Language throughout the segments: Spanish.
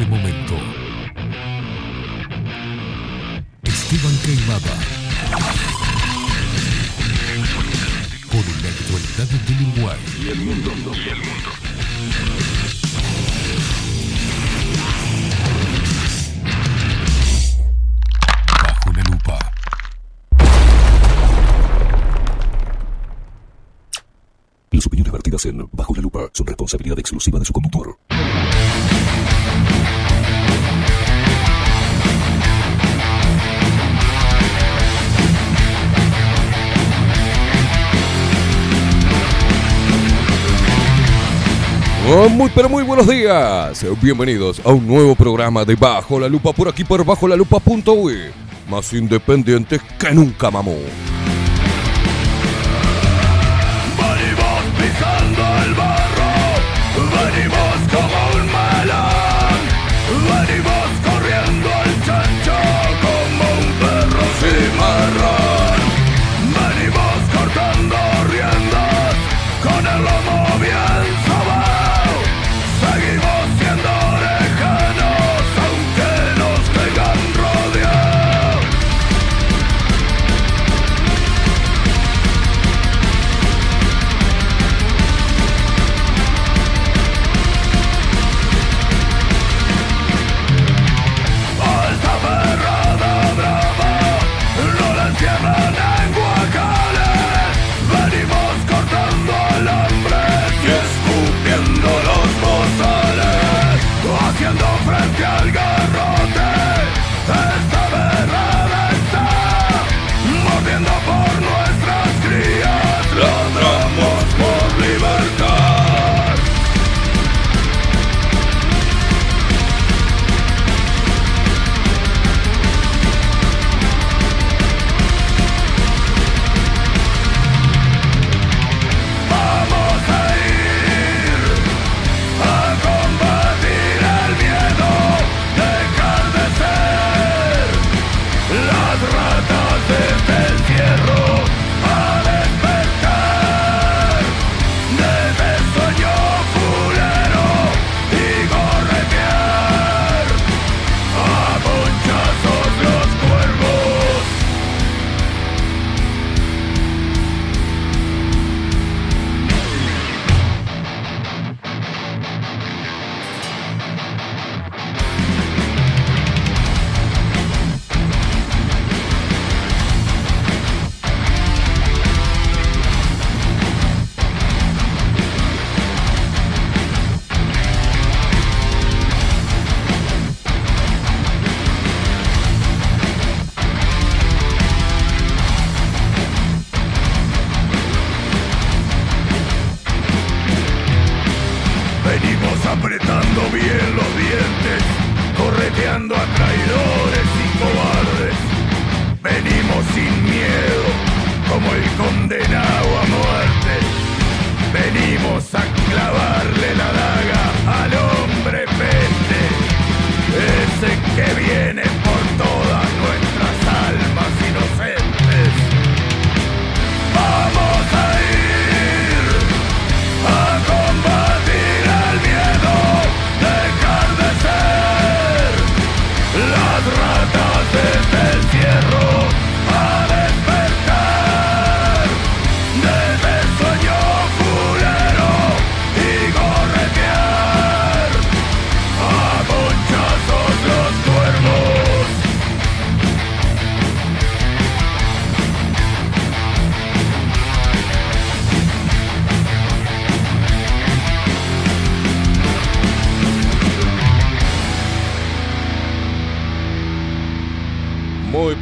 este momento. Esteban Queimada. Por la actualidad del Uruguay. Y el mundo. Y el mundo. Bajo la lupa. Las opiniones vertidas en Bajo la lupa son responsabilidad exclusiva de su conductor. Muy pero muy buenos días. Bienvenidos a un nuevo programa de Bajo la Lupa por aquí por bajo la lupa.uy. Más independientes que nunca mamó.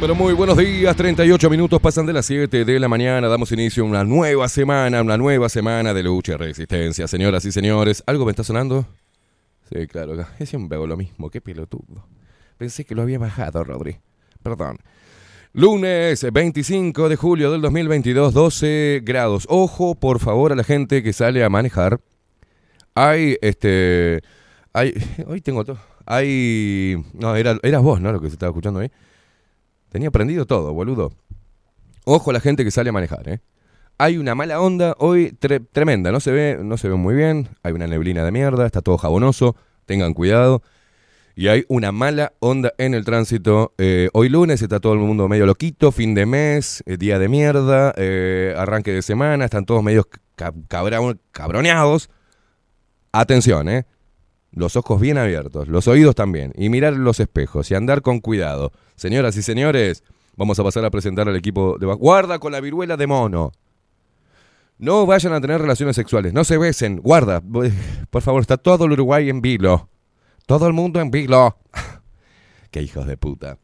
Pero muy buenos días. 38 minutos pasan de las 7 de la mañana. Damos inicio a una nueva semana, una nueva semana de lucha y resistencia. Señoras y señores, ¿algo me está sonando? Sí, claro. Es siempre hago lo mismo. Qué pelotudo. Pensé que lo había bajado, Rodri. Perdón. Lunes 25 de julio del 2022, 12 grados. Ojo, por favor, a la gente que sale a manejar. Hay, este... Hay... Hoy tengo todo. Hay... No, era, eras vos, ¿no? Lo que se estaba escuchando ahí. Tenía prendido todo, boludo. Ojo a la gente que sale a manejar, ¿eh? Hay una mala onda hoy tre- tremenda, no se ve, no se ve muy bien, hay una neblina de mierda, está todo jabonoso, tengan cuidado. y hay una mala onda en el tránsito. Eh, hoy lunes está todo el mundo medio loquito, fin de mes, eh, día de mierda, eh, arranque de semana, están todos medio ca- cabra- cabroneados. Atención, ¿eh? Los ojos bien abiertos, los oídos también, y mirar los espejos y andar con cuidado. Señoras y señores, vamos a pasar a presentar al equipo de... Guarda con la viruela de mono. No vayan a tener relaciones sexuales, no se besen, guarda. Por favor, está todo el Uruguay en vilo. Todo el mundo en vilo. Qué hijos de puta.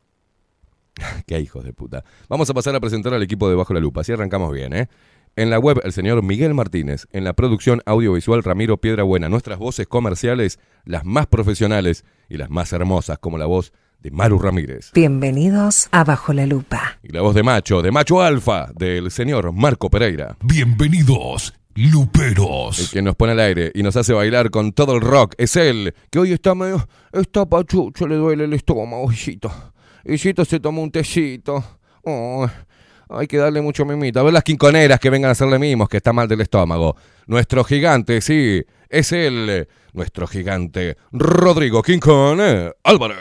Qué hijos de puta. Vamos a pasar a presentar al equipo de Bajo la Lupa, así arrancamos bien, ¿eh? En la web, el señor Miguel Martínez. En la producción audiovisual, Ramiro Piedrabuena. Nuestras voces comerciales, las más profesionales y las más hermosas, como la voz de Maru Ramírez. Bienvenidos a Bajo la Lupa. Y la voz de macho, de macho alfa, del señor Marco Pereira. Bienvenidos, El Luperos. que nos pone al aire y nos hace bailar con todo el rock es él, que hoy está medio. Está pachucho, le duele el estómago, hijito. Hijito se toma un tecito. Oh, hay que darle mucho mimito. A ver las quinconeras que vengan a hacerle mimos, que está mal del estómago. Nuestro gigante, sí, es él. Nuestro gigante, Rodrigo Quincón eh, Álvarez.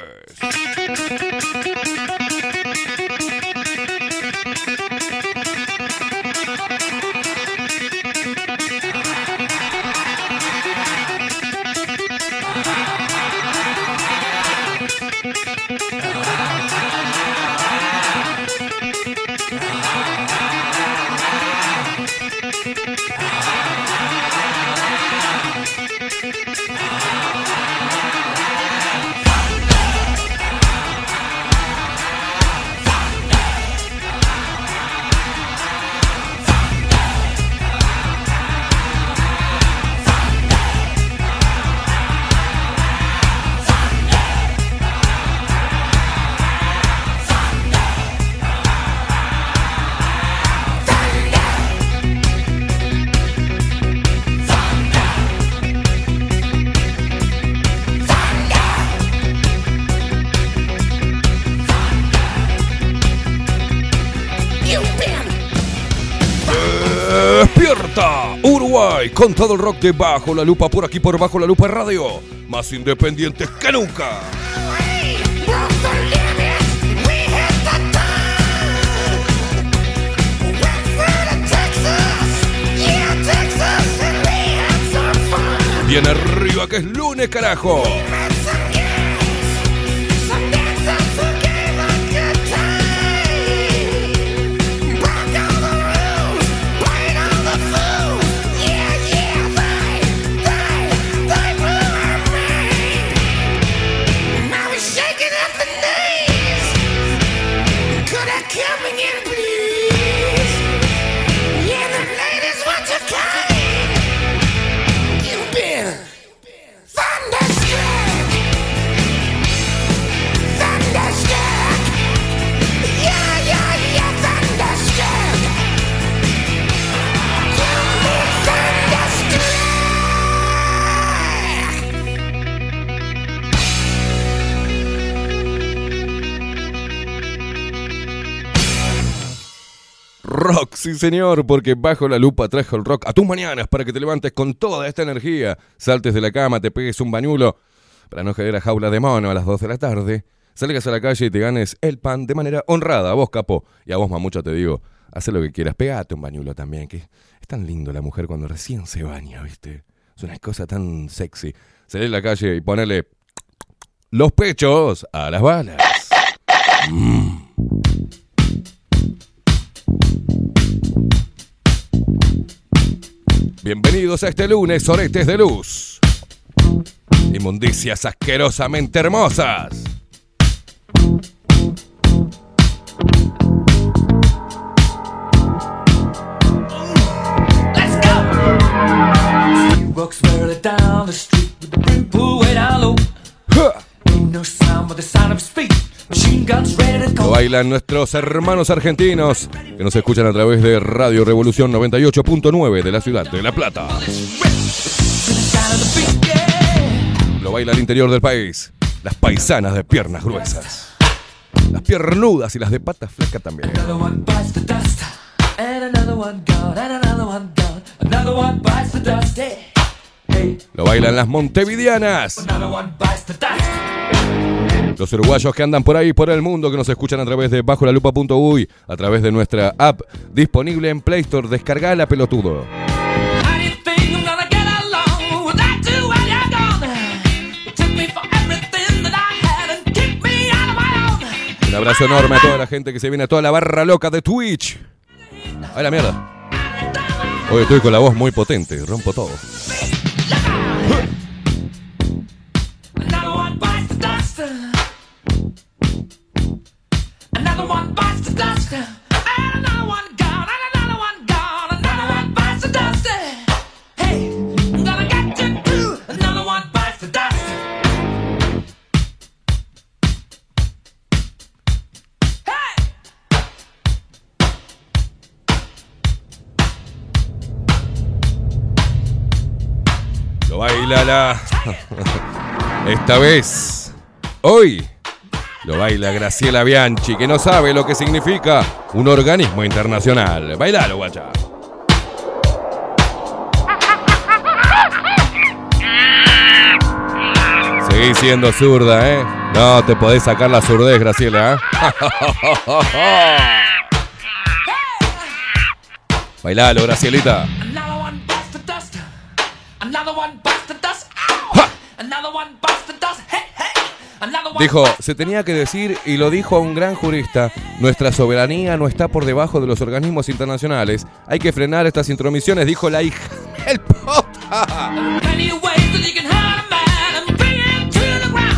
Uruguay con todo el rock de Bajo la Lupa por aquí por Bajo la Lupa Radio, más independientes que nunca. Bien arriba que es lunes, carajo. Rock, sí señor, porque bajo la lupa trajo el rock a tus mañanas para que te levantes con toda esta energía, saltes de la cama, te pegues un bañulo para no caer a jaula de mono a las 2 de la tarde, salgas a la calle y te ganes el pan de manera honrada, a vos capo, y a vos mamucho te digo, haz lo que quieras, pegate un bañulo también, que es tan lindo la mujer cuando recién se baña, ¿viste? Es una cosa tan sexy. Salir a la calle y ponerle los pechos a las balas. Bienvenidos a este lunes, oretes de luz. Inmundicias asquerosamente hermosas. Let's go! He walks further down the street with the brim pulled way down low. ¡Ja! Ain't no sound but the sound of his feet. Lo bailan nuestros hermanos argentinos que nos escuchan a través de Radio Revolución 98.9 de la ciudad de La Plata. Lo baila al interior del país. Las paisanas de piernas gruesas. Las piernudas y las de patas flacas también. Lo bailan las montevideanas. Los uruguayos que andan por ahí, por el mundo, que nos escuchan a través de bajo la lupa.uy, a través de nuestra app disponible en Play Store. Descargala, pelotudo. Un abrazo enorme a toda la gente que se viene, a toda la barra loca de Twitch. ¡Ay, la mierda! Hoy estoy con la voz muy potente, rompo todo. La. Esta vez, hoy, lo baila Graciela Bianchi, que no sabe lo que significa un organismo internacional. Bailalo, guacha. Seguís siendo zurda, ¿eh? No te podés sacar la zurdez, Graciela, ¿eh? Bailalo, Gracielita. Another one bites the dust. Another one bites the dust. Hey, Dijo, se tenía que decir, y lo dijo un gran jurista, nuestra soberanía no está por debajo de los organismos internacionales. Hay que frenar estas intromisiones, dijo la hija del puta. A.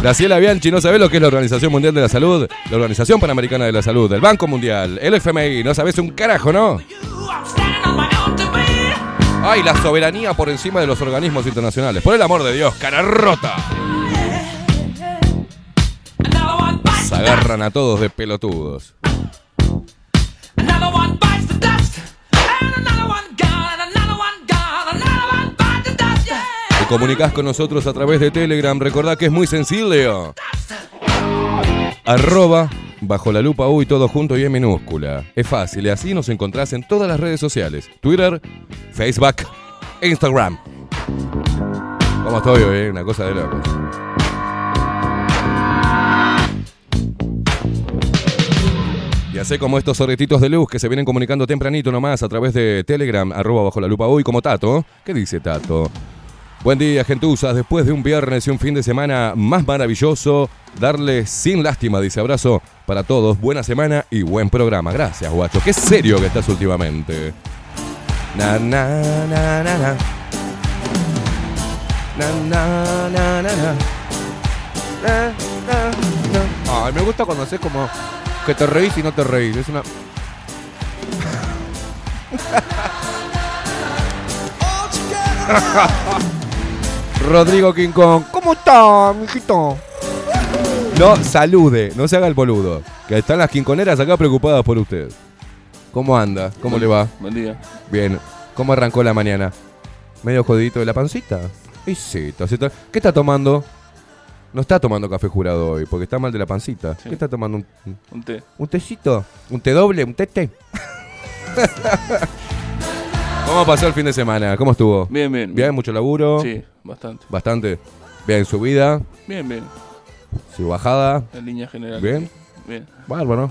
Graciela Bianchi, ¿no sabés lo que es la Organización Mundial de la Salud? La Organización Panamericana de la Salud, el Banco Mundial, el FMI, no sabés un carajo, ¿no? Ay, la soberanía por encima de los organismos internacionales. Por el amor de Dios, cara rota. One bites the dust. Yeah. Te comunicás con nosotros a través de Telegram. Recordá que es muy sencillo. Arroba bajo la lupa uy todo junto y en minúscula. Es fácil y así nos encontrás en todas las redes sociales. Twitter, Facebook, Instagram. Vamos hoy, eh, una cosa de locos. Y así como estos sorretitos de luz que se vienen comunicando tempranito nomás a través de Telegram, arroba bajo la lupa uy como Tato. ¿Qué dice Tato? Buen día, gentuzas. Después de un viernes y un fin de semana más maravilloso, darle sin lástima, dice abrazo para todos. Buena semana y buen programa. Gracias, guacho. Qué serio que estás últimamente. Na, na, na, na, na. Na, na, na, na. Ay, me gusta haces como que te reís y no te reís. Es una. Rodrigo King Kong. ¿Cómo está, mijito? No salude, no se haga el boludo. Que están las quinconeras acá preocupadas por usted. ¿Cómo anda? ¿Cómo le va? Buen día. Bien. ¿Cómo arrancó la mañana? ¿Medio jodidito de la pancita? Y sí, ¿Qué está tomando? No está tomando café jurado hoy, porque está mal de la pancita. Sí. ¿Qué está tomando? ¿Un, Un té. un tecito? ¿Un té doble? ¿Un tete? ¿Cómo pasó el fin de semana? ¿Cómo estuvo? Bien, bien. ¿Bien? ¿Mucho laburo? Sí, bastante. Bastante. Bien, su vida, Bien, bien. su bajada. En línea general. Bien. Bien. Bárbaro.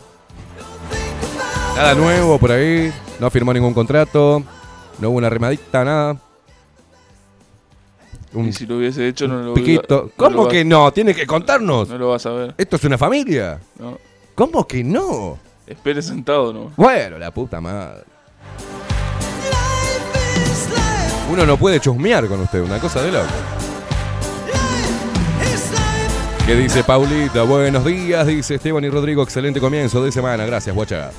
Nada nuevo por ahí. No firmó ningún contrato. No hubo una remadita, nada. Un Y si lo hubiese hecho, no lo piquito. no lo ¿Cómo que no? Tiene que contarnos. No lo vas a ver. Esto es una familia. No. ¿Cómo que no? Espere sentado, ¿no? Bueno, la puta madre. Uno no puede chusmear con usted, una cosa de loco. ¿Qué dice Paulita? Buenos días, dice Esteban y Rodrigo. Excelente comienzo de semana. Gracias, guacha.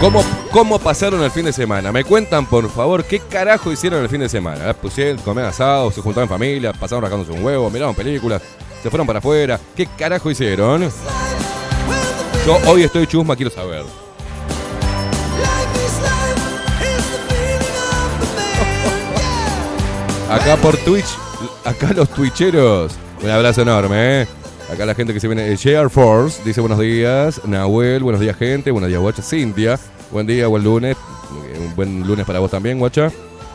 ¿Cómo, ¿Cómo pasaron el fin de semana? Me cuentan, por favor, qué carajo hicieron el fin de semana. Pusieron, comían asado, se juntaron en familia, pasaron rascándose un huevo, miraron películas, se fueron para afuera. ¿Qué carajo hicieron? Yo hoy estoy chusma, quiero saber. Acá por Twitch, acá los twitcheros. Un abrazo enorme, ¿eh? Acá la gente que se viene. Share Force dice buenos días. Nahuel, buenos días, gente. Buenos días, guacha. Cintia, buen día, buen lunes. Eh, Un buen lunes para vos también, guacha.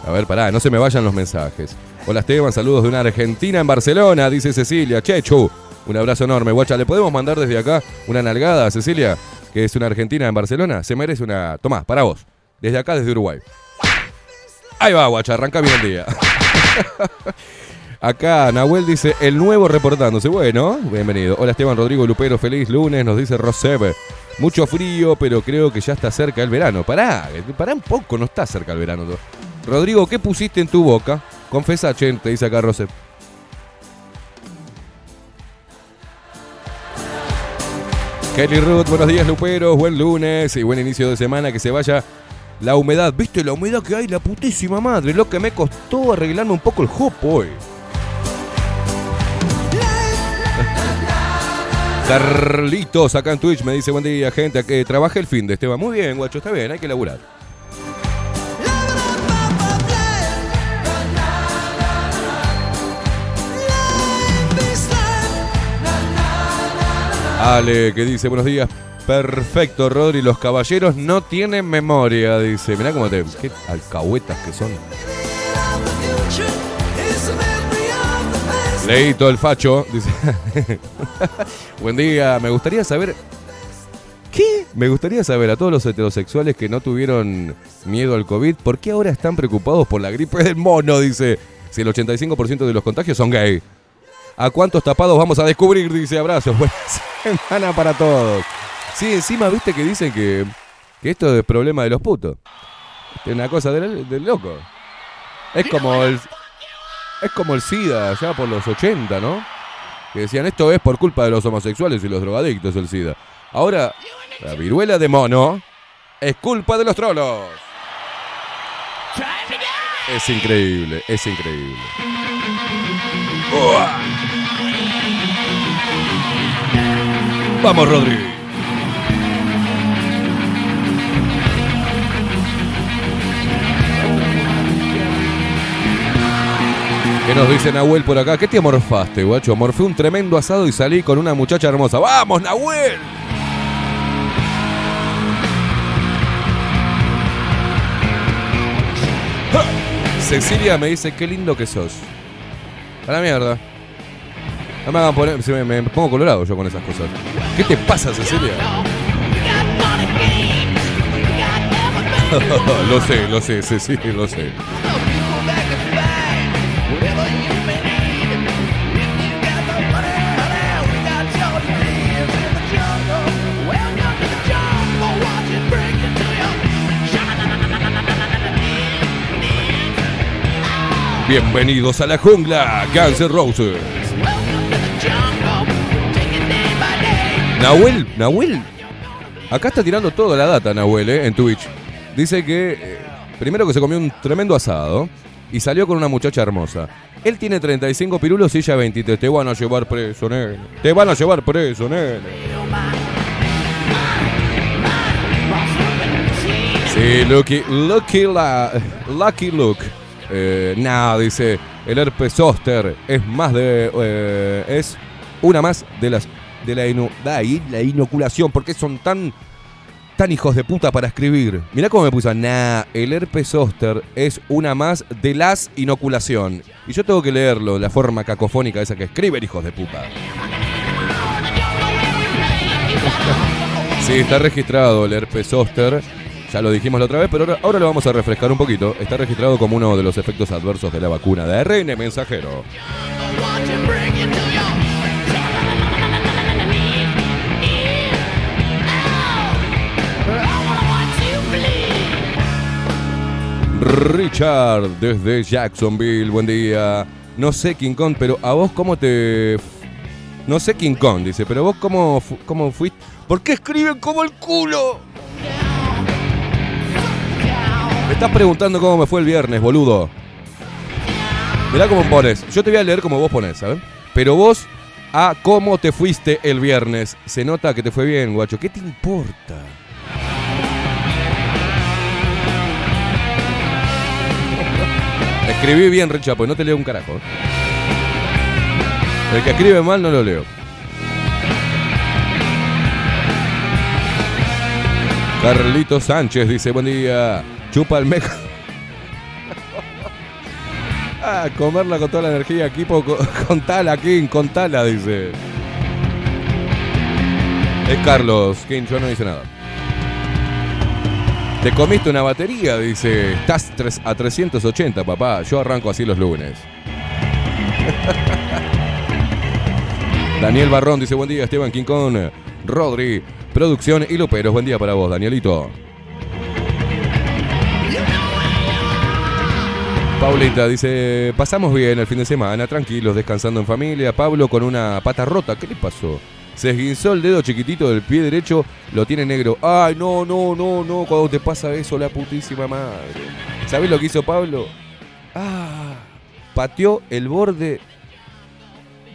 A ver, pará, no se me vayan los mensajes. Hola Esteban, saludos de una Argentina en Barcelona, dice Cecilia. Chechu, un abrazo enorme, guacha. ¿Le podemos mandar desde acá una nalgada a Cecilia, que es una Argentina en Barcelona? Se merece una... Tomá, para vos. Desde acá, desde Uruguay. Ahí va, guacha, arranca bien el día. Acá Nahuel dice, el nuevo reportándose. Bueno, bienvenido. Hola Esteban Rodrigo Lupero, feliz lunes, nos dice Rosebe. Mucho frío, pero creo que ya está cerca el verano. Pará, pará un poco, no está cerca el verano. Rodrigo, ¿qué pusiste en tu boca? Confesa, Chen, te dice acá Roseb. Kelly Ruth, buenos días Luperos, buen lunes y buen inicio de semana, que se vaya la humedad. ¿Viste la humedad que hay? La putísima madre, lo que me costó arreglarme un poco el jopo hoy. Carlitos acá en Twitch me dice buen día gente, que trabaje el fin de Esteban. Muy bien, guacho, está bien, hay que laburar. Ale, que dice buenos días. Perfecto, Rodri. Los caballeros no tienen memoria, dice. Mirá cómo te. Qué alcahuetas que son. Leito el facho, dice. Buen día, me gustaría saber. ¿Qué? Me gustaría saber a todos los heterosexuales que no tuvieron miedo al COVID, ¿por qué ahora están preocupados por la gripe del mono? Dice. Si el 85% de los contagios son gay. ¿A cuántos tapados vamos a descubrir? Dice abrazos. Buena semana para todos. Sí, encima viste que dicen que, que esto es problema de los putos. Es una cosa del, del loco. Es como el. Es como el SIDA allá por los 80, ¿no? Que decían esto es por culpa de los homosexuales y los drogadictos el SIDA. Ahora, la viruela de mono es culpa de los trolos. Es increíble, es increíble. ¡Uah! Vamos, Rodri. ¿Qué nos dice Nahuel por acá? ¿Qué te morfaste, guacho? Morfé un tremendo asado y salí con una muchacha hermosa. ¡Vamos, Nahuel! Cecilia me dice, qué lindo que sos. A la mierda. No me hagan poner, me pongo colorado yo con esas cosas. ¿Qué te pasa, Cecilia? lo sé, lo sé, Cecilia, lo sé. Bienvenidos a la jungla, Guns N' Roses. Nahuel, Nahuel. Acá está tirando toda la data, Nahuel, eh, en Twitch. Dice que eh, primero que se comió un tremendo asado y salió con una muchacha hermosa. Él tiene 35 pirulos y ella 23. Te van a llevar preso, nene. Te van a llevar preso, nene. Sí, Lucky, Lucky, la, Lucky Luke. Eh, nada, dice, el herpes zóster es más de... eh, es una más de las... De la, inu- da la inoculación, porque son tan... Tan hijos de puta para escribir. Mirá cómo me puso, nah, el herpes zóster es una más de las inoculación. Y yo tengo que leerlo, la forma cacofónica esa que escriben, hijos de puta. Sí, está registrado el herpes zóster. Ya lo dijimos la otra vez, pero ahora, ahora lo vamos a refrescar un poquito. Está registrado como uno de los efectos adversos de la vacuna de ARN mensajero. Richard desde Jacksonville, buen día. No sé King Kong, pero a vos cómo te... No sé King Kong, dice, pero vos cómo, cómo fuiste... ¿Por qué escriben como el culo? Me estás preguntando cómo me fue el viernes, boludo. Mirá cómo pones. Yo te voy a leer como vos pones, ¿sabes? Pero vos a cómo te fuiste el viernes. Se nota que te fue bien, guacho. ¿Qué te importa? Escribí bien, Richard, pues no te leo un carajo. El que escribe mal no lo leo. Carlito Sánchez dice, buen día. Chupa el meca. Comerla con toda la energía, equipo. co- Contala, King, contala, dice. Es Carlos, King, yo no hice nada. Te comiste una batería, dice. Estás a 380, papá. Yo arranco así los lunes. Daniel Barrón dice, buen día, Esteban Quincón, Rodri, producción y Luperos. Buen día para vos, Danielito. Paulita dice, pasamos bien el fin de semana, tranquilos, descansando en familia. Pablo con una pata rota, ¿qué le pasó? Se esguinzó el dedo chiquitito del pie derecho, lo tiene negro. Ay, no, no, no, no, cuando te pasa eso, la putísima madre. ¿Sabés lo que hizo Pablo? Ah, pateó el borde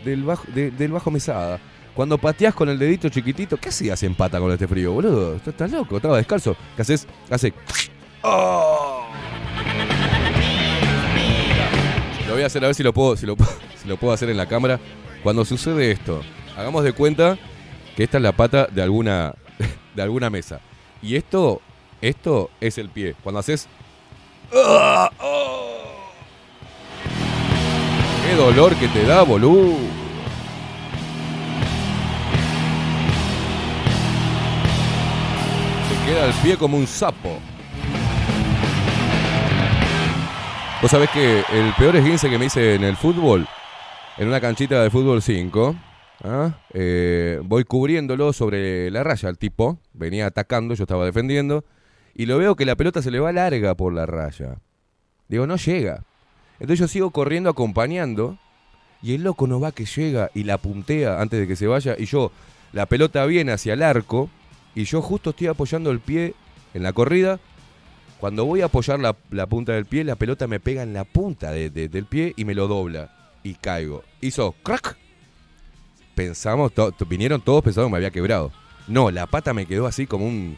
del bajo, de- del bajo mesada. Cuando pateás con el dedito chiquitito, ¿qué hacías en pata con este frío, boludo? Estás estás loco, estaba descalzo. ¿Qué haces? Hace. ¡Oh! Lo voy a hacer a ver si lo puedo, si lo, puedo- hacer en la cámara. Cuando sucede esto, hagamos de cuenta que esta es la pata de alguna, de alguna mesa. Y esto, esto es el pie. Cuando haces. ¡Ah! ¡Oh! ¡Qué dolor que te da, boludo! Te queda el pie como un sapo. Vos sabés que el peor esguince que me hice en el fútbol, en una canchita de fútbol 5, ¿ah? Eh, voy cubriéndolo sobre la raya al tipo, venía atacando, yo estaba defendiendo, y lo veo que la pelota se le va larga por la raya. Digo, no llega. Entonces yo sigo corriendo acompañando, y el loco no va que llega y la puntea antes de que se vaya, y yo, la pelota viene hacia el arco, y yo justo estoy apoyando el pie en la corrida, cuando voy a apoyar la, punta del pie, la pelota me pega en la punta de- de- del pie y me lo dobla. Y caigo. Hizo crack. Pensamos, vinieron todos pensando que me había quebrado. No, la pata me quedó así como un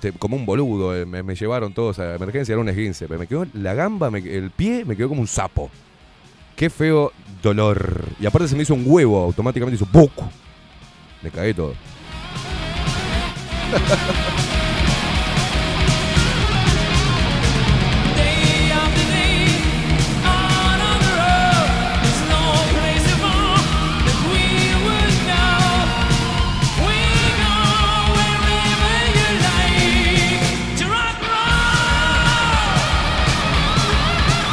te- como un boludo. eh, Me, llevaron todos a emergencia, era un esguince. Pero me quedó la gamba, el pie me quedó como un sapo. Qué feo dolor. Y aparte se me hizo un huevo automáticamente, hizo ¡buc! Me cagué todo.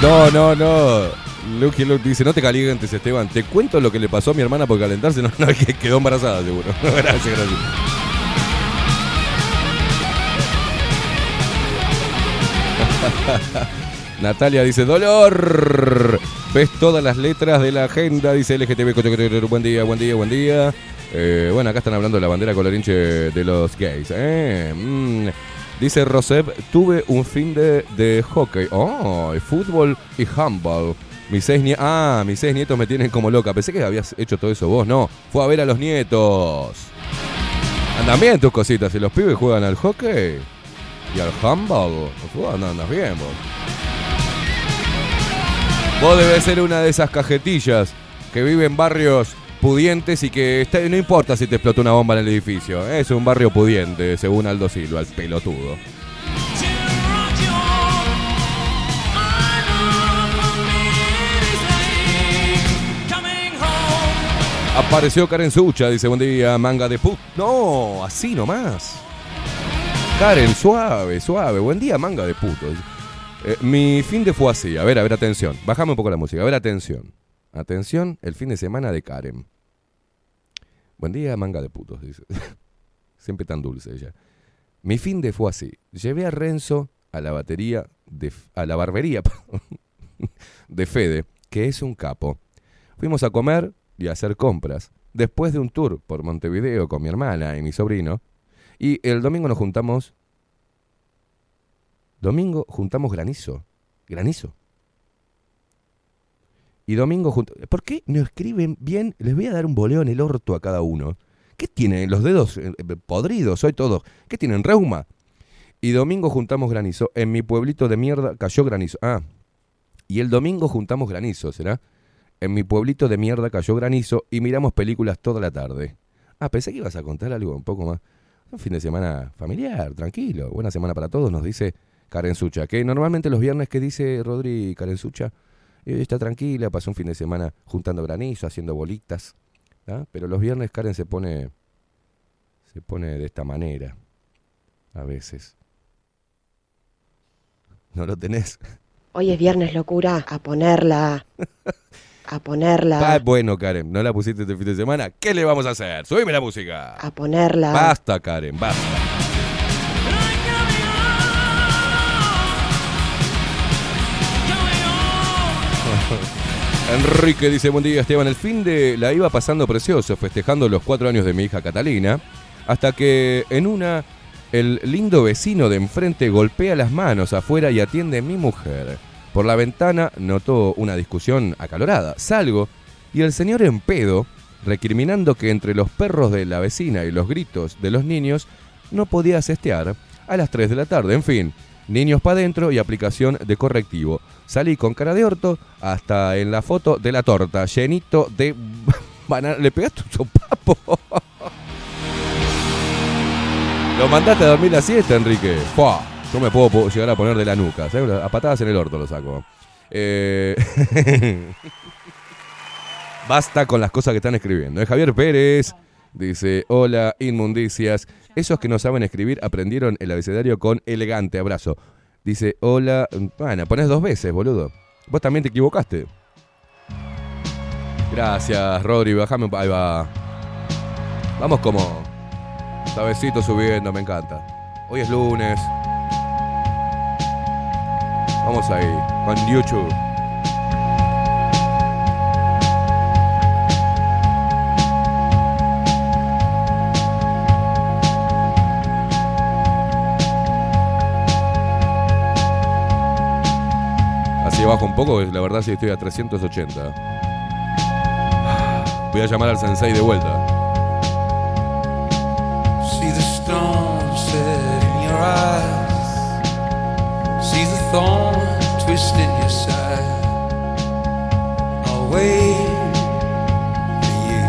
No, no, no. Luke, Luke dice, no te calientes, Esteban. Te cuento lo que le pasó a mi hermana por calentarse. No, no, que quedó embarazada, seguro. gracias, gracias. Natalia dice, dolor. Ves todas las letras de la agenda, dice LGTB. Buen día, buen día, buen día. Eh, bueno, acá están hablando de la bandera colorinche de los gays. eh. Mm. Dice Rosep, tuve un fin de, de hockey. Oh, y fútbol y handball. Mis seis. Ah, mis seis nietos me tienen como loca. Pensé que habías hecho todo eso vos. No, fue a ver a los nietos. Andan bien tus cositas. Si los pibes juegan al hockey y al handball, vos andas bien vos. Vos debes ser una de esas cajetillas que vive en barrios pudientes y que está- no importa si te explota una bomba en el edificio. Es un barrio pudiente, según Aldo Silva, el pelotudo. Apareció Karen Sucha, dice buen día, manga de put. No, así nomás. Karen, suave, suave. Buen día, manga de puto. Eh, mi fin de fue así. A ver, a ver, atención. Bajame un poco la música. A ver, atención. Atención, el fin de semana de Karen. Buen día, manga de putos, dice. Siempre tan dulce ella. Mi fin de fue así. Llevé a Renzo a la batería de, a la barbería de Fede, que es un capo. Fuimos a comer y a hacer compras. Después de un tour por Montevideo con mi hermana y mi sobrino. Y el domingo nos juntamos. Domingo juntamos granizo. Granizo. Y domingo juntamos. ¿Por qué no escriben bien? Les voy a dar un boleo en el orto a cada uno. ¿Qué tienen? Los dedos eh, eh, podridos, hoy todos. ¿Qué tienen? Reuma. Y domingo juntamos granizo. En mi pueblito de mierda cayó granizo. Ah. Y el domingo juntamos granizo, ¿será? En mi pueblito de mierda cayó granizo y miramos películas toda la tarde. Ah, pensé que ibas a contar algo un poco más. Un fin de semana familiar, tranquilo. Buena semana para todos, nos dice Karen Sucha. Que normalmente los viernes, ¿qué dice Rodri Karen Sucha? Y hoy está tranquila, pasó un fin de semana juntando granizo, haciendo bolitas. ¿ah? Pero los viernes Karen se pone. Se pone de esta manera. A veces. ¿No lo tenés? Hoy es viernes, locura. A ponerla. A Ah, ponerla. bueno, Karen, no la pusiste este fin de semana. ¿Qué le vamos a hacer? Subime la música. A ponerla. Basta, Karen, basta. Enrique dice, buen día Esteban, el fin de la iba pasando precioso, festejando los cuatro años de mi hija Catalina, hasta que en una el lindo vecino de enfrente golpea las manos afuera y atiende a mi mujer. Por la ventana notó una discusión acalorada. Salgo y el señor en pedo, recriminando que entre los perros de la vecina y los gritos de los niños no podía cestear a las 3 de la tarde. En fin, niños para adentro y aplicación de correctivo. Salí con cara de orto hasta en la foto de la torta, llenito de banana. ¿Le pegaste un sopapo? Lo mandaste a dormir la siesta, Enrique. Fua, Yo me puedo llegar a poner de la nuca. A patadas en el orto lo saco. Eh, Basta con las cosas que están escribiendo. Eh, Javier Pérez dice: Hola, inmundicias. Esos que no saben escribir aprendieron el abecedario con elegante abrazo. Dice: Hola. Bueno, pones dos veces, boludo. Vos también te equivocaste. Gracias, Rodri. Bajame. Ahí va. Vamos como. Suavecito subiendo, me encanta. Hoy es lunes. Vamos ahí, con YouTube. Así bajo un poco, la verdad sí estoy a 380. Voy a llamar al sensei de vuelta. See the storm set in your eyes. See the thorn twist in your side. I'll wait for you.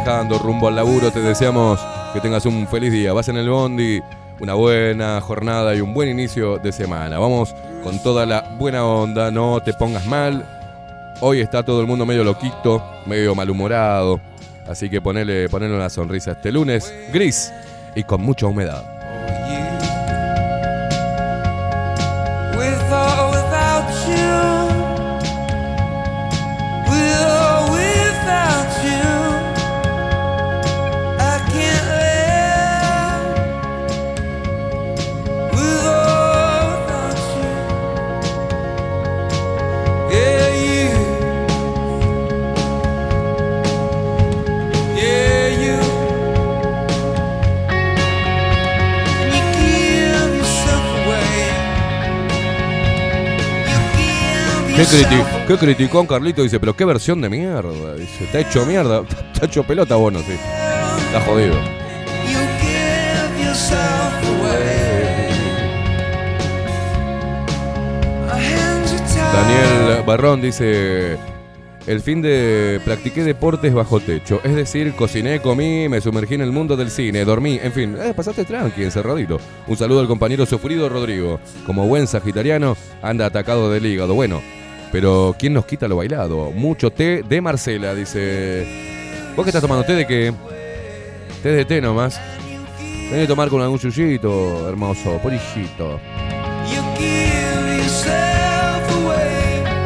Manejando rumbo al laburo, te deseamos que tengas un feliz día. Vas en el bondi, una buena jornada y un buen inicio de semana. Vamos con toda la buena onda, no te pongas mal. Hoy está todo el mundo medio loquito, medio malhumorado. Así que ponele, ponele una sonrisa este lunes, gris y con mucha humedad. ¿Qué, criti- qué criticón Carlito? Dice, pero qué versión de mierda. Dice, está hecho mierda. Está hecho pelota, bueno, sí. Está jodido. Daniel Barrón dice, el fin de practiqué deportes bajo techo, es decir, cociné, comí, me sumergí en el mundo del cine, dormí, en fin, eh, pasaste tranqui, encerradito. Un saludo al compañero sufrido Rodrigo. Como buen sagitariano, anda atacado del hígado. Bueno, pero ¿quién nos quita lo bailado? Mucho té de Marcela, dice... ¿Vos qué estás tomando? ¿Té de qué? Té de té nomás. Tenés que tomar con algún yuyito, hermoso, polillito.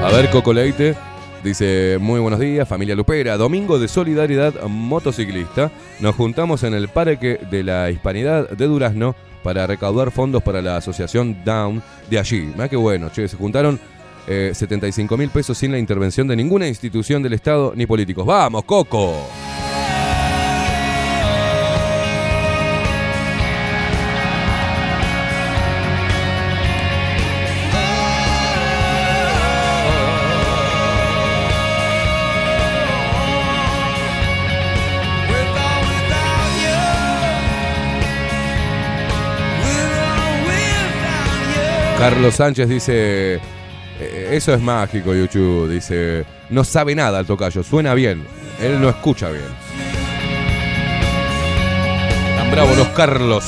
A ver, Coco Leite dice, muy buenos días, familia Lupera. Domingo de solidaridad motociclista. Nos juntamos en el Parque de la Hispanidad de Durazno para recaudar fondos para la asociación Down de allí. Mira qué bueno, che, se juntaron eh, 75 mil pesos sin la intervención de ninguna institución del Estado ni políticos. ¡Vamos, Coco! Carlos Sánchez dice, eso es mágico, YouTube. Dice, no sabe nada el tocayo, suena bien. Él no escucha bien. Tan bravos los Carlos.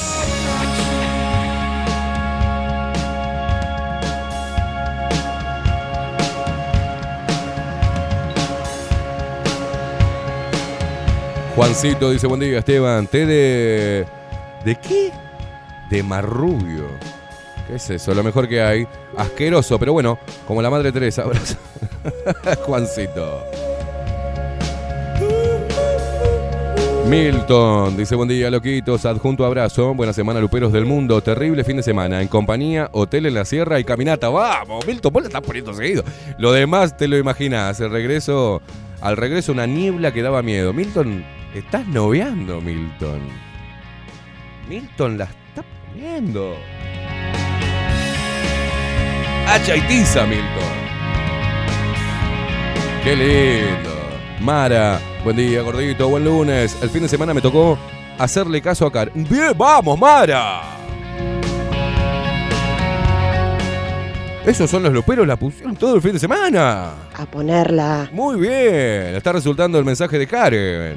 Juancito dice, buen día Esteban, té de... ¿De qué? De marrubio. ¿Qué es eso? Lo mejor que hay. Asqueroso, pero bueno, como la madre Teresa. abrazo. Juancito. Milton dice buen día loquitos, adjunto abrazo, buena semana luperos del mundo, terrible fin de semana, en compañía, hotel en la sierra y caminata, vamos, Milton, vos le estás poniendo seguido. Lo demás te lo imaginás, el regreso, al regreso una niebla que daba miedo. Milton, estás noviando, Milton. Milton la está poniendo. Hacha y tiza, Milton. Qué lindo. Mara, buen día, gordito, buen lunes. El fin de semana me tocó hacerle caso a Car. Bien, vamos, Mara. Esos son los luperos, la pusieron todo el fin de semana. A ponerla. Muy bien, está resultando el mensaje de Karen.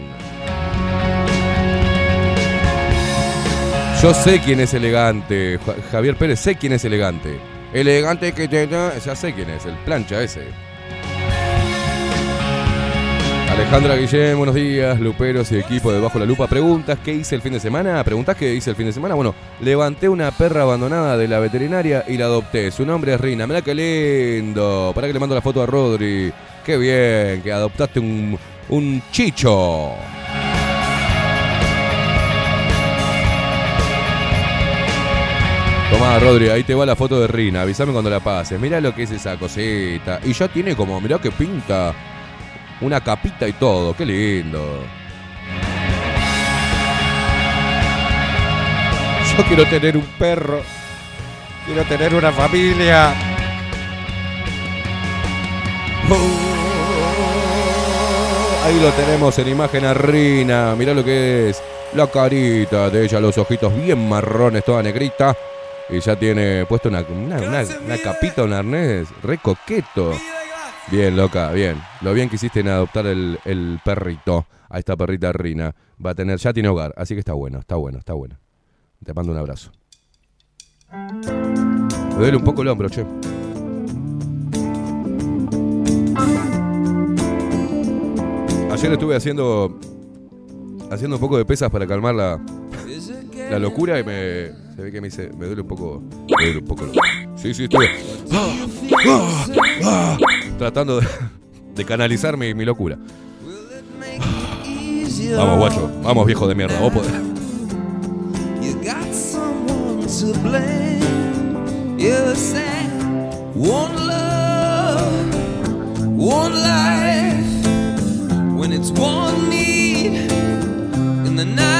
Yo sé quién es elegante, Ja- Javier Pérez, sé quién es elegante. Elegante que te ya sé quién es, el plancha ese. Alejandra Guillén, buenos días, Luperos y equipo de Bajo la Lupa. Preguntas, ¿qué hice el fin de semana? ¿Preguntás qué hice el fin de semana? Bueno, levanté una perra abandonada de la veterinaria y la adopté. Su nombre es Rina. Mirá qué lindo. Para que le mando la foto a Rodri. Qué bien, que adoptaste un, un chicho. Tomá, Rodri, ahí te va la foto de Rina. Avísame cuando la pases. Mirá lo que es esa cosita. Y ya tiene como, mirá que pinta. Una capita y todo. Qué lindo. Yo quiero tener un perro. Quiero tener una familia. Ahí lo tenemos en imagen a Rina. Mirá lo que es. La carita de ella, los ojitos bien marrones, toda negrita. Y ya tiene puesto una, una, una- una capita, un arnés re coqueto. Bien, loca, bien. Lo bien que hiciste en adoptar el, el perrito. A esta perrita Rina. Va a tener, ya tiene hogar. Así que está bueno, está bueno, está bueno. Te mando un abrazo. Me duele un poco el hombro, che. Ayer estuve haciendo haciendo un poco de pesas para calmar la, la locura y me se ve que me dice me duele un poco me duele un poco el- sí sí estuve ah, ah, ah, tratando de, de canalizar mi, mi locura. Vamos guacho vamos viejo de mierda vos podés. To blame. You said one love, one life. When it's one need in the night,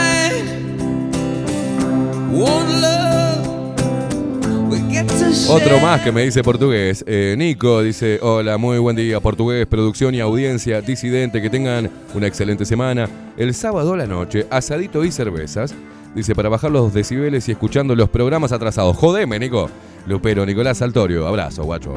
Otro más que me dice portugués. Eh, Nico dice, hola, muy buen día, portugués, producción y audiencia, disidente, que tengan una excelente semana. El sábado a la noche, asadito y cervezas. Dice, para bajar los decibeles y escuchando los programas atrasados. Jodeme, Nico. Lupero, Nicolás Saltorio. Abrazo, guacho.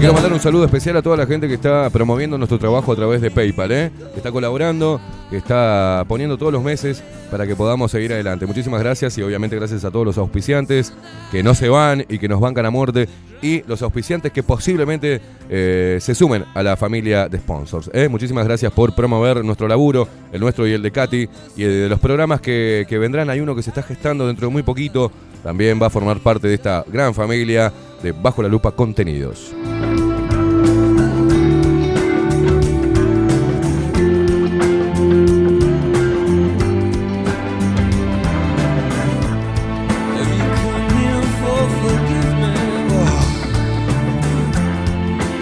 Quiero mandar un saludo especial a toda la gente que está promoviendo nuestro trabajo a través de PayPal, ¿eh? que está colaborando, que está poniendo todos los meses para que podamos seguir adelante. Muchísimas gracias y obviamente gracias a todos los auspiciantes que no se van y que nos bancan a muerte y los auspiciantes que posiblemente eh, se sumen a la familia de sponsors. ¿eh? Muchísimas gracias por promover nuestro laburo, el nuestro y el de Katy y de los programas que, que vendrán. Hay uno que se está gestando dentro de muy poquito. También va a formar parte de esta gran familia de Bajo la Lupa Contenidos.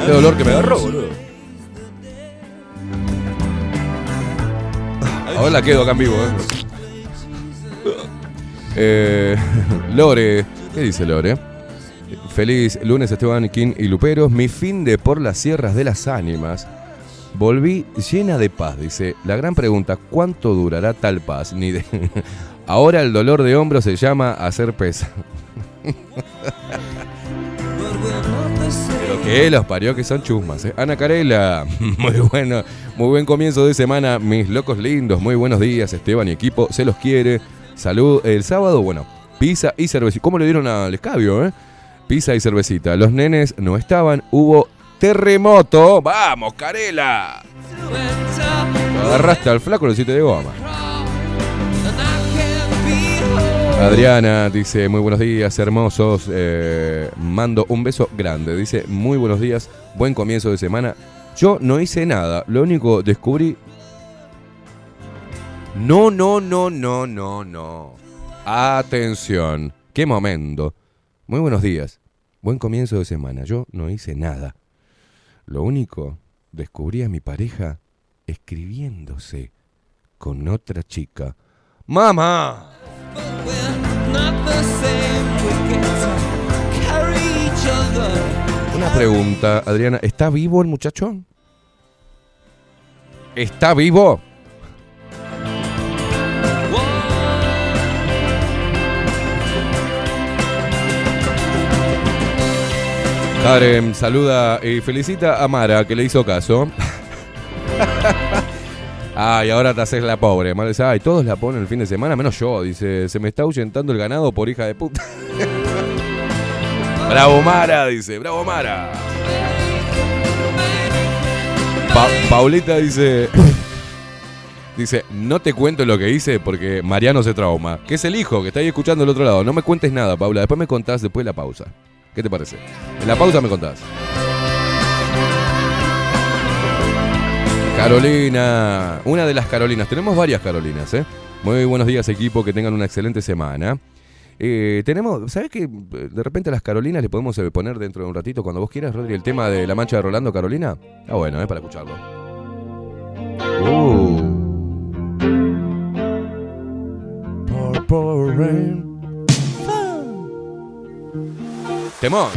Qué dolor que me agarró, boludo. Ahora la quedo acá en vivo, ¿eh? Eh, Lore, ¿qué dice Lore? Feliz lunes Esteban King y Luperos. Mi fin de por las sierras de las ánimas. Volví llena de paz, dice. La gran pregunta, ¿cuánto durará tal paz? Ni de... Ahora el dolor de hombro se llama hacer pesa. Pero que los parió que son chusmas. ¿eh? Ana Carela, muy bueno, muy buen comienzo de semana, mis locos lindos, muy buenos días, Esteban y equipo, se los quiere. Salud, el sábado, bueno, pizza y cervecita. ¿Cómo le dieron al escabio, eh? Pizza y cervecita. Los nenes no estaban, hubo terremoto. ¡Vamos, Carela! Lo agarraste al flaco, lo hiciste de goma. Adriana dice, muy buenos días, hermosos. eh, mando un beso grande. Dice, muy buenos días, buen comienzo de semana. Yo no hice nada, lo único descubrí... No, no, no, no, no, no. Atención, qué momento. Muy buenos días, buen comienzo de semana. Yo no hice nada. Lo único, descubrí a mi pareja escribiéndose con otra chica. ¡Mamá! Una pregunta, Adriana, ¿está vivo el muchacho? ¿Está vivo? Karen saluda y felicita a Mara que le hizo caso. Ay, ahora te haces la pobre. Mara dice, ay, todos la ponen el fin de semana, menos yo. Dice, se me está ahuyentando el ganado por hija de puta. bravo Mara, dice, bravo Mara. Pa- Paulita dice, dice, no te cuento lo que hice porque Mariano se trauma. Que es el hijo que está ahí escuchando del otro lado. No me cuentes nada, Paula. Después me contás después de la pausa. ¿Qué te parece? En la pausa me contás. Carolina, una de las Carolinas. Tenemos varias Carolinas, ¿eh? Muy buenos días, equipo. Que tengan una excelente semana. Eh, tenemos, ¿sabes que de repente a las Carolinas le podemos eh, poner dentro de un ratito, cuando vos quieras, Rodri, el tema de la mancha de Rolando, Carolina? Ah, bueno, es para escucharlo. Uh. Rain. Temón.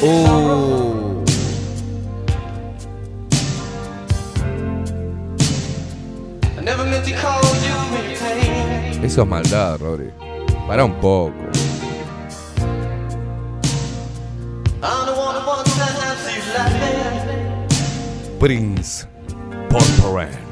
Uh. Eso es maldad, Rodri. Para un poco. Prince Purple Rain.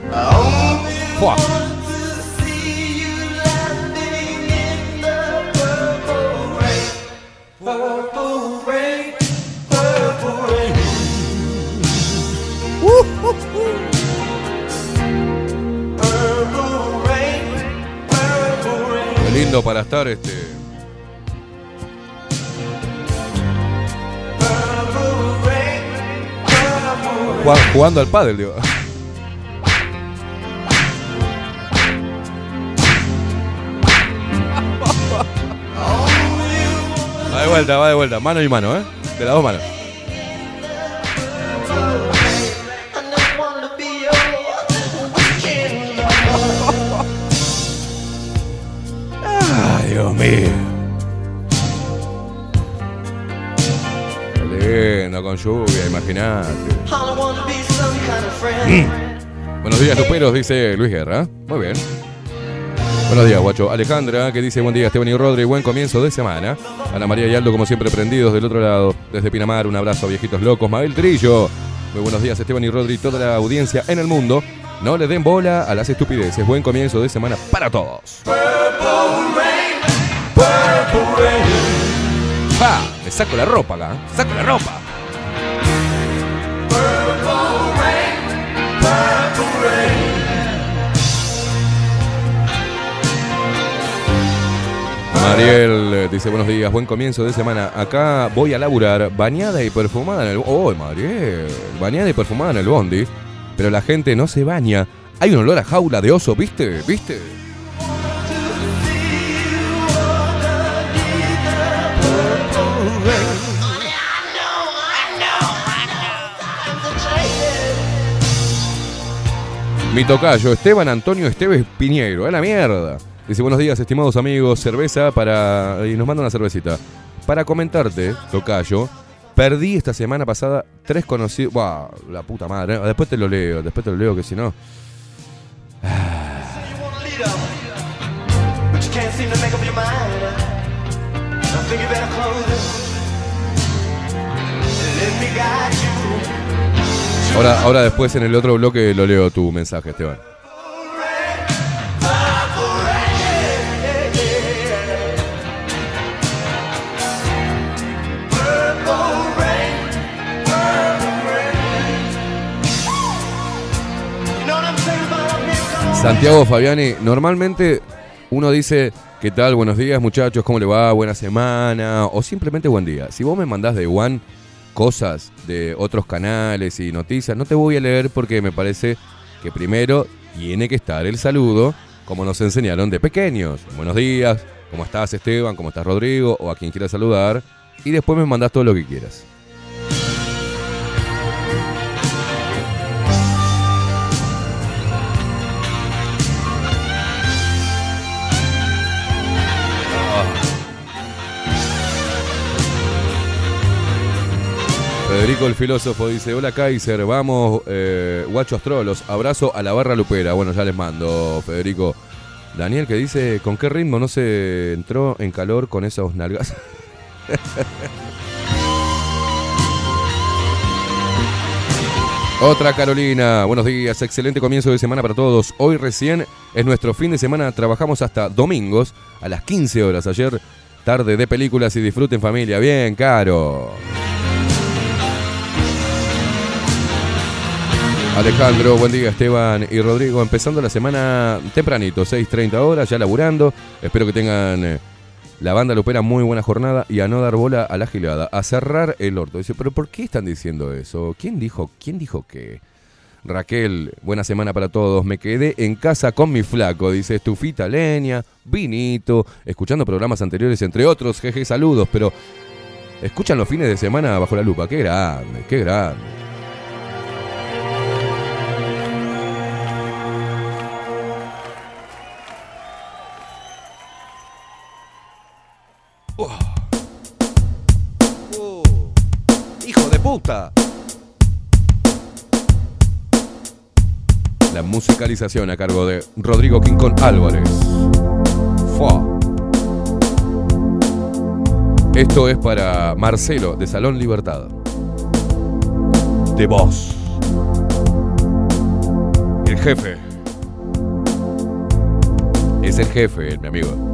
Qué lindo para estar este. Jugando, al pádel, digo. De vuelta, va de vuelta. Mano y mano, ¿eh? De las dos manos. Ay, Dios mío. Qué lindo, con lluvia, imagínate. Buenos días, Luperos, dice Luis Guerra. Muy bien. Buenos días, guacho. Alejandra, que dice buen día, Esteban y Rodri, buen comienzo de semana. Ana María y Aldo, como siempre, prendidos del otro lado. Desde Pinamar, un abrazo, viejitos locos. Mabel Trillo. Muy buenos días, Esteban y Rodri, toda la audiencia en el mundo. No le den bola a las estupideces. Buen comienzo de semana para todos. ¡Ja! Me saco la ropa acá. Saco la ropa. Mariel eh, dice buenos días, buen comienzo de semana. Acá voy a laburar bañada y perfumada en el... ¡Oh, Mariel! Bañada y perfumada en el bondi. Pero la gente no se baña. Hay un olor a jaula de oso, ¿viste? ¿Viste? Mi tocayo, Esteban Antonio Esteves Piñero, a la mierda. Dice, buenos días, estimados amigos, cerveza para... Y nos manda una cervecita. Para comentarte, Tocayo, perdí esta semana pasada tres conocidos... Buah, la puta madre. Después te lo leo, después te lo leo, que si no... Ahora, ahora después en el otro bloque lo leo tu mensaje, Esteban. Santiago Fabiani, normalmente uno dice, ¿qué tal? Buenos días muchachos, ¿cómo le va? Buena semana. O simplemente buen día. Si vos me mandás de One cosas de otros canales y noticias, no te voy a leer porque me parece que primero tiene que estar el saludo, como nos enseñaron de pequeños. Buenos días, ¿cómo estás Esteban? ¿Cómo estás Rodrigo? O a quien quieras saludar. Y después me mandás todo lo que quieras. Federico el filósofo dice, hola Kaiser, vamos, eh, guachos trolos, abrazo a la barra lupera. Bueno, ya les mando, Federico. Daniel que dice, ¿con qué ritmo no se entró en calor con esos nalgas? Otra Carolina, buenos días, excelente comienzo de semana para todos. Hoy recién es nuestro fin de semana, trabajamos hasta domingos a las 15 horas. Ayer tarde de películas y disfruten familia. Bien, caro. Alejandro, buen día Esteban y Rodrigo, empezando la semana tempranito, 6.30 horas, ya laburando. Espero que tengan eh, la banda lupera muy buena jornada y a no dar bola a la gilada, a cerrar el orto. Dice, pero ¿por qué están diciendo eso? ¿Quién dijo, quién dijo que? Raquel, buena semana para todos. Me quedé en casa con mi flaco, dice estufita, leña, vinito, escuchando programas anteriores, entre otros. Jeje, saludos, pero escuchan los fines de semana bajo la lupa. Qué grande, qué grande. ¡Hijo de puta! La musicalización a cargo de Rodrigo Quincón Álvarez. Fua. Esto es para Marcelo de Salón Libertad. De voz. El jefe. Es el jefe, mi amigo.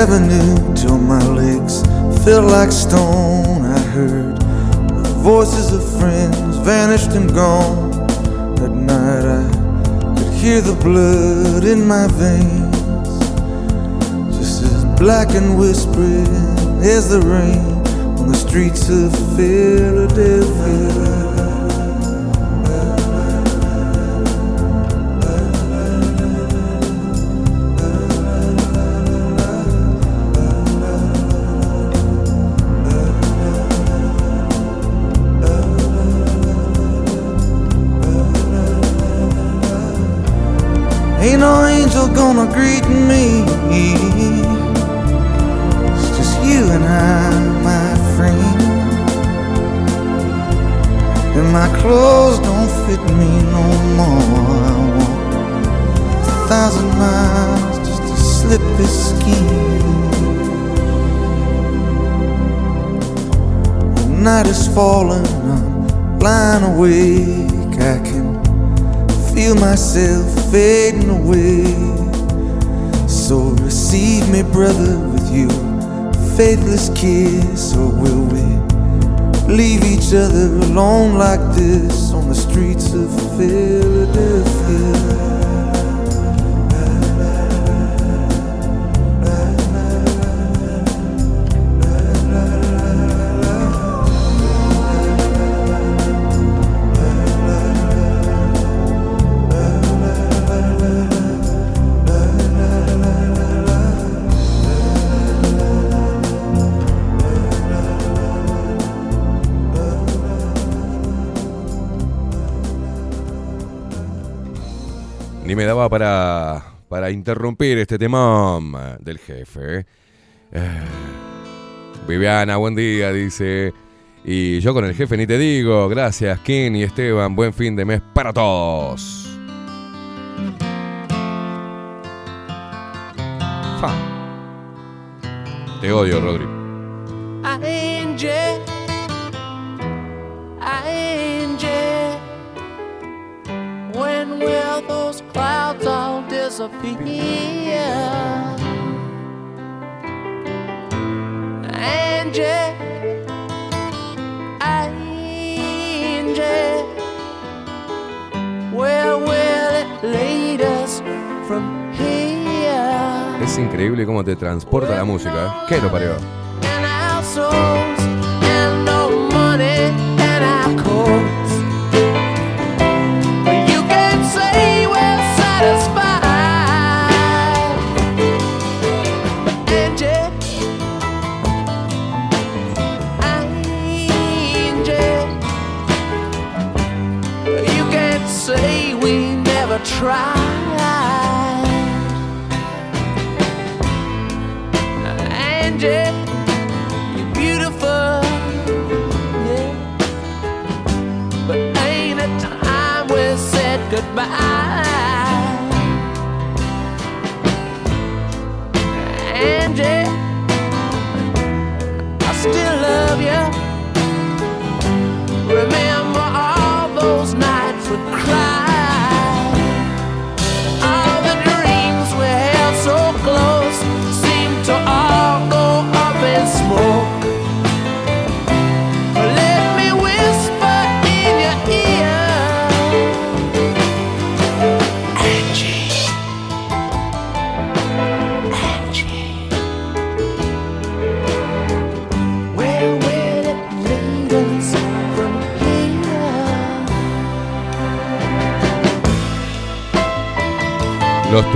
Avenue till my legs felt like stone. I heard the voices of friends vanished and gone. At night I could hear the blood in my veins, just as black and whispering as the rain on the streets of Philadelphia. Streets of para, para interrumpir este temón del jefe. Eh, Viviana, buen día, dice. Y yo con el jefe ni te digo. Gracias, King y Esteban. Buen fin de mes para todos. Te odio, Rodri. Disappear? Angie, Angie, where will it lead us from here? Es increíble cómo te transporta la música. ¿eh? ¿Qué lo parió?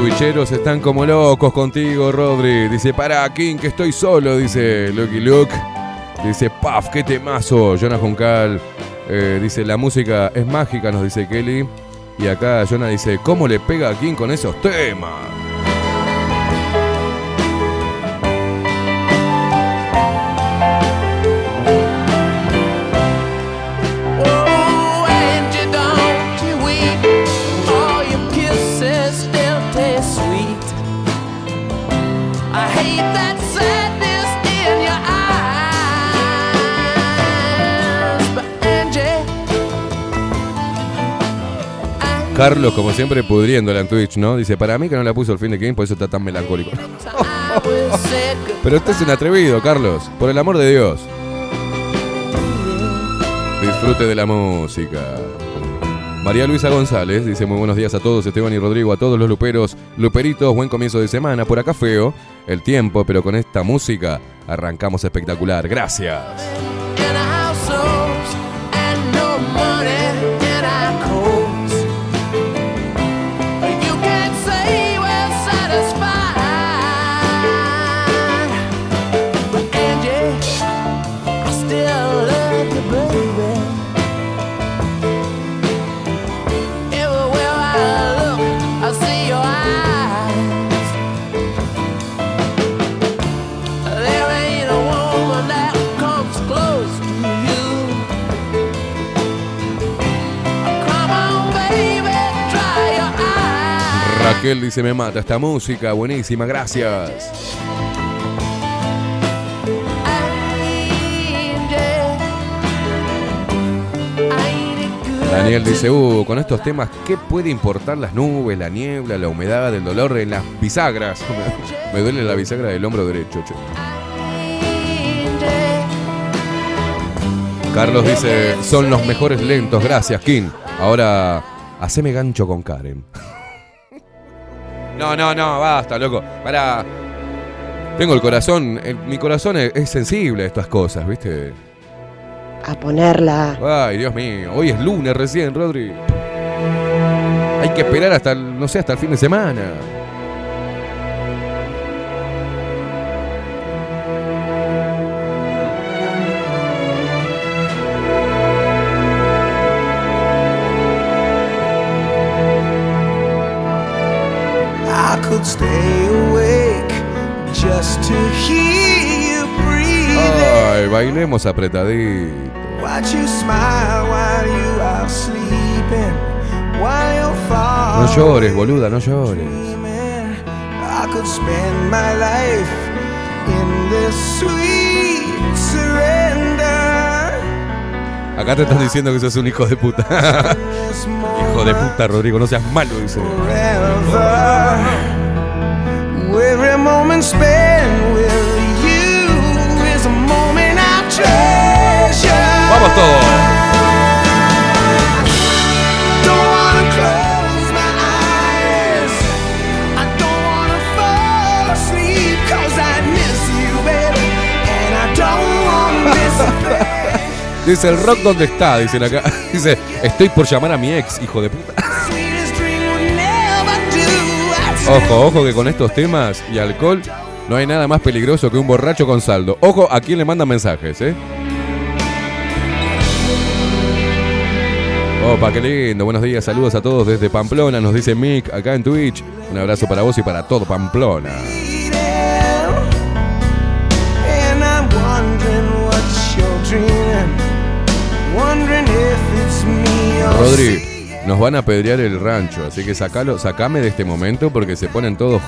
Twitcheros están como locos contigo, Rodri. Dice, para, King, que estoy solo, dice Lucky Luke. Dice, paf, qué temazo. Jonah Juncal. eh, dice, la música es mágica, nos dice Kelly. Y acá Jonah dice, ¿cómo le pega a King con esos temas? Carlos, como siempre, pudriéndola en Twitch, ¿no? Dice, para mí que no la puso el fin de King, por eso está tan melancólico. Pero usted es un atrevido, Carlos. Por el amor de Dios. Disfrute de la música. María Luisa González dice muy buenos días a todos, Esteban y Rodrigo, a todos los luperos, luperitos, buen comienzo de semana. Por acá feo el tiempo, pero con esta música arrancamos espectacular. Gracias. Raquel dice me mata esta música, buenísima, gracias. Daniel dice, uh, con estos temas, ¿qué puede importar las nubes, la niebla, la humedad, el dolor en las bisagras? Me duele la bisagra del hombro derecho, che. Carlos dice, son los mejores lentos, gracias, King. Ahora, haceme gancho con Karen. No, no, no, basta, loco. Para. Tengo el corazón, el- mi corazón es, es sensible a estas cosas, ¿viste? A ponerla. Ay, Dios mío, hoy es lunes recién, Rodri. Hay que esperar hasta, el- no sé, hasta el fin de semana. Stay awake just to hear you breathing. Ay, bailemos apretadito. Watch you smile while you are sleeping. While you're far No llores, boluda, no llores. dreaming. I could spend my life in this sweet surrender. Acá te estás diciendo que sos un hijo de puta. Hijo de puta, Rodrigo, no seas malo, dice. Moment spent with you is a moment I treasure. Vamos todos. Dice el rock dónde está, dicen acá. Dice, estoy por llamar a mi ex, hijo de puta. Ojo, ojo que con estos temas y alcohol no hay nada más peligroso que un borracho con saldo. Ojo a quién le mandan mensajes, ¿eh? Opa, qué lindo. Buenos días, saludos a todos desde Pamplona, nos dice Mick acá en Twitch. Un abrazo para vos y para todo Pamplona. Rodri, nos van a pedrear el rancho, así que sacalo, sacame de este momento porque se ponen todos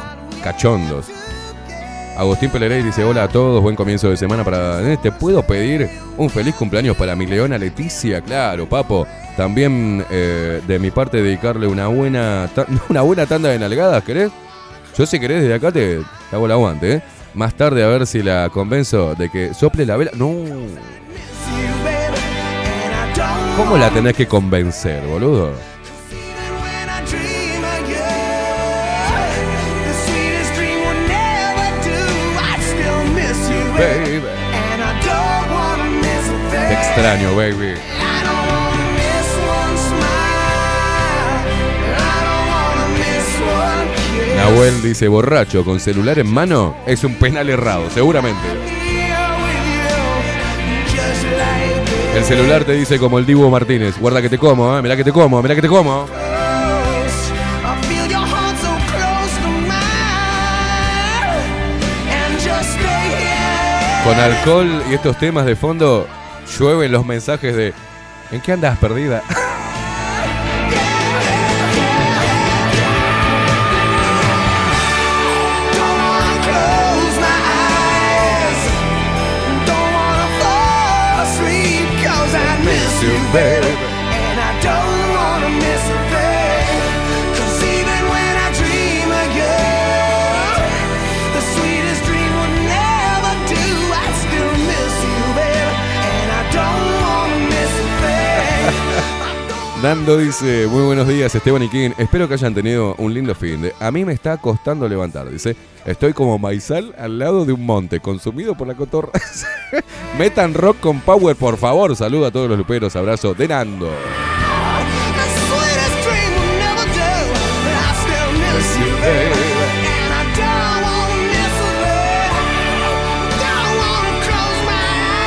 cachondos. Agustín Pelerey dice, hola a todos, buen comienzo de semana para... ¿Te puedo pedir un feliz cumpleaños para mi leona Leticia? Claro, papo. También eh, de mi parte dedicarle una buena, una buena tanda de nalgadas, ¿querés? Yo si querés desde acá te, te hago el aguante, ¿eh? Más tarde a ver si la convenzo de que sople la vela. No, ¿cómo la tenés que convencer, boludo? baby. Te extraño, baby. Nahuel dice, borracho con celular en mano es un penal errado, seguramente. El celular te dice como el Dibu Martínez, guarda que te como, ¿eh? mirá que te como, mirá que te como. Con alcohol y estos temas de fondo, llueven los mensajes de ¿En qué andas perdida? baby. Nando dice, muy buenos días Esteban y King, espero que hayan tenido un lindo fin de... A mí me está costando levantar, dice, estoy como maizal al lado de un monte, consumido por la cotorra. Metan rock con power, por favor. Saludo a todos los luperos, abrazo de Nando.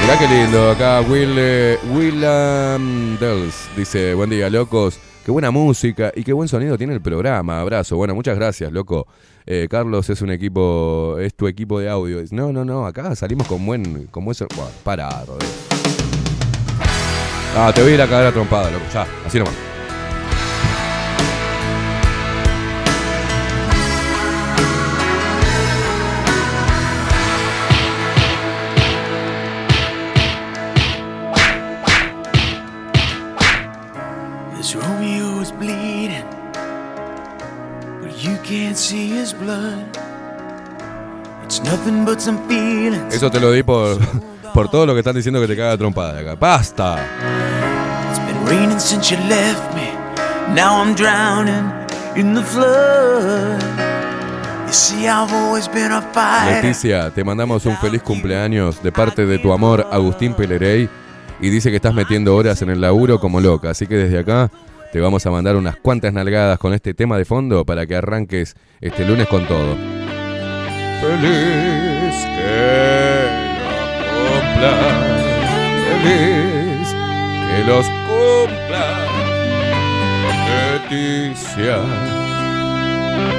Mirá qué lindo, acá Will, eh, William Dells dice, buen día, locos. Qué buena música y qué buen sonido tiene el programa. Abrazo. Bueno, muchas gracias, loco. Eh, Carlos es un equipo, es tu equipo de audio. No, no, no, acá salimos con buen, con buen para, Rodrigo. Ah, te voy a ir a trompada, loco. Ya, así nomás. Eso te lo di por, por todo lo que están diciendo que te caga trompada acá. ¡Basta! It's been raining since you left me. Now I'm drowning in the flood. You see, I've always been a fighter. Leticia, te mandamos un feliz cumpleaños de parte de tu amor Agustín Pelerey y dice que estás metiendo horas en el laburo como loca, así que desde acá te vamos a mandar unas cuantas nalgadas con este tema de fondo para que arranques este lunes con todo. Feliz que lo cumpla, feliz que los cumpla, Leticia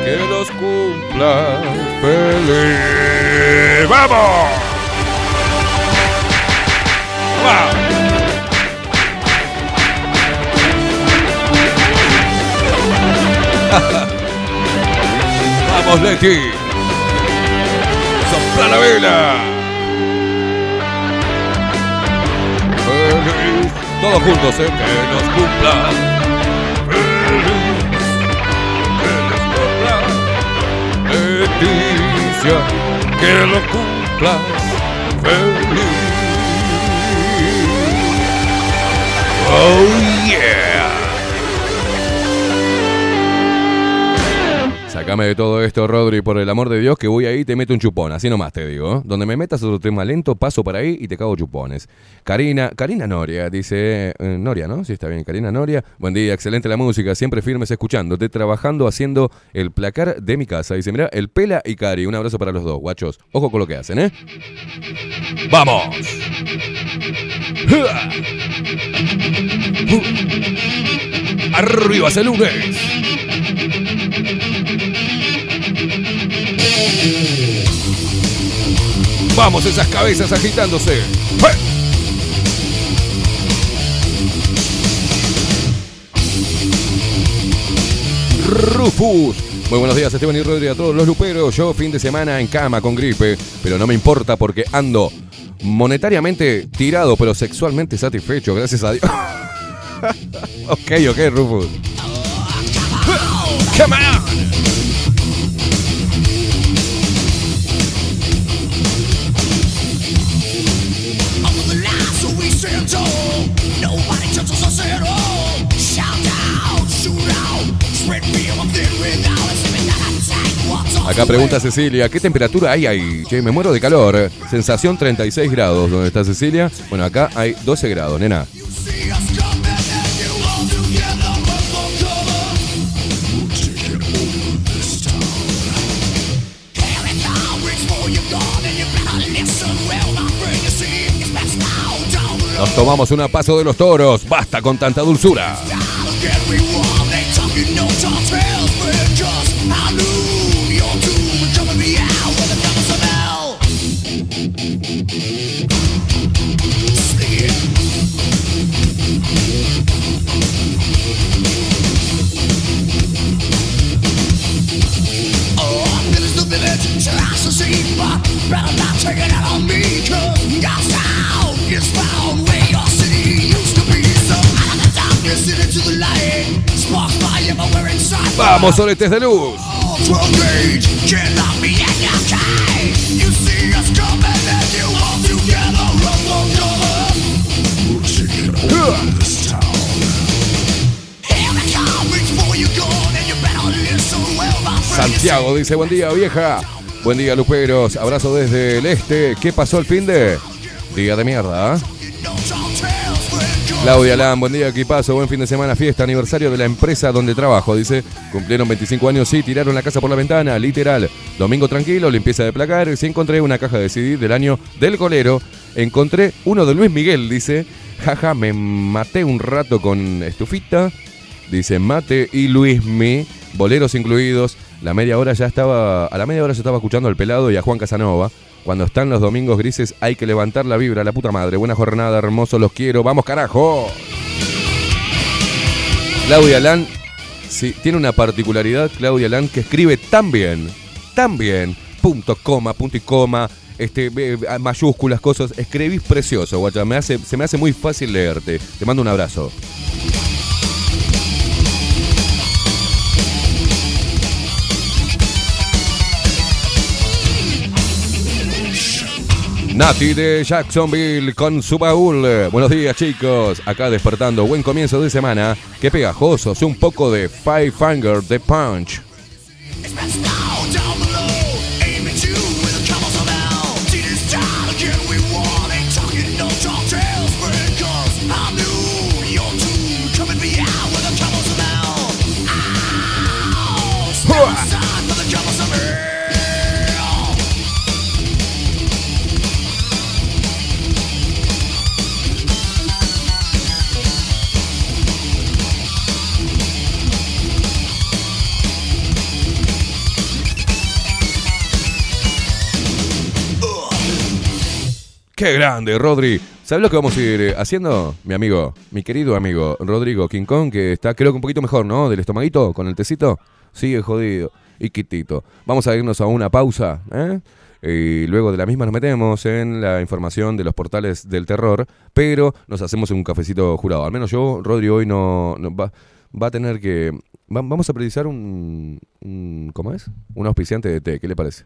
que los cumpla feliz. ¡Vamos! ¡Vamos! ¡Vamos, Leti! ¡Sopla la vela! Feliz. Todos juntos, ¿eh? Que nos cumpla. Feliz. Leticia, que lo cumplas feliz. Oh yeah. Sácame de todo esto, Rodri, por el amor de Dios, que voy ahí y te meto un chupón. Así nomás te digo. ¿eh? Donde me metas otro tema lento, paso por ahí y te cago chupones. Karina, Karina Noria, dice. eh, Noria, ¿no? Sí, está bien. Karina Noria. Buen día, excelente la música. Siempre firmes escuchándote, trabajando, haciendo el placar de mi casa. Dice, mira, el Pela y Cari. Un abrazo para los dos, guachos. Ojo con lo que hacen, ¿eh? ¡Vamos! ¡Arriba ese lunes! Vamos, esas cabezas agitándose. Rufus. Muy buenos días, Esteban y Rodri, a todos los luperos. Yo fin de semana en cama con gripe, pero no me importa porque ando monetariamente tirado, pero sexualmente satisfecho, gracias a Dios. ok, ok, Rufus. Come on. Acá pregunta Cecilia, ¿qué temperatura hay ahí? Che, me muero de calor. Sensación 36 grados. ¿Dónde está Cecilia? Bueno, acá hay 12 grados, nena. Nos tomamos una paso de los toros. Basta con tanta dulzura. Vamos, soletes de luz. Santiago dice, buen día vieja. Buen día Luperos. Abrazo desde el este. ¿Qué pasó el fin de? Día de mierda. ¿eh? Claudia Lam, buen día, equipazo, buen fin de semana, fiesta, aniversario de la empresa donde trabajo, dice, cumplieron 25 años, sí, tiraron la casa por la ventana, literal, domingo tranquilo, limpieza de placar, sí encontré una caja de CD del año del colero, encontré uno de Luis Miguel, dice, jaja, me maté un rato con estufita, dice, mate y Luis Mi, boleros incluidos, la media hora ya estaba, a la media hora ya estaba escuchando al pelado y a Juan Casanova, cuando están los domingos grises hay que levantar la vibra, la puta madre. Buena jornada, hermoso, los quiero. ¡Vamos, carajo! Claudia Lan, sí, tiene una particularidad, Claudia Lan, que escribe tan bien, tan bien, punto, coma, punto y coma, este, eh, mayúsculas, cosas. Escribís precioso, guacha. Me hace, se me hace muy fácil leerte. Te mando un abrazo. Nati de Jacksonville con su baúl. Buenos días chicos, acá despertando, buen comienzo de semana. Qué pegajosos, un poco de Five Finger de Punch. Qué grande, Rodri. ¿Sabes lo que vamos a ir eh, haciendo? Mi amigo, mi querido amigo Rodrigo King Kong, que está creo que un poquito mejor, ¿no? Del estomaguito, con el tecito. Sigue jodido y quitito. Vamos a irnos a una pausa, ¿eh? Y luego de la misma nos metemos en la información de los portales del terror, pero nos hacemos un cafecito jurado. Al menos yo, Rodri, hoy no, va, va a tener que... va- vamos a precisar un, un- ¿Cómo es? Un auspiciante de té, ¿qué le parece?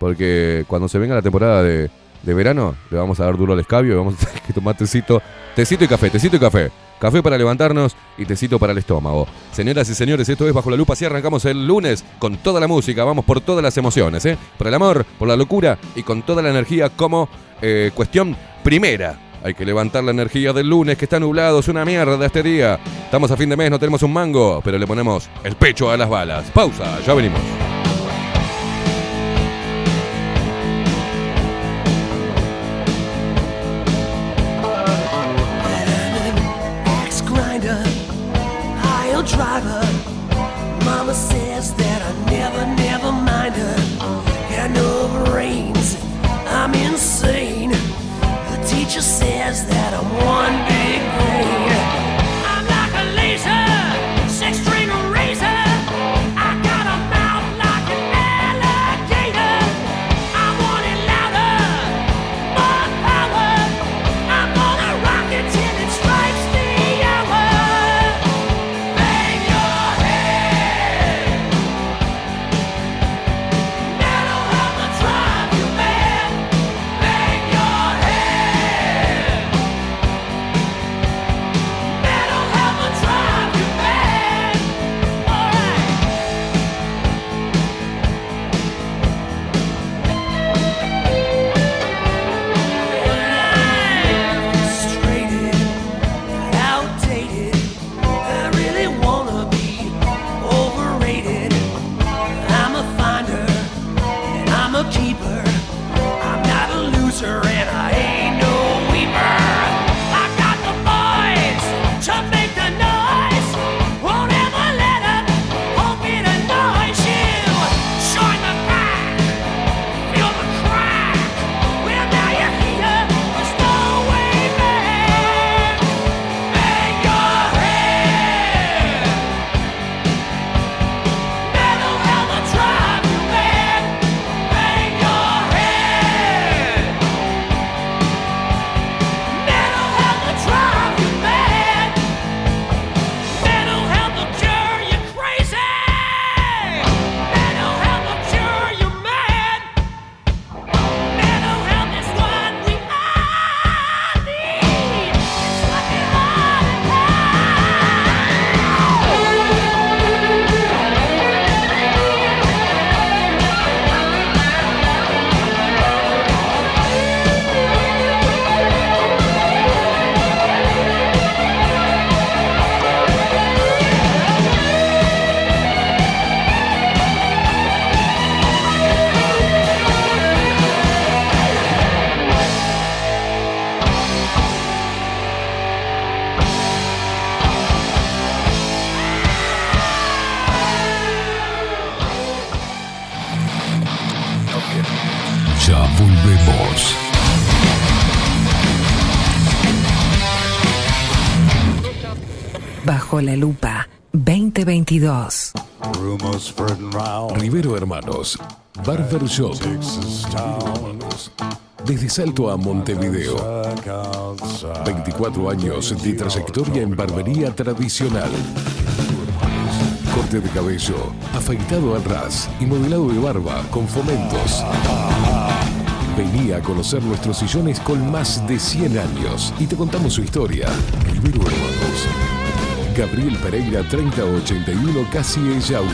Porque cuando se venga la temporada de, de verano, le vamos a dar duro al escabio y vamos a tener que tomar tecito, tecito y café, tecito y café. Café para levantarnos y tecito para el estómago. Señoras y señores, esto es Bajo la Lupa. Así arrancamos el lunes con toda la música. Vamos por todas las emociones, ¿eh? Por el amor, por la locura y con toda la energía como eh, cuestión primera. Hay que levantar la energía del lunes que está nublado. Es una mierda este día. Estamos a fin de mes, no tenemos un mango, pero le ponemos el pecho a las balas. Pausa, ya venimos. 2022. Rivero Hermanos, Barber Shop. Desde Salto a Montevideo. 24 años de trayectoria en barbería tradicional. Corte de cabello, afeitado al ras y modelado de barba con fomentos. Vení a conocer nuestros sillones con más de 100 años y te contamos su historia. Rivero Hermanos. Gabriel Pereira 3081 Casi Yauri.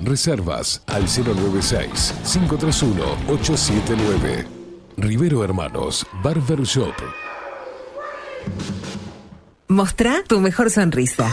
Reservas al 096-531-879. Rivero Hermanos, Barber Shop. Mostrá tu mejor sonrisa.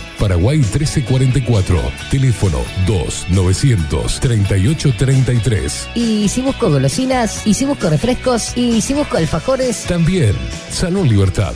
Paraguay 1344. Teléfono 2 900 3833. Y si busco golosinas. Y si busco refrescos. Y si busco alfajores. También Salón Libertad.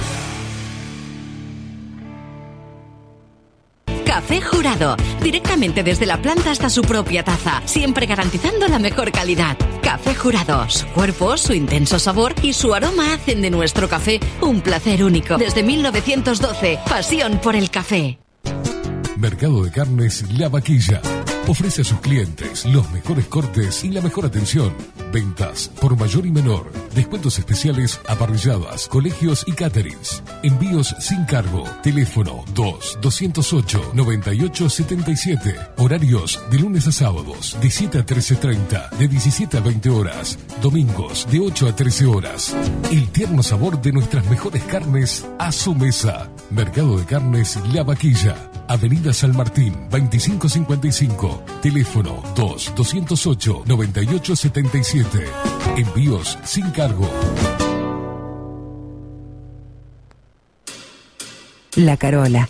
Café Jurado, directamente desde la planta hasta su propia taza, siempre garantizando la mejor calidad. Café Jurado, su cuerpo, su intenso sabor y su aroma hacen de nuestro café un placer único. Desde 1912, pasión por el café. Mercado de Carnes La Vaquilla. Ofrece a sus clientes los mejores cortes y la mejor atención. Ventas por mayor y menor. Descuentos especiales a parrilladas, colegios y caterings. Envíos sin cargo. Teléfono 2-208-9877. Horarios de lunes a sábados de 7 a 13.30, de 17 a 20 horas. Domingos de 8 a 13 horas. El tierno sabor de nuestras mejores carnes a su mesa. Mercado de Carnes La Vaquilla. Avenida San Martín, 2555. Teléfono 2-208-9877. Envíos sin cargo. La Carola.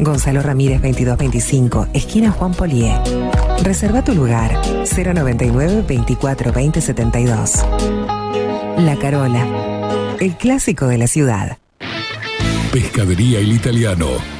Gonzalo Ramírez 2225, esquina Juan Polié. Reserva tu lugar 099 24 20 72. La Carola, el clásico de la ciudad. Pescadería El Italiano.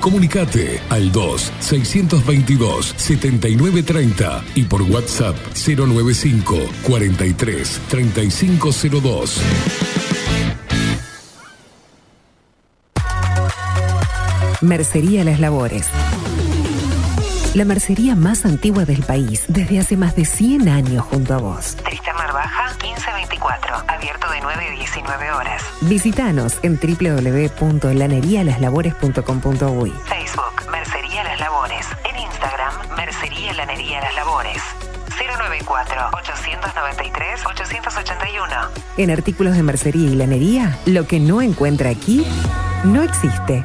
Comunicate al 2-622-7930 y por WhatsApp 095 43 3502. Mercería Las Labores. La mercería más antigua del país, desde hace más de 100 años junto a vos. Tristán Baja 1524, abierto de 9 a 19 horas. Visítanos en www.lanerialaslavores.com.uy. Facebook, Mercería Las Labores. En Instagram, Mercería Lanería Las Labores. 094-893-881. En artículos de mercería y lanería, lo que no encuentra aquí, no existe.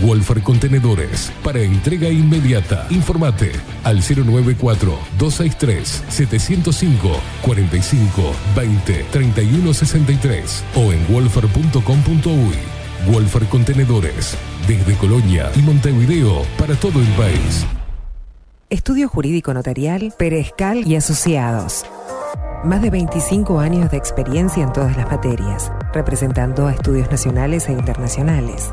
Wolfer Contenedores para entrega inmediata. Informate al 094-263-705 45 20 31 63 o en wolfer.com.uy. Wolfer Contenedores desde Colonia y Montevideo para todo el país. Estudio Jurídico Notarial, Perezcal y Asociados. Más de 25 años de experiencia en todas las materias, representando a estudios nacionales e internacionales.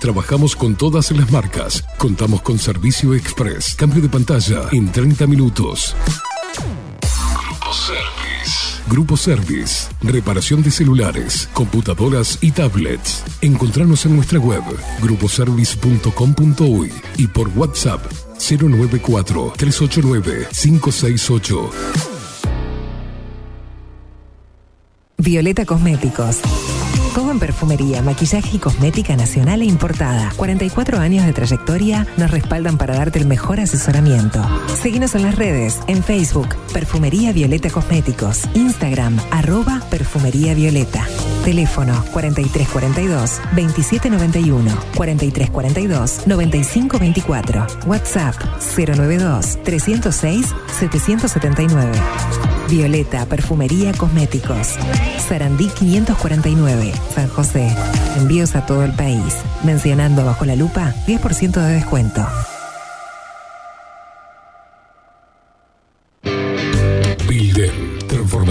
Trabajamos con todas las marcas. Contamos con servicio express. Cambio de pantalla en 30 minutos. Grupo Service. Grupo Service. Reparación de celulares, computadoras y tablets. Encontrarnos en nuestra web gruposervice.com.uy y por WhatsApp 094 389 568. Violeta Cosméticos. Todo en perfumería, maquillaje y cosmética nacional e importada. 44 años de trayectoria nos respaldan para darte el mejor asesoramiento. Seguinos en las redes, en Facebook, Perfumería Violeta Cosméticos, Instagram, arroba Perfumería Violeta. Teléfono 4342-2791, 4342-9524, WhatsApp 092-306-779. Violeta Perfumería Cosméticos. Sarandí 549, San José. Envíos a todo el país. Mencionando bajo la lupa, 10% de descuento.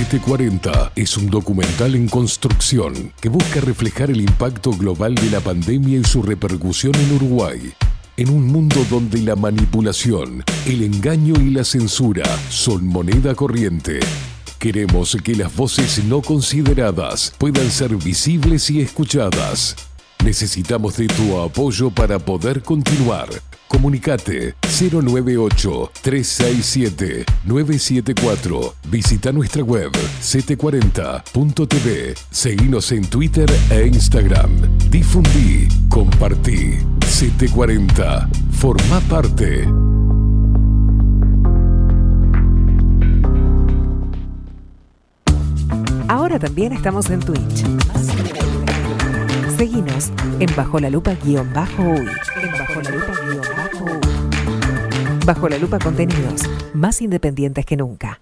740 es un documental en construcción que busca reflejar el impacto global de la pandemia y su repercusión en Uruguay, en un mundo donde la manipulación, el engaño y la censura son moneda corriente. Queremos que las voces no consideradas puedan ser visibles y escuchadas. Necesitamos de tu apoyo para poder continuar. Comunicate 098-367-974. Visita nuestra web ct40.tv. Seguinos en Twitter e Instagram. Difundí, compartí. CT40. Forma parte. Ahora también estamos en Twitch. Seguinos en Bajo la Lupa guion bajo uy. En Bajo la Lupa guion bajo la Lupa contenidos más independientes que nunca.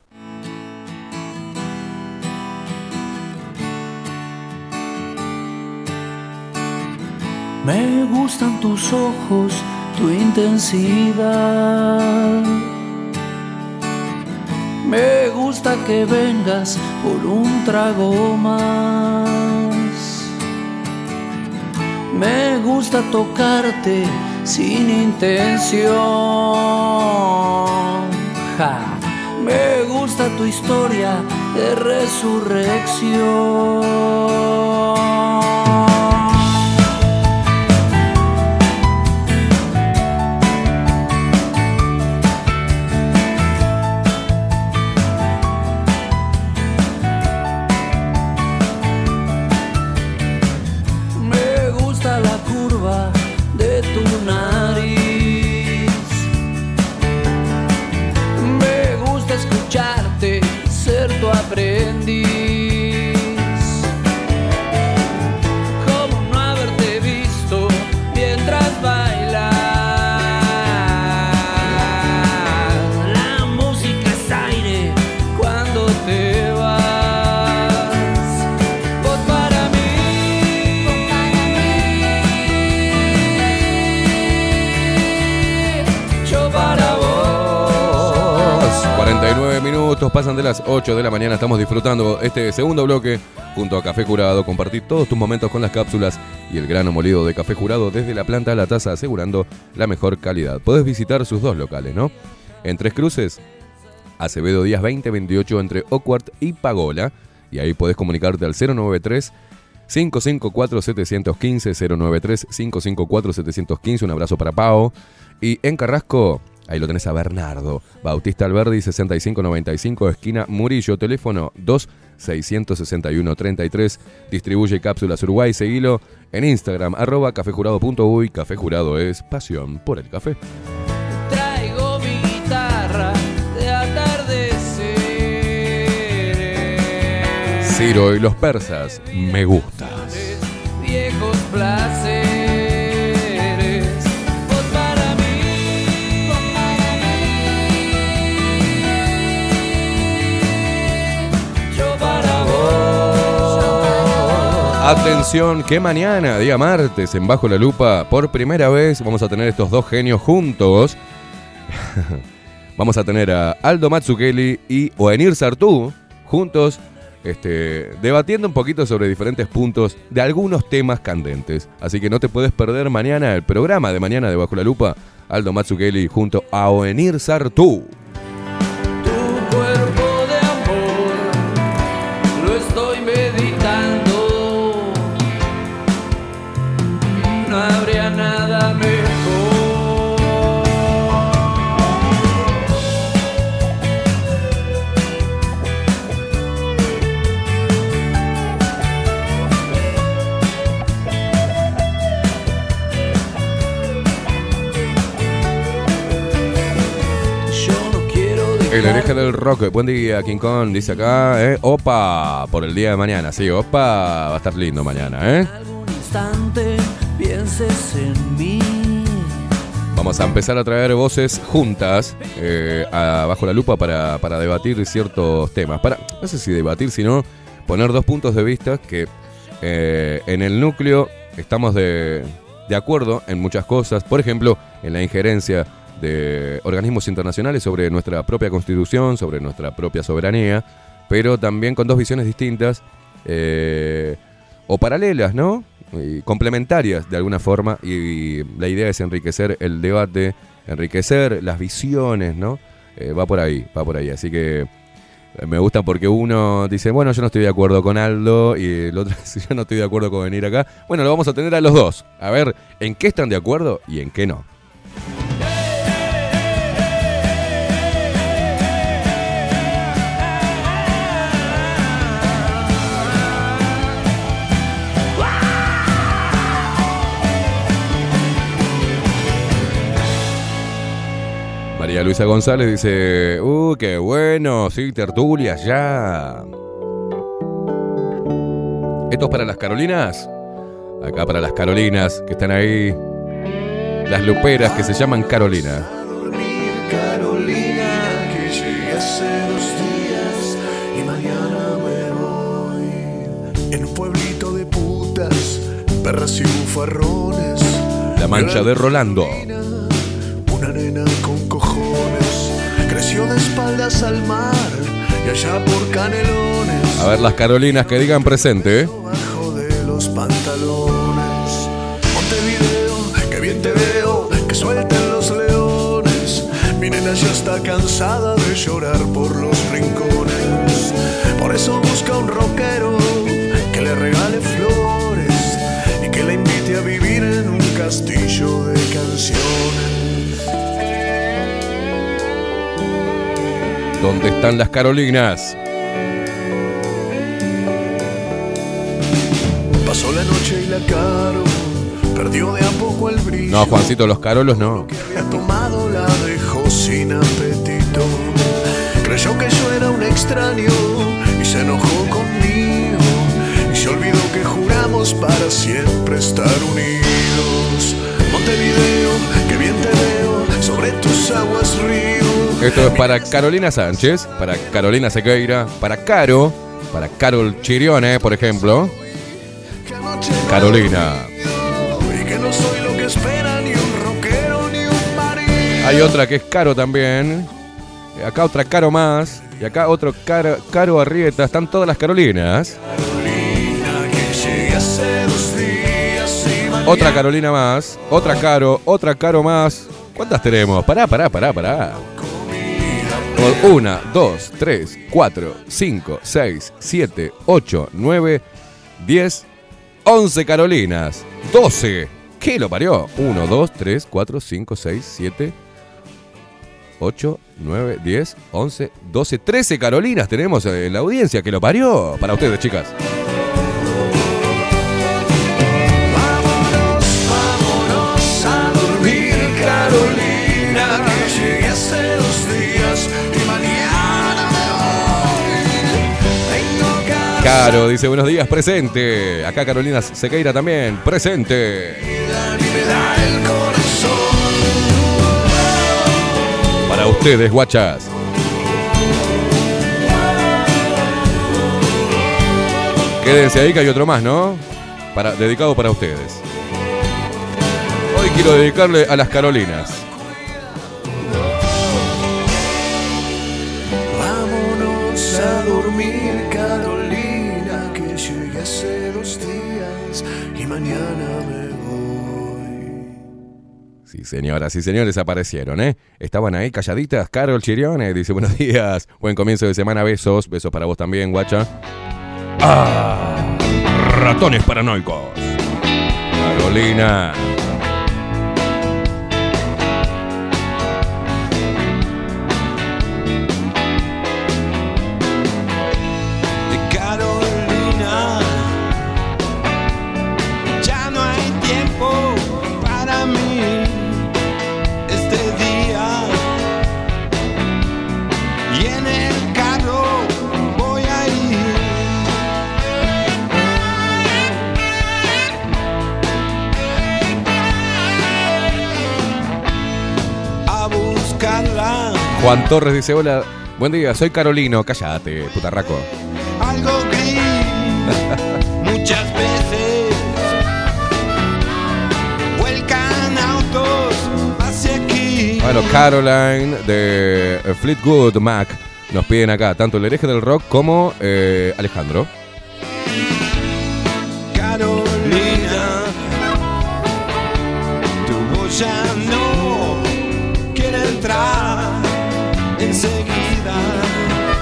Me gustan tus ojos, tu intensidad. Me gusta que vengas por un trago más. Me gusta tocarte sin intención. Me gusta tu historia de resurrección. Pasan de las 8 de la mañana, estamos disfrutando este segundo bloque junto a Café Jurado. Compartir todos tus momentos con las cápsulas y el grano molido de Café Jurado desde la planta a la taza, asegurando la mejor calidad. Podés visitar sus dos locales, ¿no? En Tres Cruces, Acevedo Díaz 2028 entre Oakward y Pagola. Y ahí podés comunicarte al 093 554 715 093 554 715. Un abrazo para Pau. Y en Carrasco, ahí lo tenés a Bernardo. Bautista Alberdi 6595, esquina Murillo. Teléfono 2 661 33. Distribuye cápsulas Uruguay. Seguilo en Instagram, arroba cafejurado.uy. Café Jurado es pasión por el café. Traigo mi guitarra de atardeceres, Ciro y los persas, me gustas. viejos placeres. Atención, que mañana, día martes, en Bajo la Lupa, por primera vez vamos a tener estos dos genios juntos. vamos a tener a Aldo Matsukeli y Oenir Sartú juntos, este, debatiendo un poquito sobre diferentes puntos de algunos temas candentes. Así que no te puedes perder mañana el programa de mañana de Bajo la Lupa. Aldo Matsukeli junto a Oenir Sartú. El hereje del rock. Buen día, King Kong. Dice acá, eh. Opa, por el día de mañana. Sí, opa, va a estar lindo mañana, ¿eh? instante pienses en mí. Vamos a empezar a traer voces juntas eh, a- bajo la lupa para, para debatir ciertos temas. Para, no sé si debatir, sino poner dos puntos de vista que eh, en el núcleo estamos de, de acuerdo en muchas cosas. Por ejemplo, en la injerencia de organismos internacionales sobre nuestra propia constitución, sobre nuestra propia soberanía, pero también con dos visiones distintas eh, o paralelas, ¿no? Y complementarias de alguna forma y la idea es enriquecer el debate, enriquecer las visiones, ¿no? Eh, va por ahí, va por ahí. Así que eh, me gusta porque uno dice, bueno, yo no estoy de acuerdo con Aldo y el otro dice, yo no estoy de acuerdo con venir acá. Bueno, lo vamos a tener a los dos. A ver en qué están de acuerdo y en qué no. María Luisa González dice, uh, qué bueno, sí, tertulias ya. ¿Esto es para las Carolinas? Acá para las Carolinas, que están ahí. Las luperas que se llaman Carolina. En un pueblito de putas, perras y bufarrones. La mancha de Rolando. Una nena con creció de espaldas al mar y allá por canelones, A ver las Carolinas que digan presente. ¿eh? bajo de los pantalones. Montevideo, que bien te veo, que suelten los leones. Mi nena ya está cansada de llorar por los rincones. Por eso busca un rockero que le regale flores y que la invite a vivir en un castillo de canciones. ¿Dónde están las Carolinas? Pasó la noche y la caro perdió de a poco el brillo. No, Juancito, los Carolos no. había tomado la dejó sin apetito. Creyó que yo era un extraño y se enojó conmigo. Y se olvidó que juramos para siempre estar unidos. Montevideo, que bien te veo sobre tus aguas río. Esto es para Carolina Sánchez, para Carolina Sequeira, para Caro, para Carol Chirione, por ejemplo. Carolina. Hay otra que es Caro también. Acá otra Caro más. Y acá otro Caro, Caro Arrieta. Están todas las Carolinas. Otra Carolina más. Otra Caro. Otra Caro más. ¿Cuántas tenemos? Pará, pará, pará, pará. O- Una, dos, tres, cuatro, cinco, seis, siete, ocho, nueve, diez, once Carolinas. Doce. ¿Qué lo parió? Uno, dos, tres, cuatro, cinco, seis, siete, ocho, nueve, diez, once, doce, trece Carolinas tenemos en la audiencia. que lo parió? Para ustedes, chicas. Caro dice buenos días, presente. Acá Carolina Sequeira también, presente. Para ustedes, guachas. Quédense ahí que hay otro más, ¿no? Para, dedicado para ustedes. Hoy quiero dedicarle a las Carolinas. Señoras y señores, aparecieron, ¿eh? Estaban ahí calladitas. Carol Chirione dice buenos días. Buen comienzo de semana, besos. Besos para vos también, guacha. ¡Ah! Ratones paranoicos. Carolina. Carolina, Juan Torres dice hola. Buen día, soy Carolino. Cállate, putarraco. algo gris muchas veces vuelcan autos hacia aquí Bueno, Caroline de Fleetwood Mac nos piden acá tanto el hereje del rock como eh, Alejandro.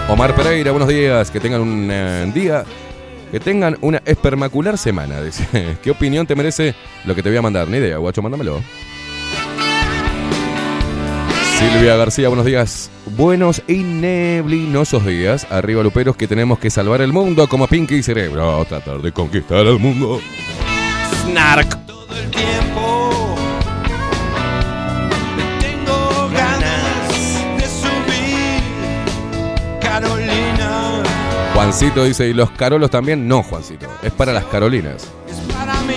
Omar Pereira, buenos días. Que tengan un eh, día. Que tengan una espermacular semana. Dice. ¿Qué opinión te merece lo que te voy a mandar? Ni idea, guacho, mándamelo. Silvia García, buenos días. Buenos y neblinosos días. Arriba, Luperos, que tenemos que salvar el mundo como Pinky y Cerebro. Tratar de conquistar el mundo. Snark. todo el tiempo Juancito dice, ¿y los Carolos también? No, Juancito. Es para las Carolinas. es para mí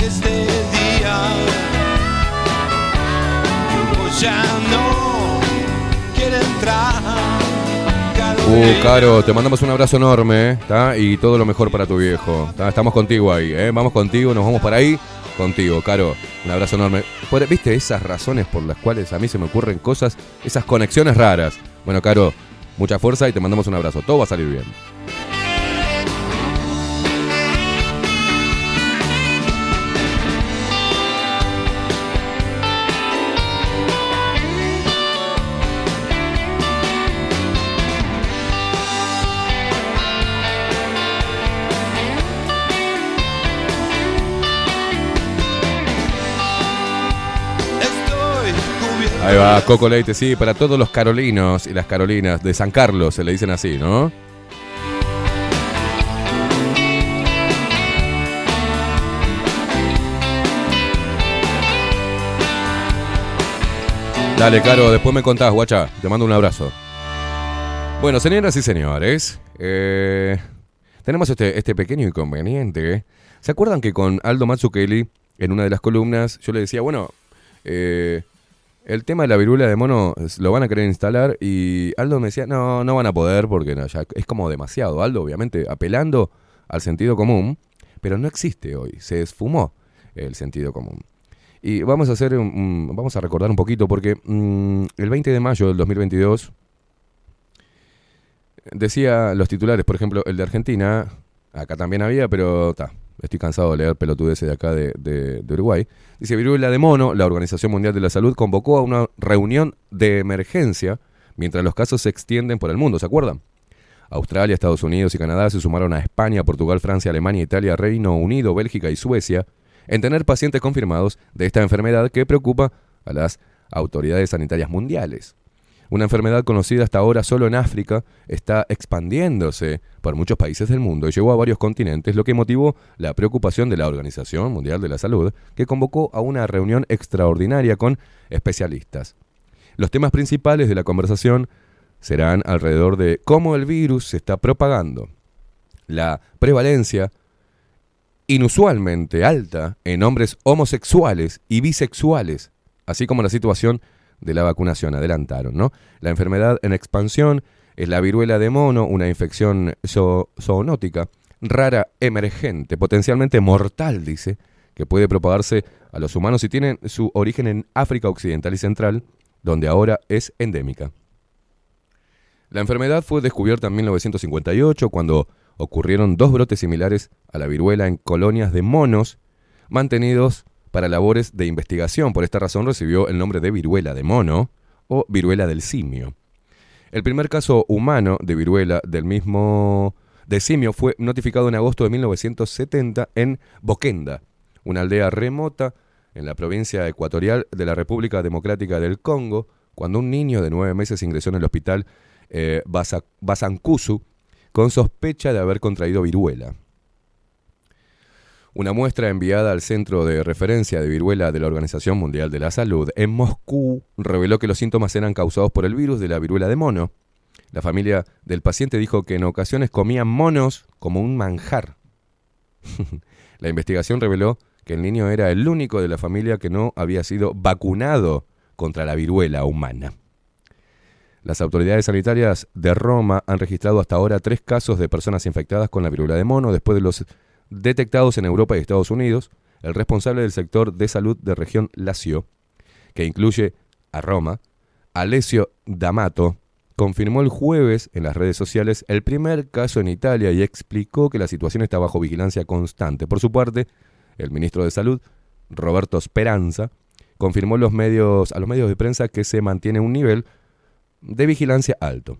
este día yo ya no quiero entrar Uh, Caro, te mandamos un abrazo enorme, ¿está? Y todo lo mejor para tu viejo. ¿tá? Estamos contigo ahí, ¿eh? Vamos contigo, nos vamos para ahí contigo, Caro. Un abrazo enorme. ¿Viste esas razones por las cuales a mí se me ocurren cosas, esas conexiones raras? Bueno, Caro, mucha fuerza y te mandamos un abrazo. Todo va a salir bien. Ahí va, Coco Leite, sí, para todos los carolinos y las carolinas de San Carlos, se le dicen así, ¿no? Dale, Caro, después me contás, guacha. Te mando un abrazo. Bueno, señoras y señores, eh, tenemos este, este pequeño inconveniente. ¿Se acuerdan que con Aldo Mazzucchelli, en una de las columnas, yo le decía, bueno, eh, el tema de la viruela de mono lo van a querer instalar y Aldo me decía, no, no van a poder porque es como demasiado. Aldo, obviamente, apelando al sentido común, pero no existe hoy, se esfumó el sentido común. Y vamos a hacer vamos a recordar un poquito porque mm, el 20 de mayo del 2022 decía los titulares, por ejemplo, el de Argentina, acá también había, pero ta, estoy cansado de leer pelotudeces de acá de, de- Uruguay. Dice, viruela de mono, la Organización Mundial de la Salud convocó a una reunión de emergencia mientras los casos se extienden por el mundo, ¿se acuerdan? Australia, Estados Unidos y Canadá se sumaron a España, Portugal, Francia, Alemania, Italia, Reino Unido, Bélgica y Suecia en tener pacientes confirmados de esta enfermedad que preocupa a las autoridades sanitarias mundiales. Una enfermedad conocida hasta ahora solo en África está expandiéndose por muchos países del mundo y llegó a varios continentes, lo que motivó la preocupación de la Organización Mundial de la Salud, que convocó a una reunión extraordinaria con especialistas. Los temas principales de la conversación serán alrededor de cómo el virus se está propagando, la prevalencia inusualmente alta en hombres homosexuales y bisexuales, así como la situación de la vacunación. Adelantaron, ¿no? La enfermedad en expansión es la viruela de mono, una infección zo- zoonótica rara, emergente, potencialmente mortal, dice, que puede propagarse a los humanos y tiene su origen en África Occidental y Central, donde ahora es endémica. La enfermedad fue descubierta en 1958 cuando ocurrieron dos brotes similares a la viruela en colonias de monos mantenidos para labores de investigación. Por esta razón recibió el nombre de viruela de mono o viruela del simio. El primer caso humano de viruela del mismo de simio fue notificado en agosto de 1970 en Boquenda, una aldea remota en la provincia ecuatorial de la República Democrática del Congo, cuando un niño de nueve meses ingresó en el hospital eh, Basa- Basankusu con sospecha de haber contraído viruela. Una muestra enviada al Centro de Referencia de Viruela de la Organización Mundial de la Salud en Moscú reveló que los síntomas eran causados por el virus de la viruela de mono. La familia del paciente dijo que en ocasiones comían monos como un manjar. la investigación reveló que el niño era el único de la familia que no había sido vacunado contra la viruela humana. Las autoridades sanitarias de Roma han registrado hasta ahora tres casos de personas infectadas con la viruela de mono después de los detectados en Europa y Estados Unidos. El responsable del sector de salud de región Lazio, que incluye a Roma, Alessio D'Amato, confirmó el jueves en las redes sociales el primer caso en Italia y explicó que la situación está bajo vigilancia constante. Por su parte, el ministro de Salud, Roberto Speranza, confirmó a los medios de prensa que se mantiene un nivel de vigilancia alto.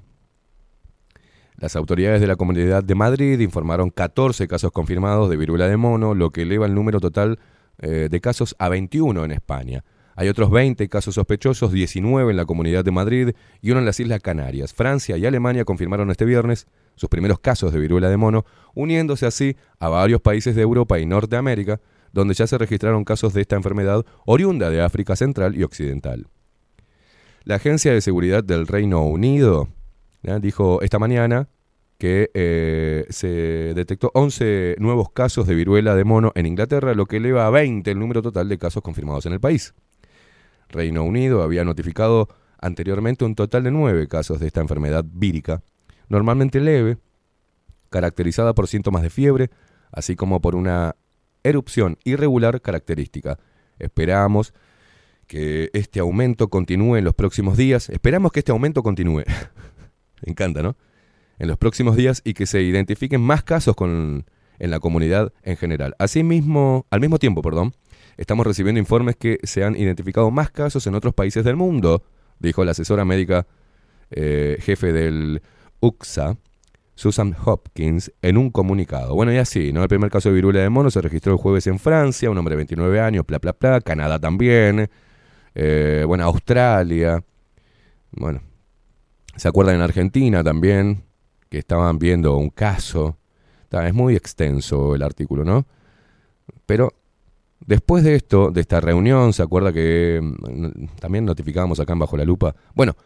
Las autoridades de la Comunidad de Madrid informaron 14 casos confirmados de viruela de mono, lo que eleva el número total eh, de casos a 21 en España. Hay otros 20 casos sospechosos, 19 en la Comunidad de Madrid y uno en las Islas Canarias. Francia y Alemania confirmaron este viernes sus primeros casos de viruela de mono, uniéndose así a varios países de Europa y Norteamérica, donde ya se registraron casos de esta enfermedad oriunda de África Central y Occidental. La Agencia de Seguridad del Reino Unido dijo esta mañana que eh, se detectó 11 nuevos casos de viruela de mono en Inglaterra, lo que eleva a 20 el número total de casos confirmados en el país. Reino Unido había notificado anteriormente un total de 9 casos de esta enfermedad vírica, normalmente leve, caracterizada por síntomas de fiebre, así como por una erupción irregular característica. Esperamos que este aumento continúe en los próximos días. Esperamos que este aumento continúe. Me encanta, ¿no? En los próximos días y que se identifiquen más casos con, en la comunidad en general. Asimismo, al mismo tiempo, perdón, estamos recibiendo informes que se han identificado más casos en otros países del mundo, dijo la asesora médica eh, jefe del UXA, Susan Hopkins, en un comunicado. Bueno, y así, ¿no? El primer caso de viruela de mono se registró el jueves en Francia, un hombre de 29 años, bla, bla, bla, Canadá también, eh, bueno, Australia, bueno, ¿se acuerdan en Argentina también? Que estaban viendo un caso. Es muy extenso el artículo, ¿no? Pero después de esto, de esta reunión, ¿se acuerda que mm, también notificábamos acá en Bajo la Lupa? Bueno,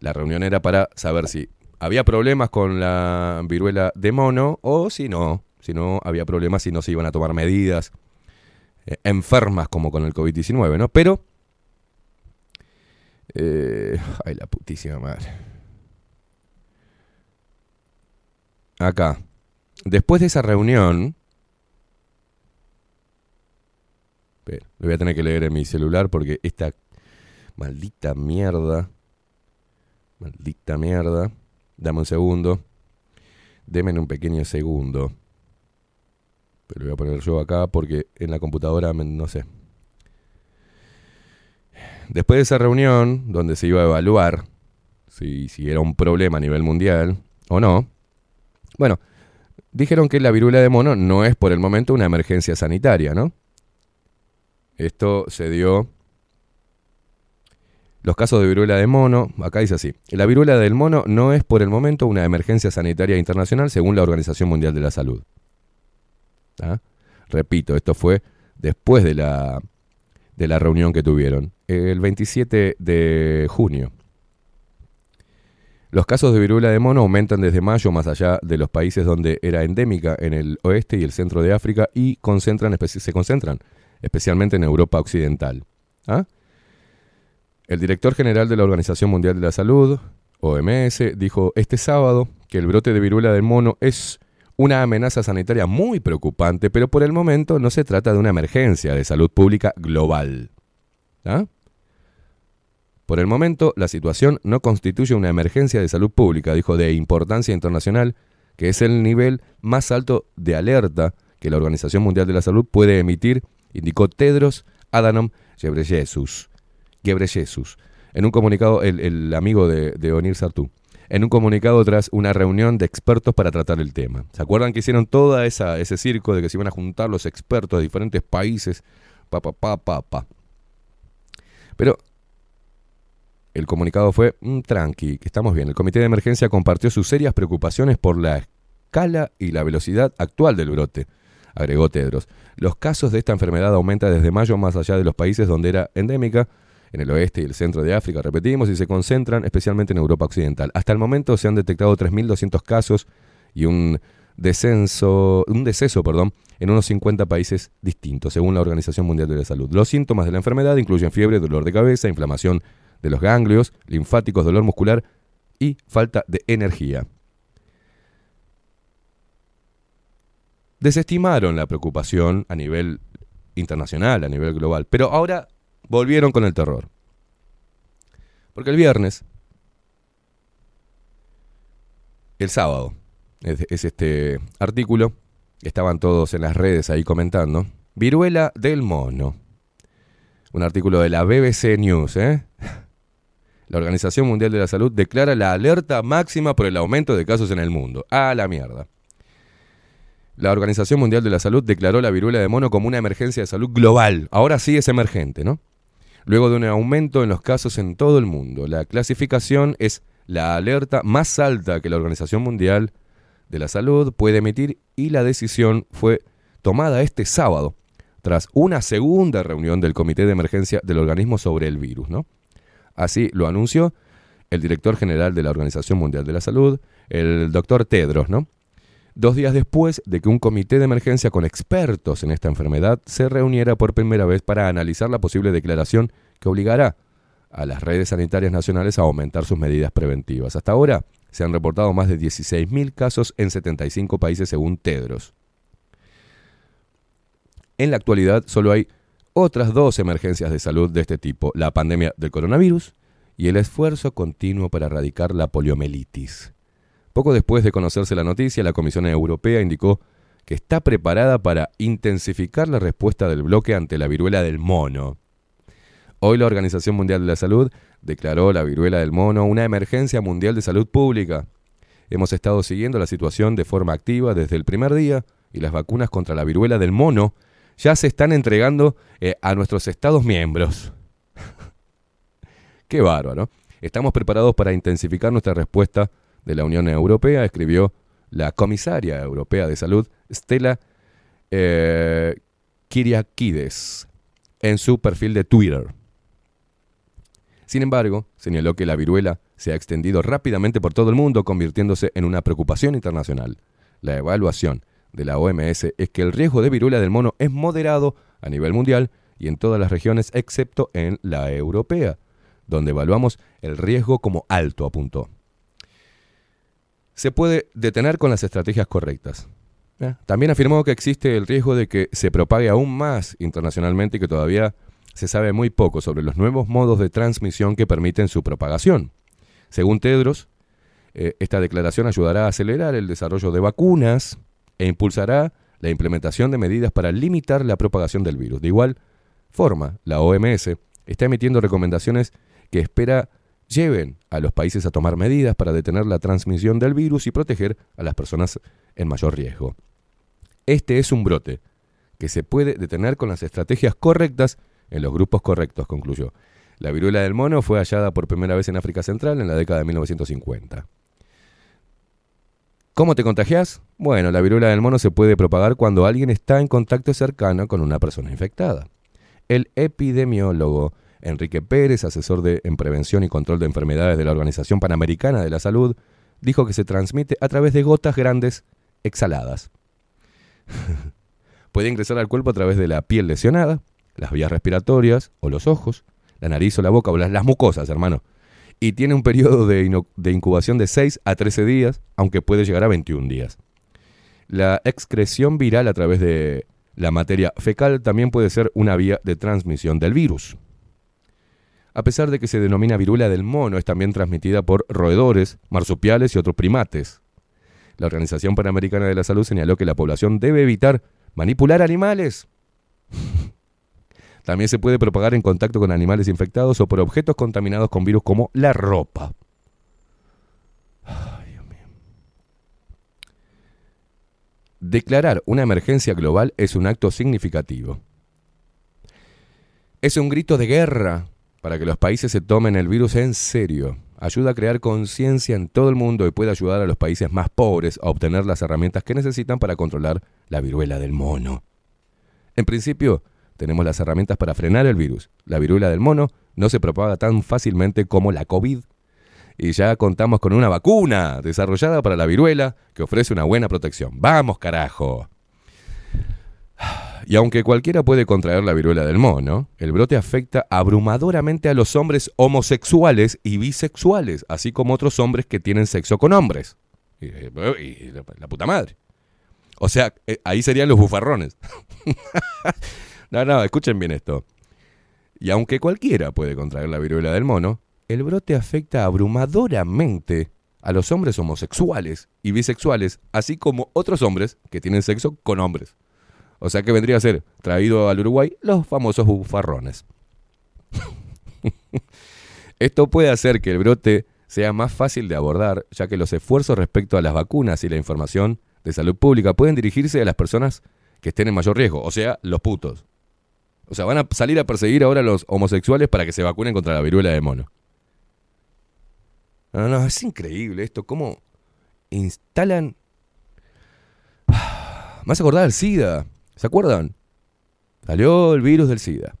la reunión era para saber si había problemas con la viruela de mono o si no, si no había problemas, si no se iban a tomar medidas eh, enfermas como con el COVID-19, ¿no? Pero, eh, ay, la putísima madre. Acá, después de esa reunión, lo voy a tener que leer en mi celular porque esta maldita mierda. Maldita mierda. Dame un segundo. Deme un pequeño segundo. Pero lo voy a poner yo acá porque en la computadora no sé. Después de esa reunión, donde se iba a evaluar si, si era un problema a nivel mundial o no, bueno, dijeron que la viruela de mono no es por el momento una emergencia sanitaria, ¿no? Esto se dio. Los casos de viruela de mono, acá dice así, la viruela del mono no es por el momento una emergencia sanitaria internacional según la Organización Mundial de la Salud. ¿Ah? Repito, esto fue después de la, de la reunión que tuvieron, el 27 de junio. Los casos de viruela de mono aumentan desde mayo más allá de los países donde era endémica en el oeste y el centro de África y se concentran especialmente en Europa Occidental. ¿Ah? El director general de la Organización Mundial de la Salud, OMS, dijo este sábado que el brote de viruela del mono es una amenaza sanitaria muy preocupante, pero por el momento no se trata de una emergencia de salud pública global. ¿Ah? Por el momento, la situación no constituye una emergencia de salud pública, dijo, de importancia internacional, que es el nivel más alto de alerta que la Organización Mundial de la Salud puede emitir, indicó Tedros Adhanom Ghebreyesus. Ghebreyesus. En un comunicado, el, amigo de, de Onir Sartú. En un comunicado tras una reunión de expertos para tratar el tema. ¿Se acuerdan que hicieron esa ese circo de que se iban a juntar los expertos de diferentes países? Pa, pa, pa, pa, pa. Pero el comunicado fue, "Mm, tranqui, que estamos bien. El comité de emergencia compartió sus serias preocupaciones por la escala y la velocidad actual del brote, agregó Tedros. Los casos de esta enfermedad aumentan desde mayo más allá de los países donde era endémica, en el oeste y el centro de África, repetimos, y se concentran especialmente en Europa Occidental. Hasta el momento se han detectado 3.200 casos y un descenso, un deceso, perdón, en unos 50 países distintos, según la Organización Mundial de la Salud. Los síntomas de la enfermedad incluyen fiebre, dolor de cabeza, inflamación de los ganglios, linfáticos, dolor muscular y falta de energía. Desestimaron la preocupación a nivel internacional, a nivel global, pero ahora volvieron con el terror. Porque el viernes, el sábado, es, es este artículo, estaban todos en las redes ahí comentando, viruela del mono. Un artículo de la BBC News, ¿eh? La Organización Mundial de la Salud declara la alerta máxima por el aumento de casos en el mundo. A la mierda. La Organización Mundial de la Salud declaró la viruela de mono como una emergencia de salud global. Ahora sí es emergente, ¿no? Luego de un aumento en los casos en todo el mundo. La clasificación es la alerta más alta que la Organización Mundial de la Salud puede emitir y la decisión fue tomada este sábado tras una segunda reunión del Comité de Emergencia del organismo sobre el virus, ¿no? Así lo anunció el director general de la Organización Mundial de la Salud, el doctor Tedros, ¿no? Dos días después de que un comité de emergencia con expertos en esta enfermedad se reuniera por primera vez para analizar la posible declaración que obligará a las redes sanitarias nacionales a aumentar sus medidas preventivas. Hasta ahora se han reportado más de 16.000 casos en 75 países según Tedros. En la actualidad solo hay otras dos emergencias de salud de este tipo, la pandemia del coronavirus y el esfuerzo continuo para erradicar la poliomielitis. Poco después de conocerse la noticia, la Comisión Europea indicó que está preparada para intensificar la respuesta del bloque ante la viruela del mono. Hoy la Organización Mundial de la Salud declaró la viruela del mono una emergencia mundial de salud pública. Hemos estado siguiendo la situación de forma activa desde el primer día y las vacunas contra la viruela del mono ya se están entregando eh, a nuestros Estados miembros. Qué bárbaro. Estamos preparados para intensificar nuestra respuesta de la Unión Europea, escribió la comisaria europea de salud, Stella eh, Kyriakides, en su perfil de Twitter. Sin embargo, señaló que la viruela se ha extendido rápidamente por todo el mundo, convirtiéndose en una preocupación internacional. La evaluación de la OMS es que el riesgo de viruela del mono es moderado a nivel mundial y en todas las regiones excepto en la europea, donde evaluamos el riesgo como alto, apuntó. Se puede detener con las estrategias correctas. ¿eh? También afirmó que existe el riesgo de que se propague aún más internacionalmente y que todavía se sabe muy poco sobre los nuevos modos de transmisión que permiten su propagación. Según Tedros, eh, esta declaración ayudará a acelerar el desarrollo de vacunas e impulsará la implementación de medidas para limitar la propagación del virus. De igual forma, la OMS está emitiendo recomendaciones que espera lleven a los países a tomar medidas para detener la transmisión del virus y proteger a las personas en mayor riesgo. Este es un brote que se puede detener con las estrategias correctas en los grupos correctos, concluyó. La viruela del mono fue hallada por primera vez en África Central en la década de 1950. ¿Cómo te contagias? Bueno, la viruela del mono se puede propagar cuando alguien está en contacto cercano con una persona infectada. El epidemiólogo Enrique Pérez, asesor de, en prevención y control de enfermedades de la Organización Panamericana de la Salud, dijo que se transmite a través de gotas grandes exhaladas. Puede ingresar al cuerpo a través de la piel lesionada, las vías respiratorias o los ojos, la nariz o la boca o las, las mucosas, hermano. Y tiene un periodo de, incubación de 6 a 13 días, aunque puede llegar a 21 días. La excreción viral a través de la materia fecal también puede ser una vía de transmisión del virus. A pesar de que se denomina viruela del mono, es también transmitida por roedores, marsupiales y otros primates. La Organización Panamericana de la Salud señaló que la población debe evitar manipular animales. También se puede propagar en contacto con animales infectados o por objetos contaminados con virus como la ropa. Ay, Dios mío. Declarar una emergencia global es un acto significativo. Es un grito de guerra para que los países se tomen el virus en serio. Ayuda a crear conciencia en todo el mundo y puede ayudar a los países más pobres a obtener las herramientas que necesitan para controlar la viruela del mono. En principio, tenemos las herramientas para frenar el virus. La viruela del mono no se propaga tan fácilmente como la COVID. Y ya contamos con una vacuna desarrollada para la viruela que ofrece una buena protección. ¡Vamos, carajo! Y aunque cualquiera puede contraer la viruela del mono, el brote afecta abrumadoramente a los hombres homosexuales y bisexuales, así como otros hombres que tienen sexo con hombres. Y, y la, la puta madre. O sea, eh, ahí serían los bufarrones. no, no, escuchen bien esto. Y aunque cualquiera puede contraer la viruela del mono, el brote afecta abrumadoramente a los hombres homosexuales y bisexuales, así como otros hombres que tienen sexo con hombres. O sea que vendría a ser traído al Uruguay los famosos bufarrones. Esto puede hacer que el brote sea más fácil de abordar, ya que los esfuerzos respecto a las vacunas y la información de salud pública pueden dirigirse a las personas que estén en mayor riesgo, o sea, los putos. O sea, van a salir a perseguir ahora a los homosexuales para que se vacunen contra la viruela de mono. No, no, es increíble esto, cómo instalan... Me hace acordar del SIDA, ¿se acuerdan? Salió el virus del SIDA.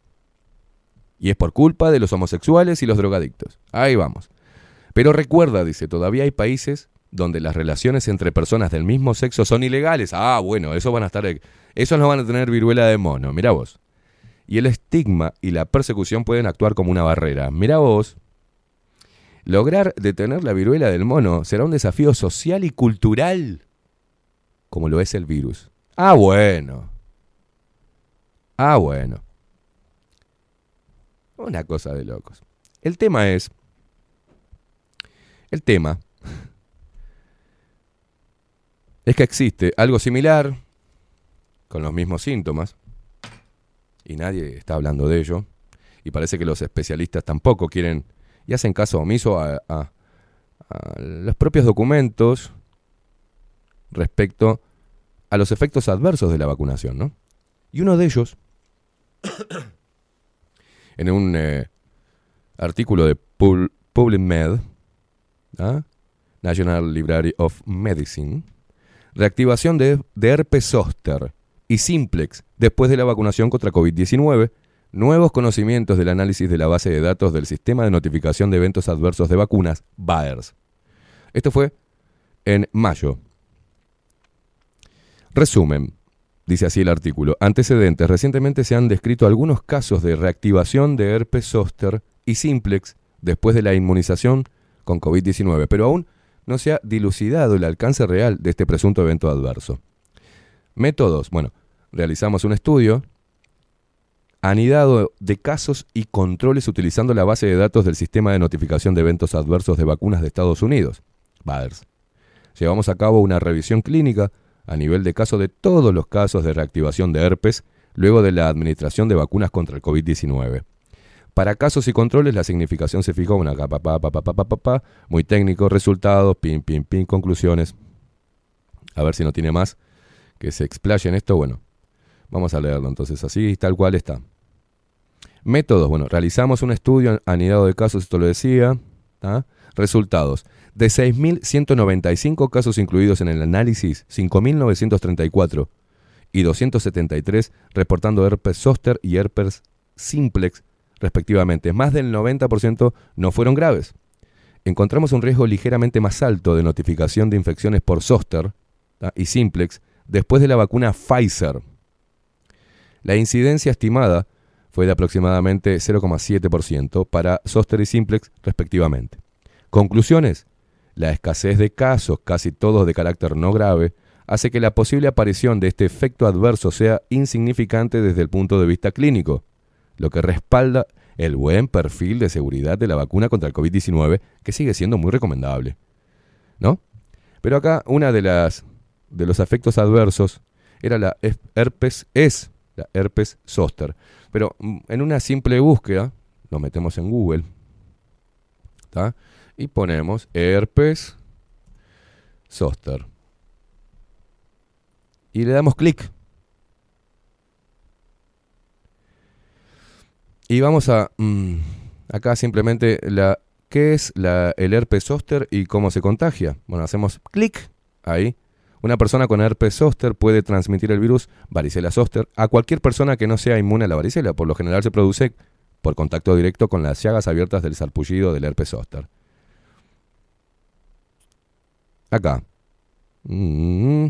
Y es por culpa de los homosexuales y los drogadictos. Ahí vamos. Pero recuerda, dice, todavía hay países donde las relaciones entre personas del mismo sexo son ilegales. Ah, bueno, eso van a estar... Esos no van a tener viruela de mono, mira vos. Y el estigma y la persecución pueden actuar como una barrera. Mira vos. Lograr detener la viruela del mono será un desafío social y cultural, como lo es el virus. Ah, bueno. Ah, bueno. Una cosa de locos. El tema es... El tema es que existe algo similar, con los mismos síntomas, y nadie está hablando de ello, y parece que los especialistas tampoco quieren y hacen caso omiso a, los propios documentos respecto a los efectos adversos de la vacunación, ¿no? Y uno de ellos, en un eh, artículo de Pub- PubMed, ¿ah? National Library of Medicine, reactivación de, de herpes zóster y simplex después de la vacunación contra COVID-19, nuevos conocimientos del análisis de la base de datos del sistema de notificación de eventos adversos de vacunas, BAERS. Esto fue en mayo. Resumen, dice así el artículo. Antecedentes. Recientemente se han descrito algunos casos de reactivación de herpes zóster y simplex después de la inmunización con COVID-19, pero aún no se ha dilucidado el alcance real de este presunto evento adverso. Métodos. Bueno, realizamos un estudio anidado de casos y controles utilizando la base de datos del sistema de notificación de eventos adversos de vacunas de Estados Unidos, BADERS. Llevamos a cabo una revisión clínica a nivel de caso de todos los casos de reactivación de herpes luego de la administración de vacunas contra el COVID-19. Para casos y controles, la significación se fijó una capa, pa, pa, pa, pa, muy técnico, resultados, pin, pin, pin, conclusiones. A ver si no tiene más que se explaye en esto. Bueno, vamos a leerlo entonces, así tal cual está. Métodos, bueno, realizamos un estudio anidado de casos, esto lo decía. Resultados. De 6.195 casos incluidos en el análisis, 5.934 y 273 reportando herpes zóster y herpes simplex respectivamente. Más del 90% no fueron graves. Encontramos un riesgo ligeramente más alto de notificación de infecciones por zóster ¿tá? y simplex después de la vacuna Pfizer. La incidencia estimada fue de aproximadamente 0,7% para zóster y simplex respectivamente. Conclusiones. La escasez de casos, casi todos de carácter no grave, hace que la posible aparición de este efecto adverso sea insignificante desde el punto de vista clínico, lo que respalda el buen perfil de seguridad de la vacuna contra el COVID-19, que sigue siendo muy recomendable. ¿No? Pero acá una de las de los efectos adversos era la herpes es la herpes zóster. Pero mm, en una simple búsqueda, lo metemos en Google, y ponemos herpes zóster. Y le damos clic. Y vamos a... mm, acá simplemente la... ¿Qué es la, el herpes zóster y cómo se contagia? Bueno, hacemos clic ahí. Una persona con herpes zóster puede transmitir el virus varicela zóster a cualquier persona que no sea inmune a la varicela. Por lo general se produce por contacto directo con las llagas abiertas del sarpullido del herpes zóster. Acá. Mm.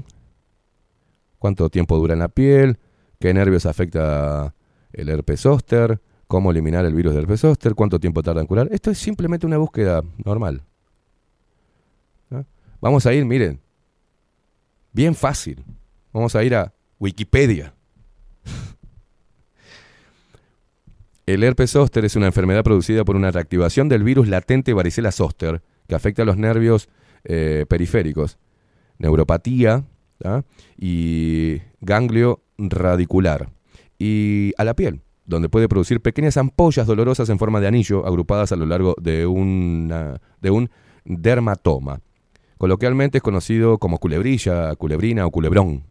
¿Cuánto tiempo dura en la piel? ¿Qué nervios afecta el herpes zóster? ¿Cómo eliminar el virus del herpes zóster? ¿Cuánto tiempo tarda en curar? Esto es simplemente una búsqueda normal. ¿Ah? Vamos a ir, miren, bien fácil. Vamos a ir a Wikipedia. El herpes zóster es una enfermedad producida por una reactivación del virus latente varicela zóster que afecta a los nervios eh, periféricos, neuropatía ¿tá? y ganglio radicular y a la piel, donde puede producir pequeñas ampollas dolorosas en forma de anillo agrupadas a lo largo de un dermatoma. Coloquialmente es conocido como culebrilla, culebrina o culebrón.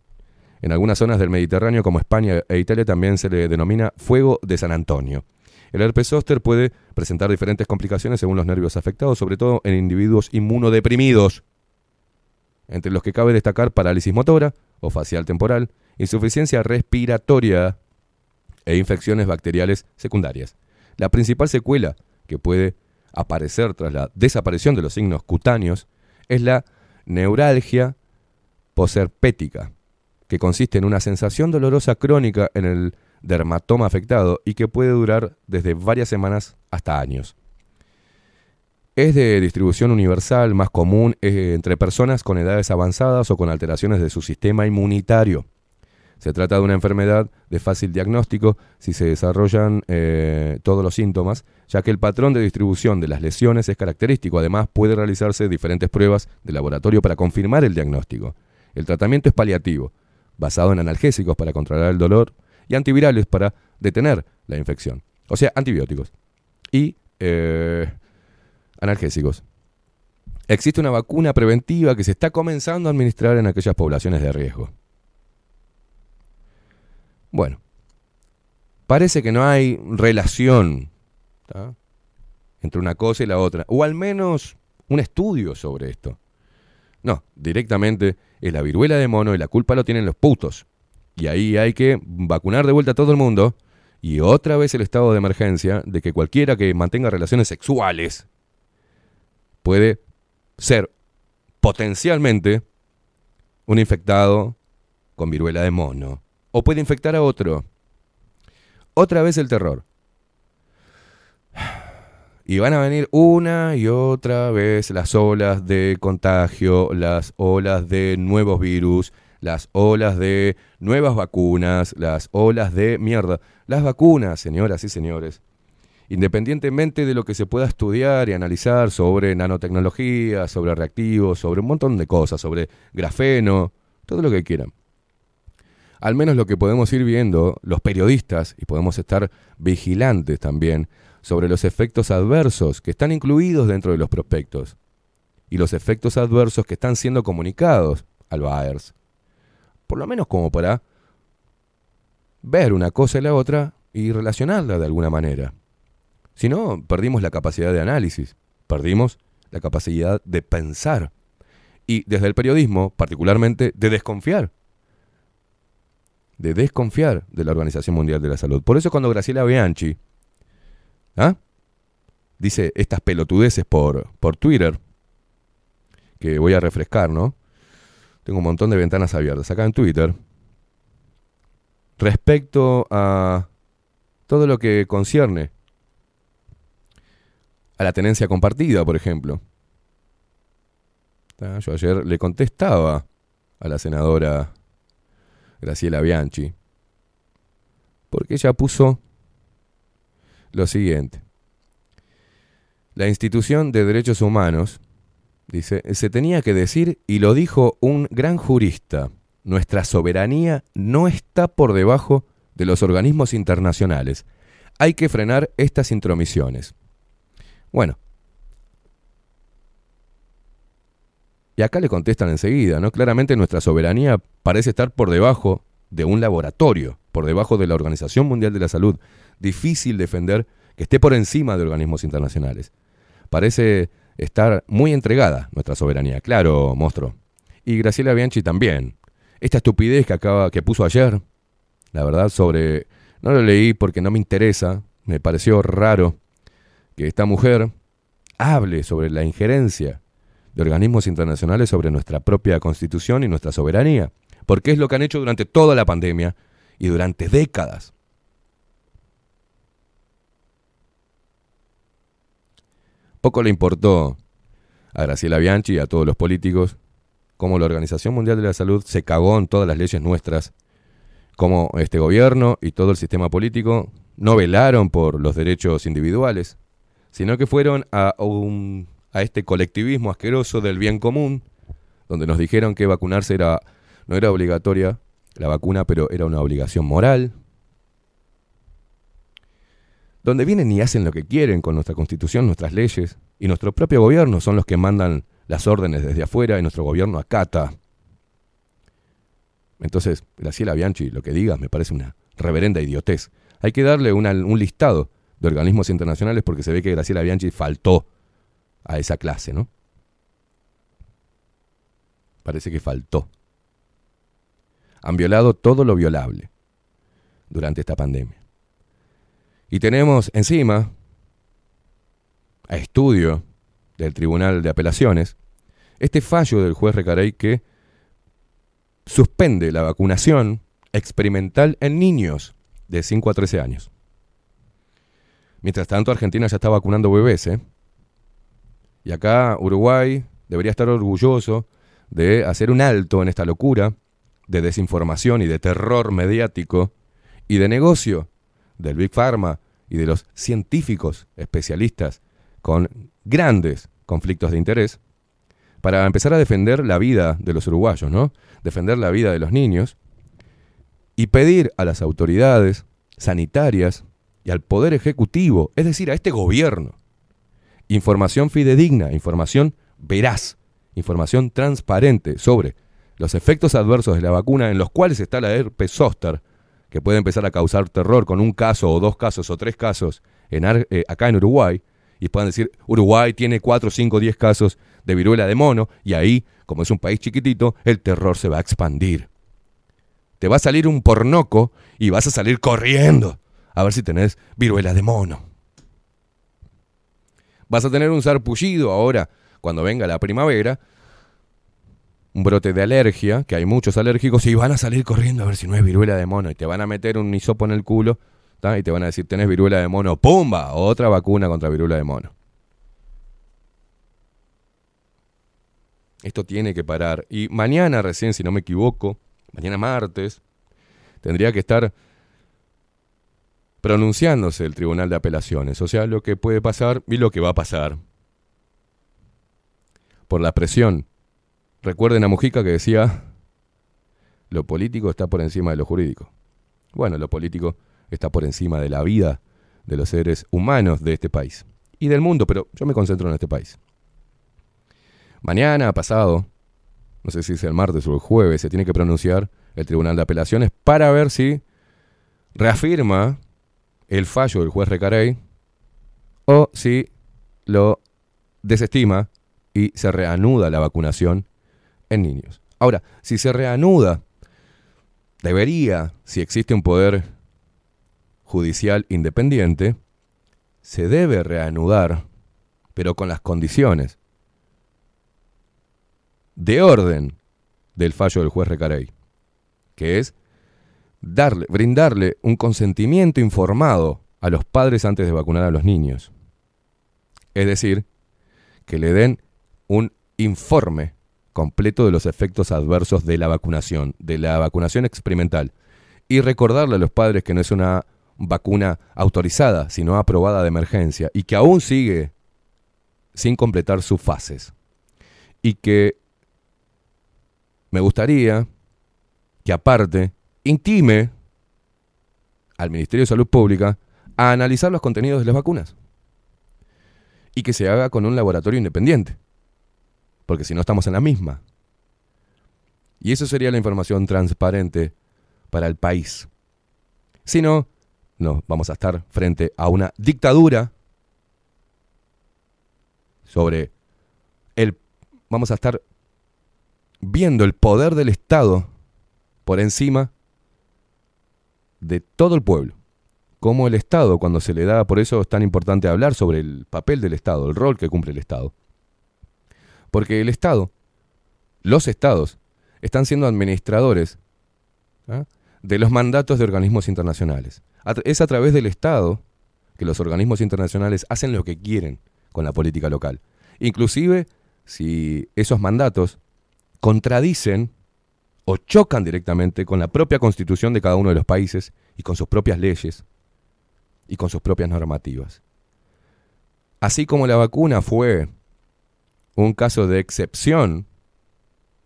En algunas zonas del Mediterráneo como España e Italia también se le denomina fuego de San Antonio. El herpes zóster puede presentar diferentes complicaciones según los nervios afectados, sobre todo en individuos inmunodeprimidos, entre los que cabe destacar parálisis motora o facial temporal, insuficiencia respiratoria e infecciones bacteriales secundarias. La principal secuela que puede aparecer tras la desaparición de los signos cutáneos es la neuralgia posherpética, que consiste en una sensación dolorosa crónica en el dermatoma afectado y que puede durar desde varias semanas hasta años. Es de distribución universal, más común eh, entre personas con edades avanzadas o con alteraciones de su sistema inmunitario. Se trata de una enfermedad de fácil diagnóstico si se desarrollan eh, todos los síntomas, ya que el patrón de distribución de las lesiones es característico. Además, puede realizarse diferentes pruebas de laboratorio para confirmar el diagnóstico. El tratamiento es paliativo, basado en analgésicos para controlar el dolor y antivirales para detener la infección. O sea, antibióticos y eh, analgésicos. Existe una vacuna preventiva que se está comenzando a administrar en aquellas poblaciones de riesgo. Bueno, parece que no hay relación entre una cosa y la otra, o al menos un estudio sobre esto. No, directamente es la viruela de mono y la culpa lo tienen los putos. Y ahí hay que vacunar de vuelta a todo el mundo y otra vez el estado de emergencia de que cualquiera que mantenga relaciones sexuales puede ser potencialmente un infectado con viruela de mono o puede infectar a otro. Otra vez el terror. Y van a venir una y otra vez las olas de contagio, las olas de nuevos virus, las olas de nuevas vacunas, las olas de mierda. Las vacunas, señoras y señores, independientemente de lo que se pueda estudiar y analizar sobre nanotecnología, sobre reactivos, sobre un montón de cosas, sobre grafeno, todo lo que quieran. Al menos lo que podemos ir viendo los periodistas y podemos estar vigilantes también sobre los efectos adversos que están incluidos dentro de los prospectos y los efectos adversos que están siendo comunicados al buyers. Por lo menos como para ver una cosa y la otra y relacionarla de alguna manera. Si no, perdimos la capacidad de análisis, perdimos la capacidad de pensar y desde el periodismo, particularmente, de desconfiar. De desconfiar de la Organización Mundial de la Salud. Por eso cuando Graciela Bianchi ¿ah? dice estas pelotudeces por, por Twitter, que voy a refrescar, ¿no? Tengo un montón de ventanas abiertas acá en Twitter. Respecto a todo lo que concierne a la tenencia compartida, por ejemplo. Yo ayer le contestaba a la senadora Graciela Bianchi, porque ella puso lo siguiente. La institución de derechos humanos, dice, se tenía que decir, y lo dijo un gran jurista, nuestra soberanía no está por debajo de los organismos internacionales. Hay que frenar estas intromisiones. Bueno. Y acá le contestan enseguida, ¿no? Claramente nuestra soberanía parece estar por debajo de un laboratorio, por debajo de la Organización Mundial de la Salud. Difícil defender que esté por encima de organismos internacionales. Parece estar muy entregada nuestra soberanía, claro, monstruo. Y Graciela Bianchi también. Esta estupidez que acaba que puso ayer, la verdad sobre no lo leí porque no me interesa, me pareció raro que esta mujer hable sobre la injerencia de organismos internacionales sobre nuestra propia constitución y nuestra soberanía, porque es lo que han hecho durante toda la pandemia y durante décadas. Poco le importó a Graciela Bianchi y a todos los políticos cómo la Organización Mundial de la Salud se cagó en todas las leyes nuestras, cómo este gobierno y todo el sistema político no velaron por los derechos individuales, sino que fueron a, un, a este colectivismo asqueroso del bien común, donde nos dijeron que vacunarse era, no era obligatoria la vacuna, pero era una obligación moral, donde vienen y hacen lo que quieren con nuestra constitución, nuestras leyes, y nuestro propio gobierno son los que mandan las órdenes desde afuera y nuestro gobierno acata. Entonces, Graciela Bianchi, lo que digas me parece una reverenda idiotez. Hay que darle un listado de organismos internacionales porque se ve que Graciela Bianchi faltó a esa clase, ¿no? Parece que faltó. Han violado todo lo violable durante esta pandemia. Y tenemos encima, a estudio del Tribunal de Apelaciones, este fallo del juez Recarey que suspende la vacunación experimental en niños de 5 a 13 años. Mientras tanto, Argentina ya está vacunando bebés, ¿eh? Y acá Uruguay debería estar orgulloso de hacer un alto en esta locura de desinformación y de terror mediático y de negocio del Big Pharma y de los científicos especialistas con grandes conflictos de interés para empezar a defender la vida de los uruguayos, ¿no? Defender la vida de los niños y pedir a las autoridades sanitarias y al poder ejecutivo, es decir, a este gobierno, información fidedigna, información veraz, información transparente sobre los efectos adversos de la vacuna en los cuales está la herpes zóster, que puede empezar a causar terror con un caso o dos casos o tres casos eh, acá en Uruguay, y puedan decir, Uruguay tiene 4, 5, 10 casos de viruela de mono, y ahí, como es un país chiquitito, el terror se va a expandir. Te va a salir un pornoco y vas a salir corriendo a ver si tenés viruela de mono. Vas a tener un sarpullido ahora, cuando venga la primavera, un brote de alergia, que hay muchos alérgicos, y van a salir corriendo a ver si no es viruela de mono, y te van a meter un hisopo en el culo, y te van a decir, tenés viruela de mono, ¡pumba! Otra vacuna contra viruela de mono. Esto tiene que parar. Y mañana recién, si no me equivoco, mañana martes, tendría que estar pronunciándose el Tribunal de Apelaciones. O sea, lo que puede pasar y lo que va a pasar. Por la presión. Recuerden a Mujica que decía, lo político está por encima de lo jurídico. Bueno, lo político está por encima de la vida de los seres humanos de este país y del mundo, pero yo me concentro en este país. Mañana, pasado, no sé si es el martes o el jueves, se tiene que pronunciar el Tribunal de Apelaciones para ver si reafirma el fallo del juez Recarey o si lo desestima y se reanuda la vacunación en niños. Ahora, si se reanuda, debería, si existe un poder judicial independiente, se debe reanudar, pero con las condiciones de orden del fallo del juez Recarey, que es darle, brindarle un consentimiento informado a los padres antes de vacunar a los niños. Es decir, que le den un informe completo de los efectos adversos de la vacunación, de la vacunación experimental. Y recordarle a los padres que no es una vacuna autorizada, sino aprobada de emergencia, y que aún sigue sin completar sus fases. Y que me gustaría que aparte intime al Ministerio de Salud Pública a analizar los contenidos de las vacunas. Y que se haga con un laboratorio independiente. Porque si no estamos en la misma. Y eso sería la información transparente para el país. Si no, no, vamos a estar frente a una dictadura sobre el vamos a estar viendo el poder del Estado por encima de todo el pueblo. Como el Estado, cuando se le da, por eso es tan importante hablar sobre el papel del Estado, el rol que cumple el Estado. Porque el Estado, los Estados, están siendo administradores ¿ah? de los mandatos de organismos internacionales. Es a través del Estado que los organismos internacionales hacen lo que quieren con la política local. Inclusive si esos mandatos contradicen o chocan directamente con la propia constitución de cada uno de los países y con sus propias leyes y con sus propias normativas. Así como la vacuna fue un caso de excepción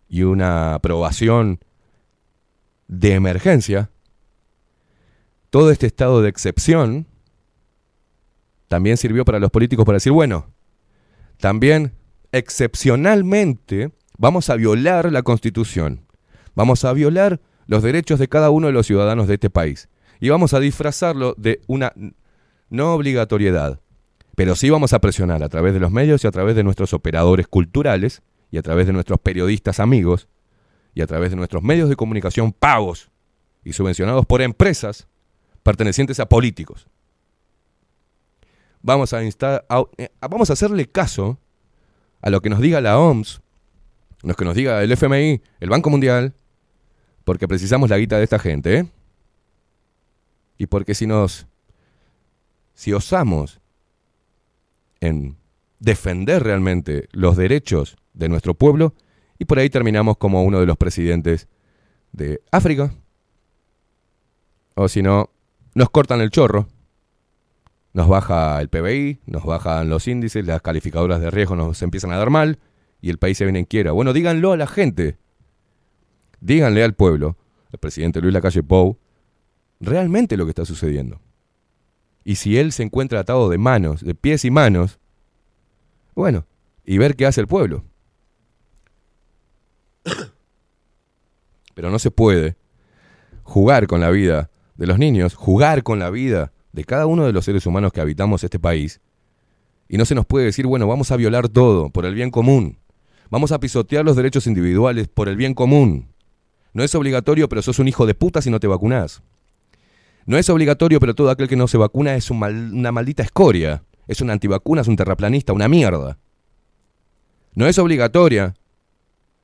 y una aprobación de emergencia, todo este estado de excepción también sirvió para los políticos para decir, bueno, también excepcionalmente vamos a violar la constitución, vamos a violar los derechos de cada uno de los ciudadanos de este país y vamos a disfrazarlo de una no obligatoriedad, pero sí vamos a presionar a través de los medios y a través de nuestros operadores culturales y a través de nuestros periodistas amigos y a través de nuestros medios de comunicación pagos y subvencionados por empresas pertenecientes a políticos. Vamos a, instar, a- eh, vamos a hacerle caso a lo que nos diga la OMS, lo que nos diga el FMI, el Banco Mundial, porque precisamos la guita de esta gente, ¿eh? Y porque si nos, si osamos en defender realmente los derechos de nuestro pueblo, y por ahí terminamos como uno de los presidentes de África, o si no, nos cortan el chorro, nos baja el PBI, nos bajan los índices, las calificadoras de riesgo nos empiezan a dar mal y el país se viene en quiebra. Bueno, díganlo a la gente, díganle al pueblo, al presidente Luis Lacalle Pou, realmente lo que está sucediendo. Y si él se encuentra atado de manos, de pies y manos, bueno, y ver qué hace el pueblo. Pero no se puede jugar con la vida de los niños, jugar con la vida de cada uno de los seres humanos que habitamos este país. Y no se nos puede decir, bueno, vamos a violar todo por el bien común. Vamos a pisotear los derechos individuales por el bien común. No es obligatorio, pero sos un hijo de puta si no te vacunás. No es obligatorio, pero todo aquel que no se vacuna es una maldita escoria. Es un antivacuna, es un terraplanista, una mierda. No es obligatoria.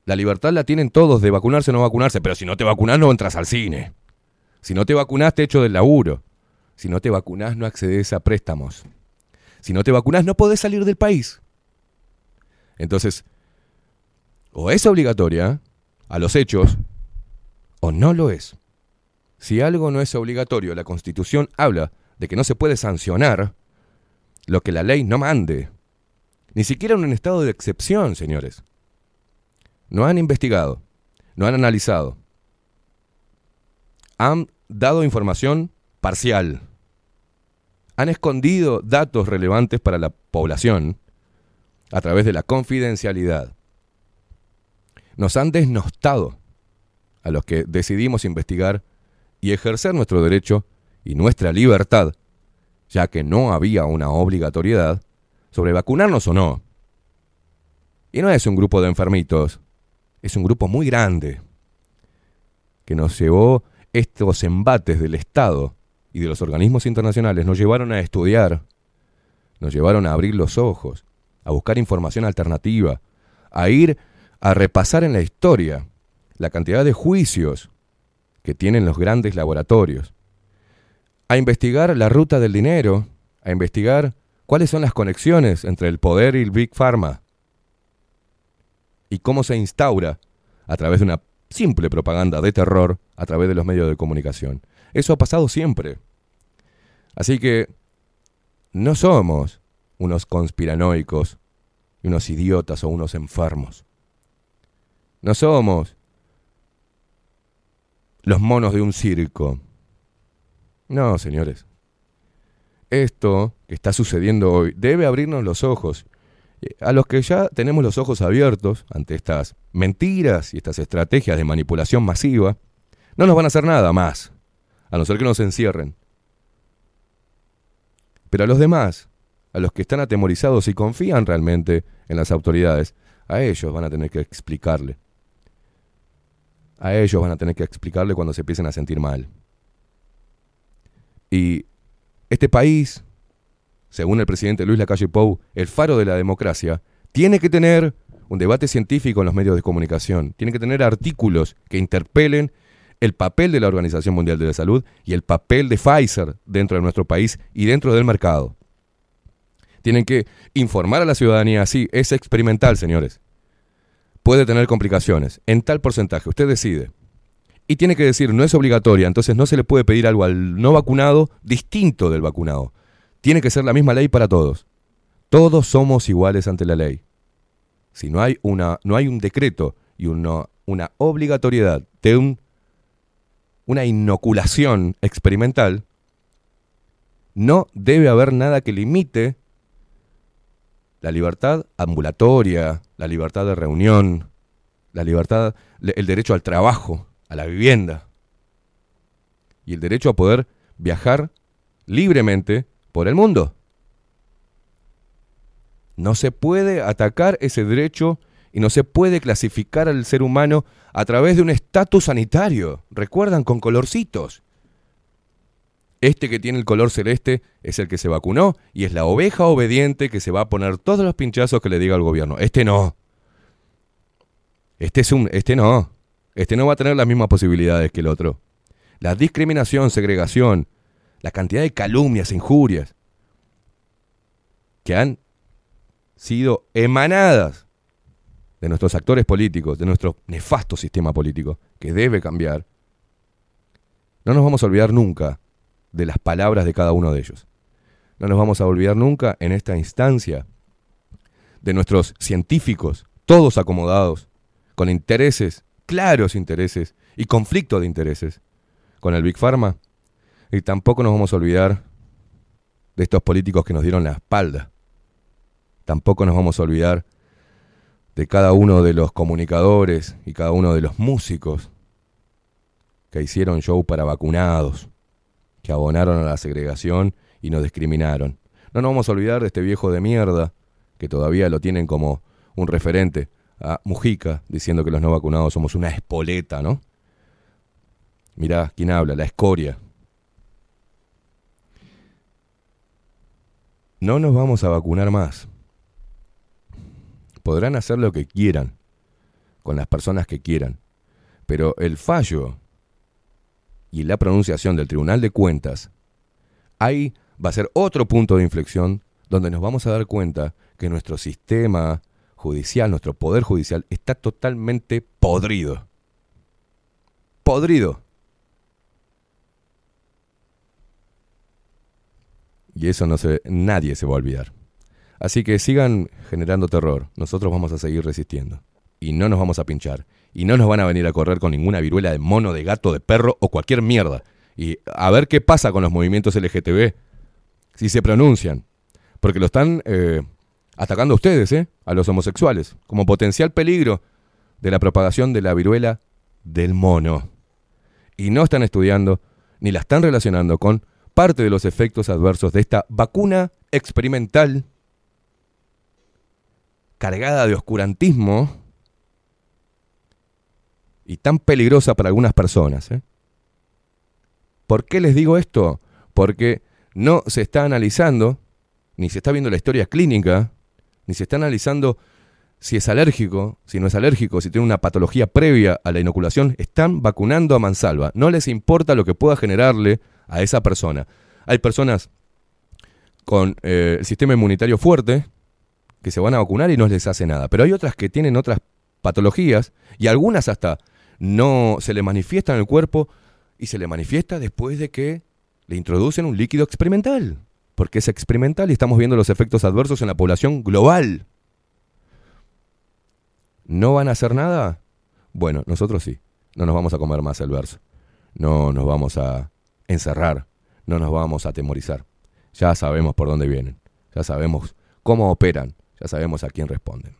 La libertad la tienen todos de vacunarse o no vacunarse, pero si no te vacunás no entras al cine. Si no te vacunás te echo del laburo. Si no te vacunás no accedes a préstamos. Si no te vacunás no podés salir del país. Entonces, o es obligatoria a los hechos, o no lo es. Si algo no es obligatorio, la Constitución habla de que no se puede sancionar lo que la ley no mande. Ni siquiera en un estado de excepción, señores. No han investigado, no han analizado. Han dado información parcial. Han escondido datos relevantes para la población a través de la confidencialidad. Nos han desnostado a los que decidimos investigar y ejercer nuestro derecho y nuestra libertad, ya que no había una obligatoriedad sobre vacunarnos o no. Y no es un grupo de enfermitos, es un grupo muy grande que nos llevó estos embates del Estado y de los organismos internacionales, nos llevaron a estudiar, nos llevaron a abrir los ojos, a buscar información alternativa, a ir a repasar en la historia la cantidad de juicios que tienen los grandes laboratorios, a investigar la ruta del dinero, a investigar cuáles son las conexiones entre el poder y el Big Pharma, y cómo se instaura a través de una simple propaganda de terror a través de los medios de comunicación. Eso ha pasado siempre. Así que no somos unos conspiranoicos, unos idiotas o unos enfermos. No somos los monos de un circo. No, señores. Esto que está sucediendo hoy debe abrirnos los ojos. Eh, A los que ya tenemos los ojos abiertos ante estas mentiras y estas estrategias de manipulación masiva, no nos van a hacer nada más, a no ser que nos encierren. Pero a los demás, a los que están atemorizados y confían realmente en las autoridades, a ellos van a tener que explicarle. A ellos van a tener que explicarle cuando se empiecen a sentir mal. Y este país, según el presidente Luis Lacalle Pou, el faro de la democracia, tiene que tener un debate científico en los medios de comunicación, tiene que tener artículos que interpelen el papel de la Organización Mundial de la Salud y el papel de Pfizer dentro de nuestro país y dentro del mercado. Tienen que informar a la ciudadanía, sí, es experimental, señores. Puede tener complicaciones, en tal porcentaje, usted decide. Y tiene que decir, no es obligatoria, entonces no se le puede pedir algo al no vacunado distinto del vacunado. Tiene que ser la misma ley para todos. Todos somos iguales ante la ley. Si no hay, una, no hay un decreto y una, obligatoriedad de un, una inoculación experimental, no debe haber nada que limite la libertad ambulatoria, la libertad de reunión, la libertad, el derecho al trabajo, a la vivienda y el derecho a poder viajar libremente por el mundo. No se puede atacar ese derecho y no se puede clasificar al ser humano a través de un estatus sanitario. Recuerdan, con colorcitos. Este que tiene el color celeste es el que se vacunó y es la oveja obediente que se va a poner todos los pinchazos que le diga el gobierno. Este no. Este es un, este no. Este no va a tener las mismas posibilidades que el otro. La discriminación, segregación, la cantidad de calumnias, injurias que han sido emanadas de nuestros actores políticos, de nuestro nefasto sistema político, que debe cambiar, no nos vamos a olvidar nunca de las palabras de cada uno de ellos. No nos vamos a olvidar nunca en esta instancia de nuestros científicos, todos acomodados, con intereses, claros intereses y conflicto de intereses, con el Big Pharma. Y tampoco nos vamos a olvidar de estos políticos que nos dieron la espalda. Tampoco nos vamos a olvidar de cada uno de los comunicadores y cada uno de los músicos que hicieron show para vacunados, que abonaron a la segregación y nos discriminaron. No nos vamos a olvidar de este viejo de mierda, que todavía lo tienen como un referente, a Mujica, diciendo que los no vacunados somos una espoleta, ¿no? Mirá, ¿quién habla? La escoria. No nos vamos a vacunar más. Podrán hacer lo que quieran, con las personas que quieran, pero el fallo y la pronunciación del Tribunal de Cuentas, ahí va a ser otro punto de inflexión donde nos vamos a dar cuenta que nuestro sistema judicial, nuestro poder judicial, está totalmente podrido. podrido. Y eso no se, nadie se va a olvidar. Así que sigan generando terror. Nosotros vamos a seguir resistiendo. Y no nos vamos a pinchar. Y no nos van a venir a correr con ninguna viruela de mono, de gato, de perro o cualquier mierda. Y a ver qué pasa con los movimientos LGTB. Si se pronuncian. Porque lo están eh, atacando a ustedes, ¿eh? A los homosexuales. Como potencial peligro de la propagación de la viruela del mono. Y no están estudiando ni la están relacionando con parte de los efectos adversos de esta vacuna experimental cargada de oscurantismo y tan peligrosa para algunas personas. ¿eh? ¿Por qué les digo esto? Porque no se está analizando, ni se está viendo la historia clínica, ni se está analizando si es alérgico, si no es alérgico, si tiene una patología previa a la inoculación, están vacunando a mansalva. No les importa lo que pueda generarle a esa persona. Hay personas con eh, el sistema inmunitario fuerte que se van a vacunar y no les hace nada. Pero hay otras que tienen otras patologías y algunas hasta no se le manifiestan en el cuerpo y se le manifiesta después de que le introducen un líquido experimental. Porque es experimental y estamos viendo los efectos adversos en la población global. ¿No van a hacer nada? Bueno, nosotros sí. No nos vamos a comer más el verso. No nos vamos a encerrar. No nos vamos a atemorizar. Ya sabemos por dónde vienen. Ya sabemos cómo operan. Ya sabemos a quién responden.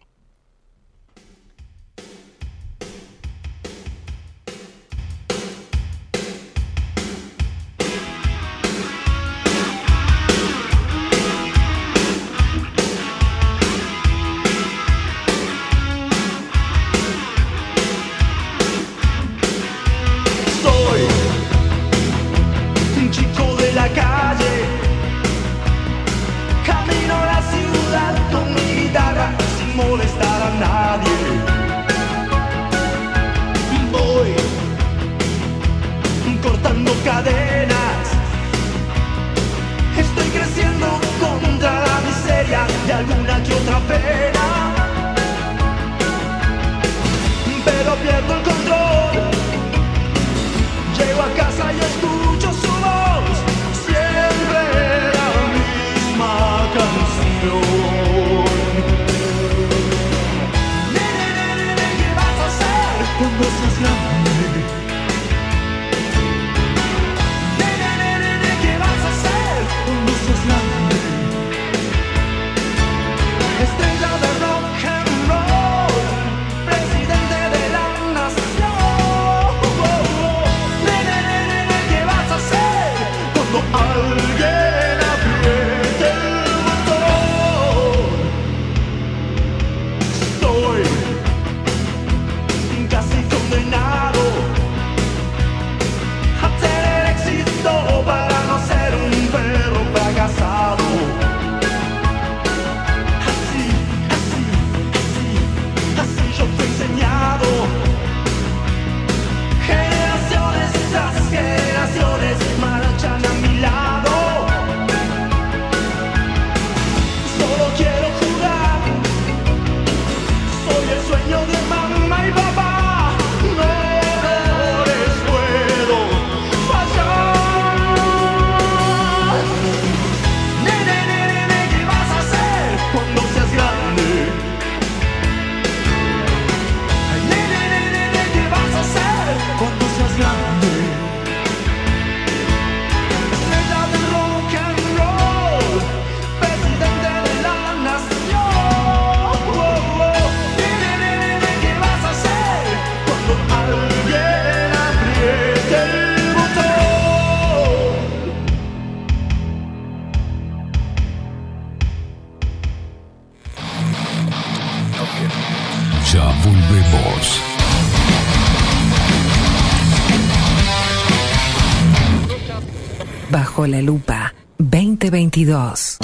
La lupa 2022.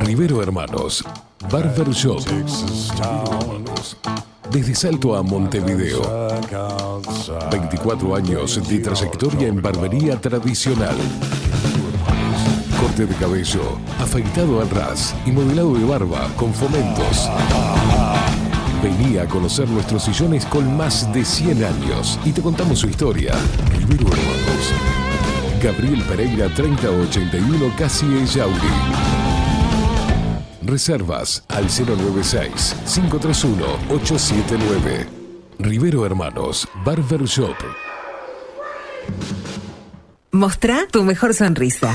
Rivero Hermanos. Barber Shop. Desde Salto a Montevideo. 24 años de trayectoria en barbería tradicional. Corte de cabello, afeitado al ras y modelado de barba con fomentos. Vení a conocer nuestros sillones con más de 100 años y te contamos su historia. Rivero Hermanos. Gabriel Pereira 3081 Casi Yauri. Reservas al 096-531-879. Rivero Hermanos, Barber Shop. Mostrá tu mejor sonrisa.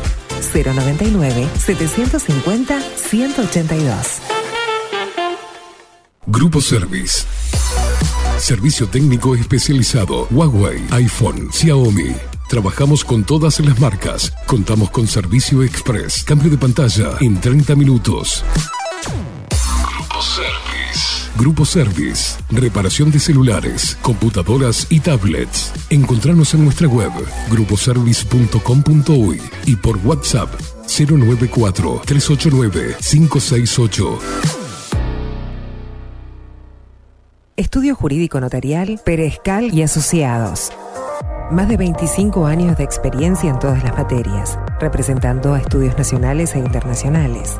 099-750-182. Grupo Service. Servicio técnico especializado. Huawei, iPhone, Xiaomi. Trabajamos con todas las marcas. Contamos con servicio express. Cambio de pantalla en 30 minutos. Grupo Service. Reparación de celulares, computadoras y tablets. Encontranos en nuestra web gruposervice.com.uy y por WhatsApp 094 389 568. Estudio Jurídico Notarial, Perezcal y Asociados. Más de 25 años de experiencia en todas las materias, representando a estudios nacionales e internacionales.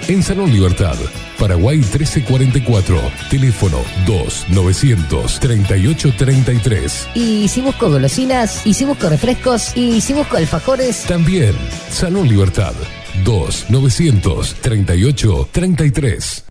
en Salón Libertad. Paraguay 1344. Teléfono 2900 3833. Y si busco golosinas. Y si busco refrescos. Y si busco alfajores. También Salón Libertad. 2900 3833.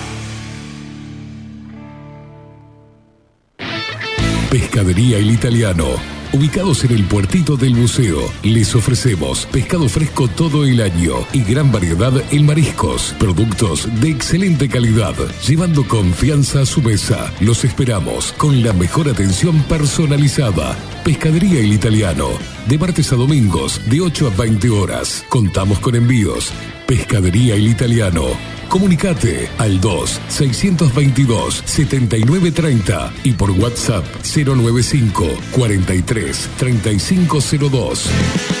Pescadería El Italiano. Ubicados en el puertito del buceo, les ofrecemos pescado fresco todo el año y gran variedad en mariscos, productos de excelente calidad, llevando confianza a su mesa. Los esperamos con la mejor atención personalizada. Pescadería El Italiano, de martes a domingos, de 8 a 20 horas. Contamos con envíos. Pescadería El Italiano. Comunicate al 2-622-7930 y por WhatsApp 095 43 3502.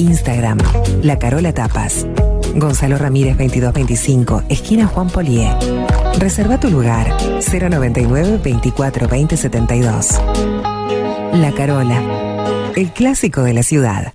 Instagram, La Carola Tapas. Gonzalo Ramírez 2225, esquina Juan Polié. Reserva tu lugar 099 24 20 72. La Carola, el clásico de la ciudad.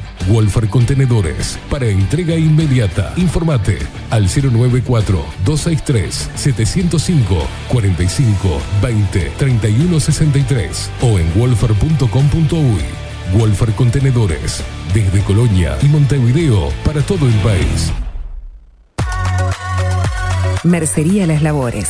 Wolfer Contenedores para entrega inmediata. Informate al 094-263-705 45 20 31 63 o en wolfer.com.uy. Wolfer Contenedores desde Colonia y Montevideo para todo el país. Mercería Las Labores.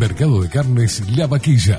Mercado de Carnes La Vaquilla.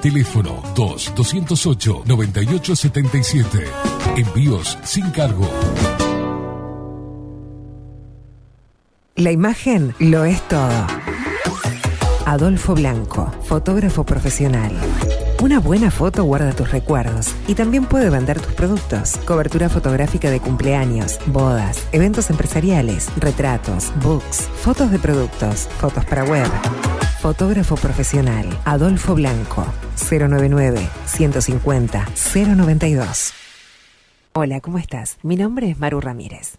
Teléfono 2-208-9877. Envíos sin cargo. La imagen lo es todo. Adolfo Blanco, fotógrafo profesional. Una buena foto guarda tus recuerdos y también puede vender tus productos. Cobertura fotográfica de cumpleaños, bodas, eventos empresariales, retratos, books, fotos de productos, fotos para web. Fotógrafo profesional, Adolfo Blanco, 099 150 092. Hola, ¿cómo estás? Mi nombre es Maru Ramírez.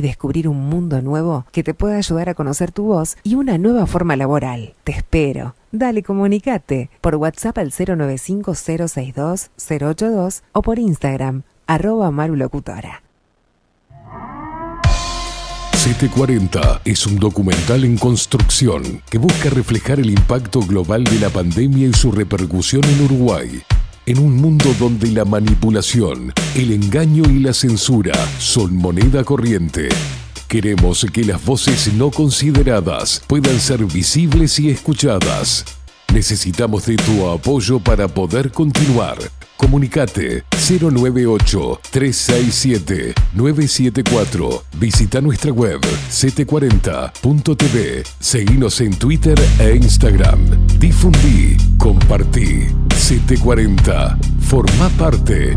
descubrir un mundo nuevo que te pueda ayudar a conocer tu voz y una nueva forma laboral. Te espero. Dale, comunicate por WhatsApp al 095-062-082 o por Instagram, arroba marulocutora. 740 es un documental en construcción que busca reflejar el impacto global de la pandemia y su repercusión en Uruguay. En un mundo donde la manipulación, el engaño y la censura son moneda corriente. Queremos que las voces no consideradas puedan ser visibles y escuchadas. Necesitamos de tu apoyo para poder continuar. Comunicate 098-367-974. Visita nuestra web 740.tv. Seguinos en Twitter e Instagram. Difundí, compartí. 740. Forma parte.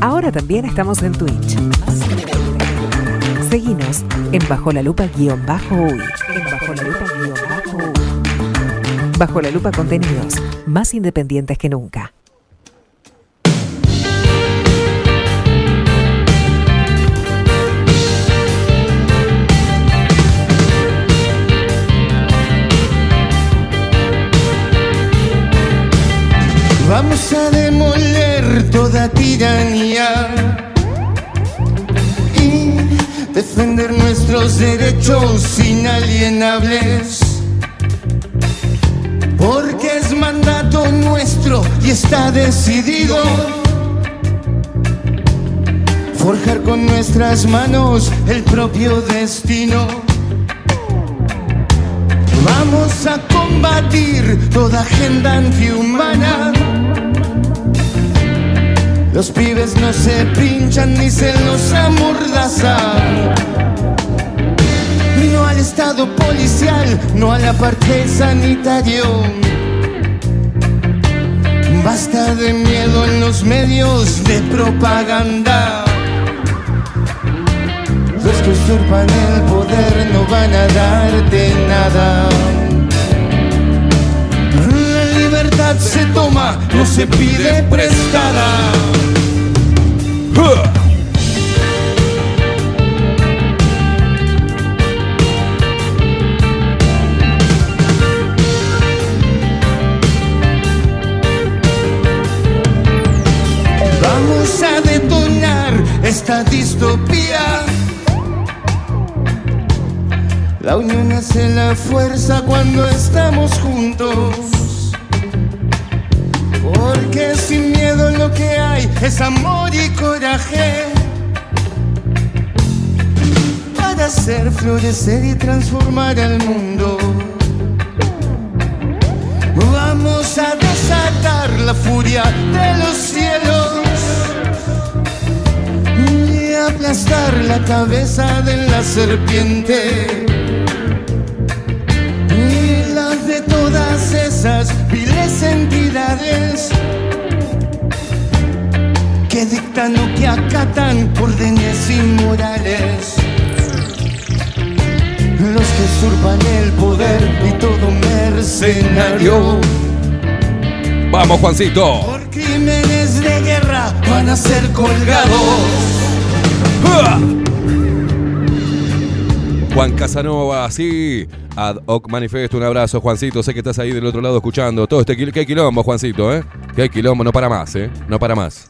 Ahora también estamos en Twitch. Seguinos en Bajo la Lupa guion bajo uy. En Bajo la Bajo la Lupa contenidos más independientes que nunca. Vamos a demoler toda tiranía y defender nuestros derechos inalienables. Porque es mandato nuestro y está decidido forjar con nuestras manos el propio destino. Vamos a combatir toda agenda antihumana. Los pibes no se pinchan ni se los amordazan. Estado policial, no al apartheid sanitario. Basta de miedo en los medios de propaganda. Los que usurpan el poder no van a darte nada. La libertad se toma, no se pide prestada. Unión hace la fuerza cuando estamos juntos. Porque sin miedo lo que hay es amor y coraje. Para hacer florecer y transformar el mundo. Vamos a desatar la furia de los cielos y aplastar la cabeza de la serpiente todas esas viles entidades que dictan o que acatan órdenes inmorales. Los que usurpan el poder y todo mercenario Vamos, Juancito. por crímenes de guerra van a ser colgados. Juan Casanova, sí. Ad hoc manifiesto, un abrazo, Juancito. Sé que estás ahí del otro lado escuchando. Todo este quilombo, Juancito, ¿eh? Qué quilombo, no para más, ¿eh? No para más.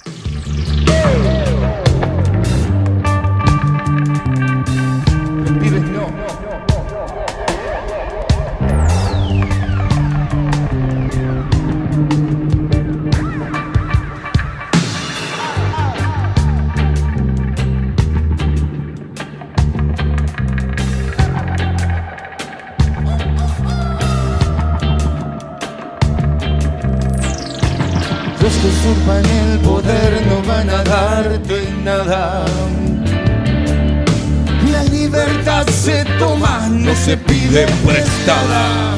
Se pide prestada.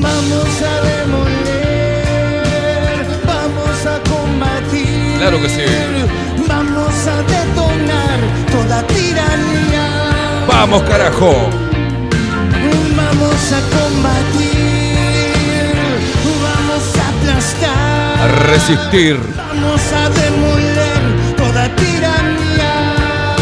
Vamos a demoler, vamos a combatir. Claro que sí. Vamos a detonar toda tiranía. ¡Vamos, carajo! Resistir. Vamos a demoler toda tiranía.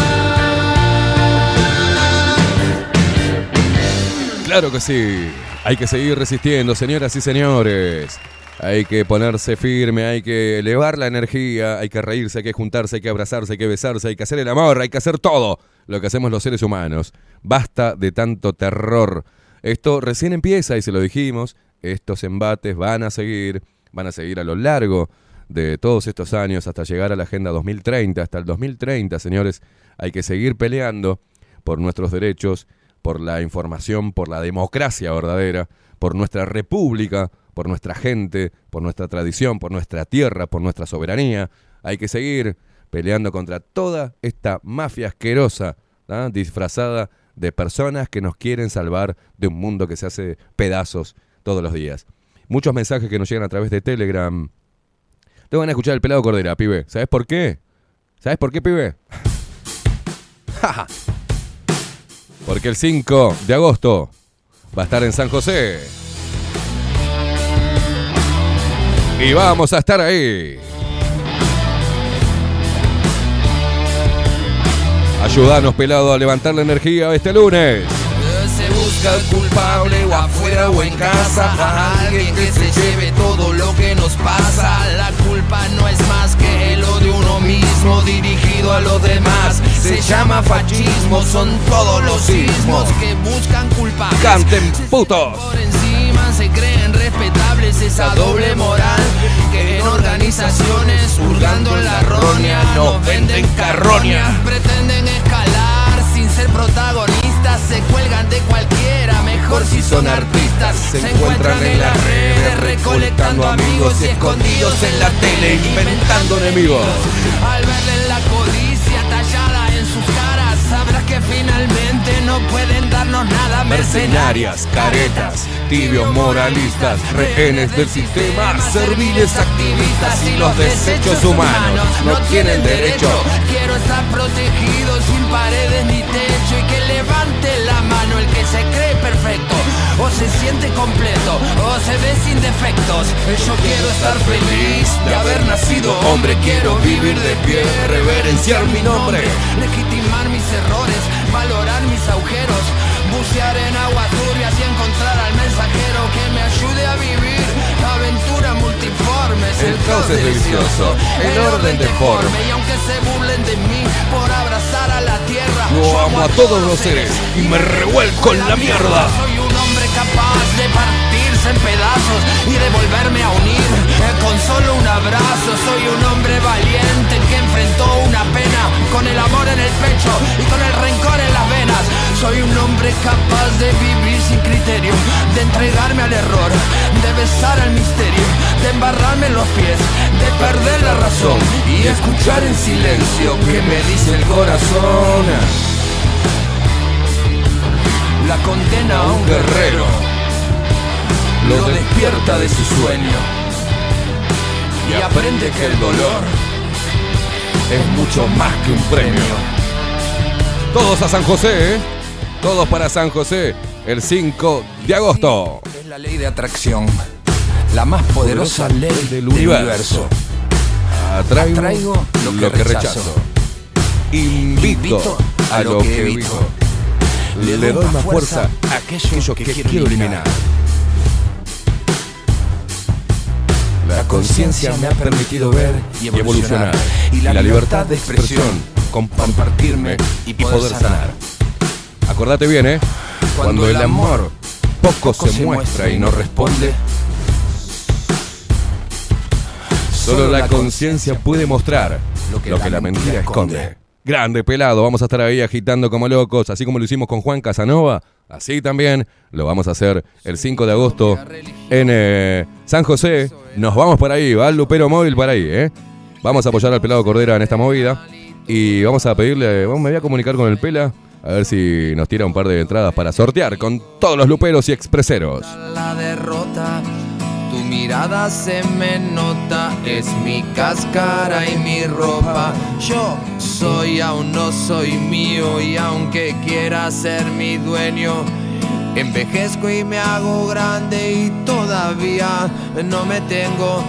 Claro que sí. Hay que seguir resistiendo, señoras y señores. Hay que ponerse firme, hay que elevar la energía, hay que reírse, hay que juntarse, hay que abrazarse, hay que besarse, hay que hacer el amor, hay que hacer todo lo que hacemos los seres humanos. Basta de tanto terror. Esto recién empieza y se lo dijimos, estos embates van a seguir, van a seguir a lo largo de todos estos años hasta llegar a la Agenda 2030. Hasta el 2030, señores, hay que seguir peleando por nuestros derechos, por la información, por la democracia verdadera, por nuestra república, por nuestra gente, por nuestra tradición, por nuestra tierra, por nuestra soberanía. Hay que seguir peleando contra toda esta mafia asquerosa, ¿ah? disfrazada de personas que nos quieren salvar de un mundo que se hace pedazos todos los días. Muchos mensajes que nos llegan a través de Telegram. Te van a escuchar el pelado Cordera, pibe. ¿Sabes por qué? ¿Sabes por qué, pibe? Porque el 5 de agosto va a estar en San José. Y vamos a estar ahí. Ayúdanos, pelado, a levantar la energía este lunes. Busca el culpable o afuera o en casa Alguien que se lleve todo lo que nos pasa. La culpa no es más que lo de uno mismo Dirigido a los demás. Se llama fascismo Son todos los sismos que buscan culpables. Canten putos. por encima se creen respetables esa doble moral que en organizaciones hurgando en la roña nos venden carroña. pretenden escalar sin ser protagonistas se cuelgan de cualquiera mejor si son artistas se encuentran en las redes recolectando amigos y escondidos en la tele inventando enemigos. Al verle la codicia tallada en sus caras, sabrás que finalmente no pueden darnos nada mercenarias, caretas, tibios moralistas, rehenes del sistema, serviles activistas y los desechos humanos no tienen derecho. Quiero estar protegido sin paredes ni techo y que levante mano el que se cree perfecto o se siente completo o se ve sin defectos. Yo quiero estar feliz de haber nacido hombre, quiero vivir de pie, reverenciar mi nombre, legitimar mis errores, valorar mis agujeros, bucear en aguas turbias y encontrar al mensajero que me ayude a vivir aventuras multiformes. El caos es delicioso, el orden deforme. Y aunque se burlen de mí por abrazar a la tierra, Yo amo a todos los seres y me revuelco en la mierda. soy un hombre capaz de partirse en pedazos y de volverme a unir con solo un abrazo. Soy un hombre valiente que enfrentó una pena con el amor en el pecho y con el rencor en las venas. Soy un hombre capaz de vivir sin criterio, de entregarme al error, de besar al misterio, de embarrarme en los pies, de perder la razón y escuchar en silencio que me dice el corazón. La condena a un guerrero lo despierta de su sueño y aprende que el dolor Es mucho más que un premio. Todos a San José, ¿eh? Todos para San José, el 5 de agosto. es la ley de atracción, la más poderosa ley del universo. Atraigo, Atraigo lo que, rechazo. Invito a lo que evito. Le doy más fuerza a aquello que quiero eliminar. La conciencia me ha permitido ver y evolucionar. Y la libertad de expresión, compartirme y poder sanar. Acordate bien, ¿eh? Cuando el amor poco se muestra y no responde, solo la conciencia puede mostrar lo que la mentira esconde. Grande pelado, vamos a estar ahí agitando como locos, así como lo hicimos con Juan Casanova, así también lo vamos a hacer el 5 de agosto en eh, San José. Nos vamos para ahí, va el Lupero Móvil para ahí, ¿eh? Vamos a apoyar al pelado Cordera en esta movida y vamos a pedirle, vamos, me voy a comunicar con el Pela a ver si nos tira un par de entradas para sortear con todos los luperos y expreseros. la derrota. Tu mirada se me nota, es mi cáscara y mi ropa. Yo soy, aún no soy mío y aunque quiera ser mi dueño, envejezco y me hago grande y todavía no me tengo.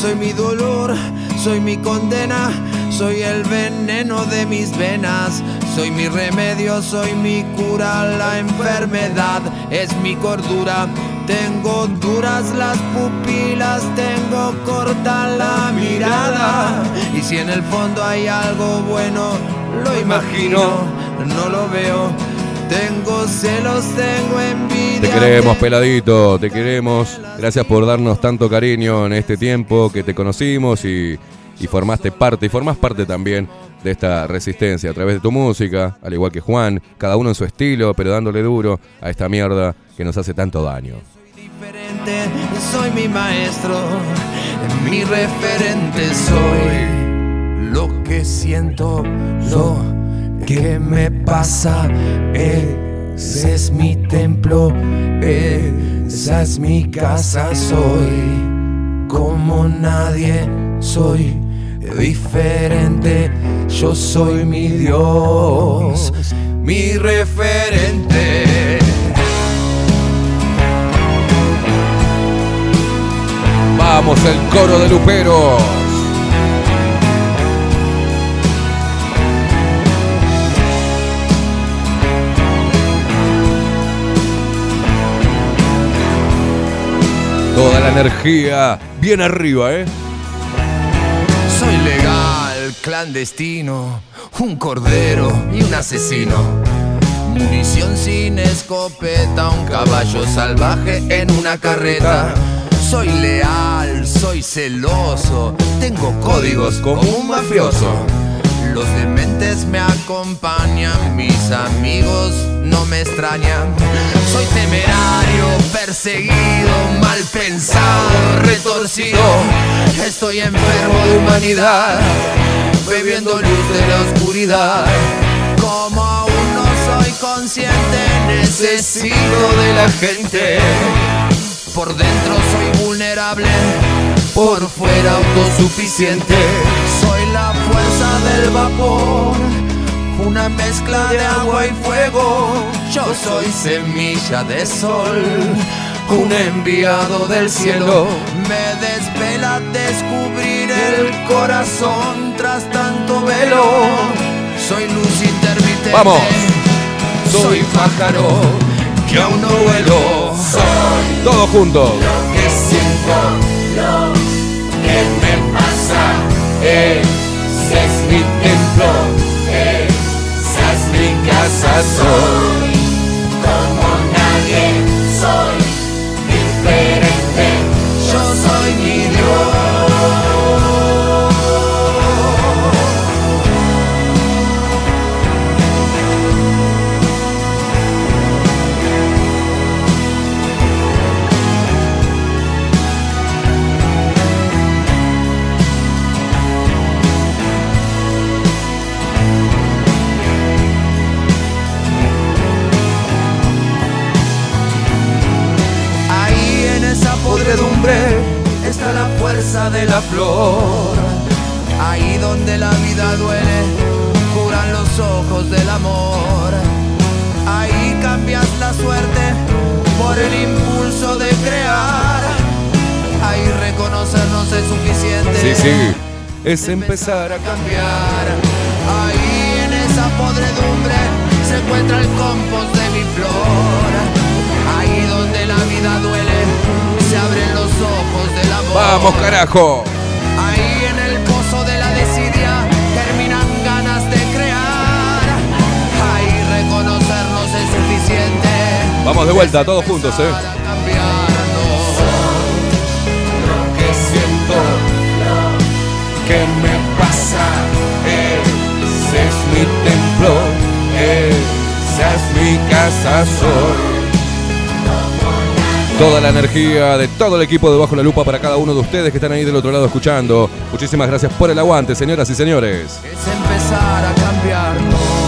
Soy mi dolor, soy mi condena, soy el veneno de mis venas, soy mi remedio, soy mi cura, la enfermedad es mi cordura. Tengo duras las pupilas, tengo corta la mirada. Y si en el fondo hay algo bueno, lo imagino, no lo veo. Tengo celos, tengo envidia. Te queremos, peladito, te queremos. Gracias por darnos tanto cariño en este tiempo que te conocimos y, y formaste parte, y formás parte también de esta resistencia a través de tu música, al igual que Juan, cada uno en su estilo, pero dándole duro a esta mierda que nos hace tanto daño. diferente, soy mi maestro, mi referente soy. Lo que siento, lo que me pasa, ese es mi templo, esa es mi casa, soy como nadie, soy diferente, yo soy mi Dios, mi referente. Vamos, el coro de Luperos. La energía bien arriba, ¿eh? Soy legal, clandestino, un cordero y un asesino. Munición sin escopeta, un caballo salvaje en una carreta. Soy leal, soy celoso, tengo códigos como un mafioso. Los dementes me acompañan, mis amigos no me extrañan. Soy temerario, perseguido, mal pensado, retorcido. Estoy enfermo de humanidad, bebiendo luz de la oscuridad. Como aún no soy consciente, necesito de la gente. Por dentro soy vulnerable, por fuera autosuficiente. La fuerza del vapor, una mezcla de agua y fuego. Yo soy semilla de sol, un enviado del cielo. Me desvela descubrir el corazón tras tanto velo. Soy luz intermitente. Vamos. Soy pájaro que aún no vuelo. Soy Todos juntos. lo que siento, lo que Ese es mi templo, esa es mi casa. Soy como nadie, soy diferente. Yo soy mi Dios. Fuerza de la flor. Ahí donde la vida duele, curan los ojos del amor. Ahí cambias la suerte por el impulso de crear. Ahí reconocernos es suficiente. Sí, sí. Es empezar a cambiar. Ahí en esa podredumbre se encuentra el compost de mi flor. Ahí donde la vida duele, Vamos, carajo. Ahí en el pozo de la desidia terminan ganas de crear. Ahí reconocernos es suficiente. Vamos de vuelta, todos juntos, ¿eh? Lo que siento, lo que me pasa, ese es mi templo, esa es mi casa, soy. Toda la energía de todo el equipo de Bajo la Lupa para cada uno de ustedes que están ahí del otro lado escuchando. Muchísimas gracias por el aguante, señoras y señores. Es empezar a cambiarnos.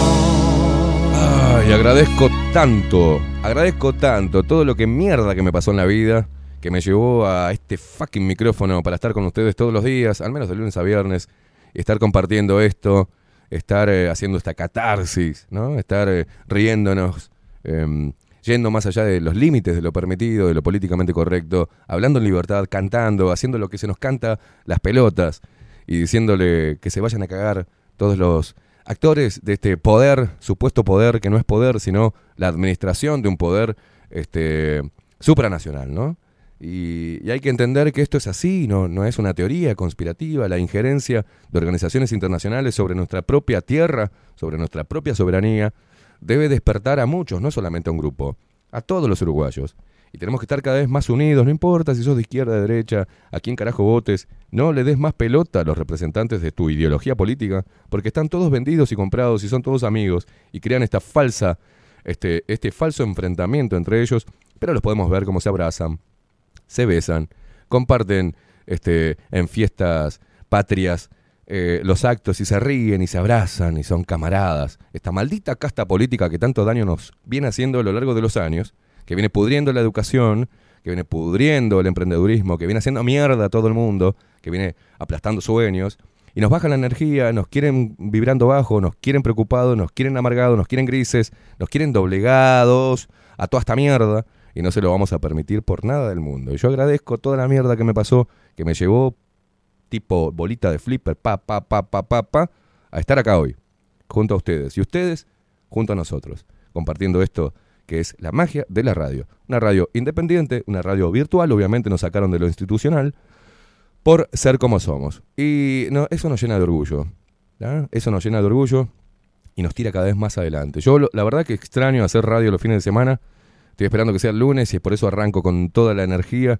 Ay, agradezco tanto, agradezco tanto todo lo que mierda que me pasó en la vida, que me llevó a este fucking micrófono para estar con ustedes todos los días, al menos de lunes a viernes, y estar compartiendo esto, estar eh, haciendo esta catarsis, ¿no? Estar eh, riéndonos, em, yendo más allá de los límites de lo permitido, de lo políticamente correcto, hablando en libertad, cantando, haciendo lo que se nos canta las pelotas y diciéndole que se vayan a cagar todos los actores de este poder, supuesto poder, que no es poder, sino la administración de un poder este, supranacional, ¿no? Y, hay que entender que esto es así, no, no es una teoría conspirativa, la injerencia de organizaciones internacionales sobre nuestra propia tierra, sobre nuestra propia soberanía, debe despertar a muchos, no solamente a un grupo, a todos los uruguayos. Y tenemos que estar cada vez más unidos, no importa si sos de izquierda, de derecha, a quién carajo votes, no le des más pelota a los representantes de tu ideología política, porque están todos vendidos y comprados y son todos amigos y crean esta falsa, este, este falso enfrentamiento entre ellos, pero los podemos ver cómo se abrazan, se besan, comparten este, en fiestas patrias eh, los actos y se ríen y se abrazan y son camaradas. Esta maldita casta política que tanto daño nos viene haciendo a lo largo de los años, que viene pudriendo la educación, que viene pudriendo el emprendedurismo, que viene haciendo mierda a todo el mundo, que viene aplastando sueños, y nos bajan la energía, nos quieren vibrando bajo, nos quieren preocupados, nos quieren amargados, nos quieren grises, nos quieren doblegados a toda esta mierda, y no se lo vamos a permitir por nada del mundo. Y yo agradezco toda la mierda que me pasó, que me llevó tipo bolita de flipper, pa, pa, pa, pa, pa, pa, a estar acá hoy, junto a ustedes. Y ustedes, junto a nosotros, compartiendo esto que es la magia de la radio. Una radio independiente, una radio virtual, obviamente nos sacaron de lo institucional, por ser como somos. Y no, eso nos llena de orgullo. Eso nos llena de orgullo y nos tira cada vez más adelante. Yo la verdad que extraño hacer radio los fines de semana. Estoy esperando que sea el lunes y por eso arranco con toda la energía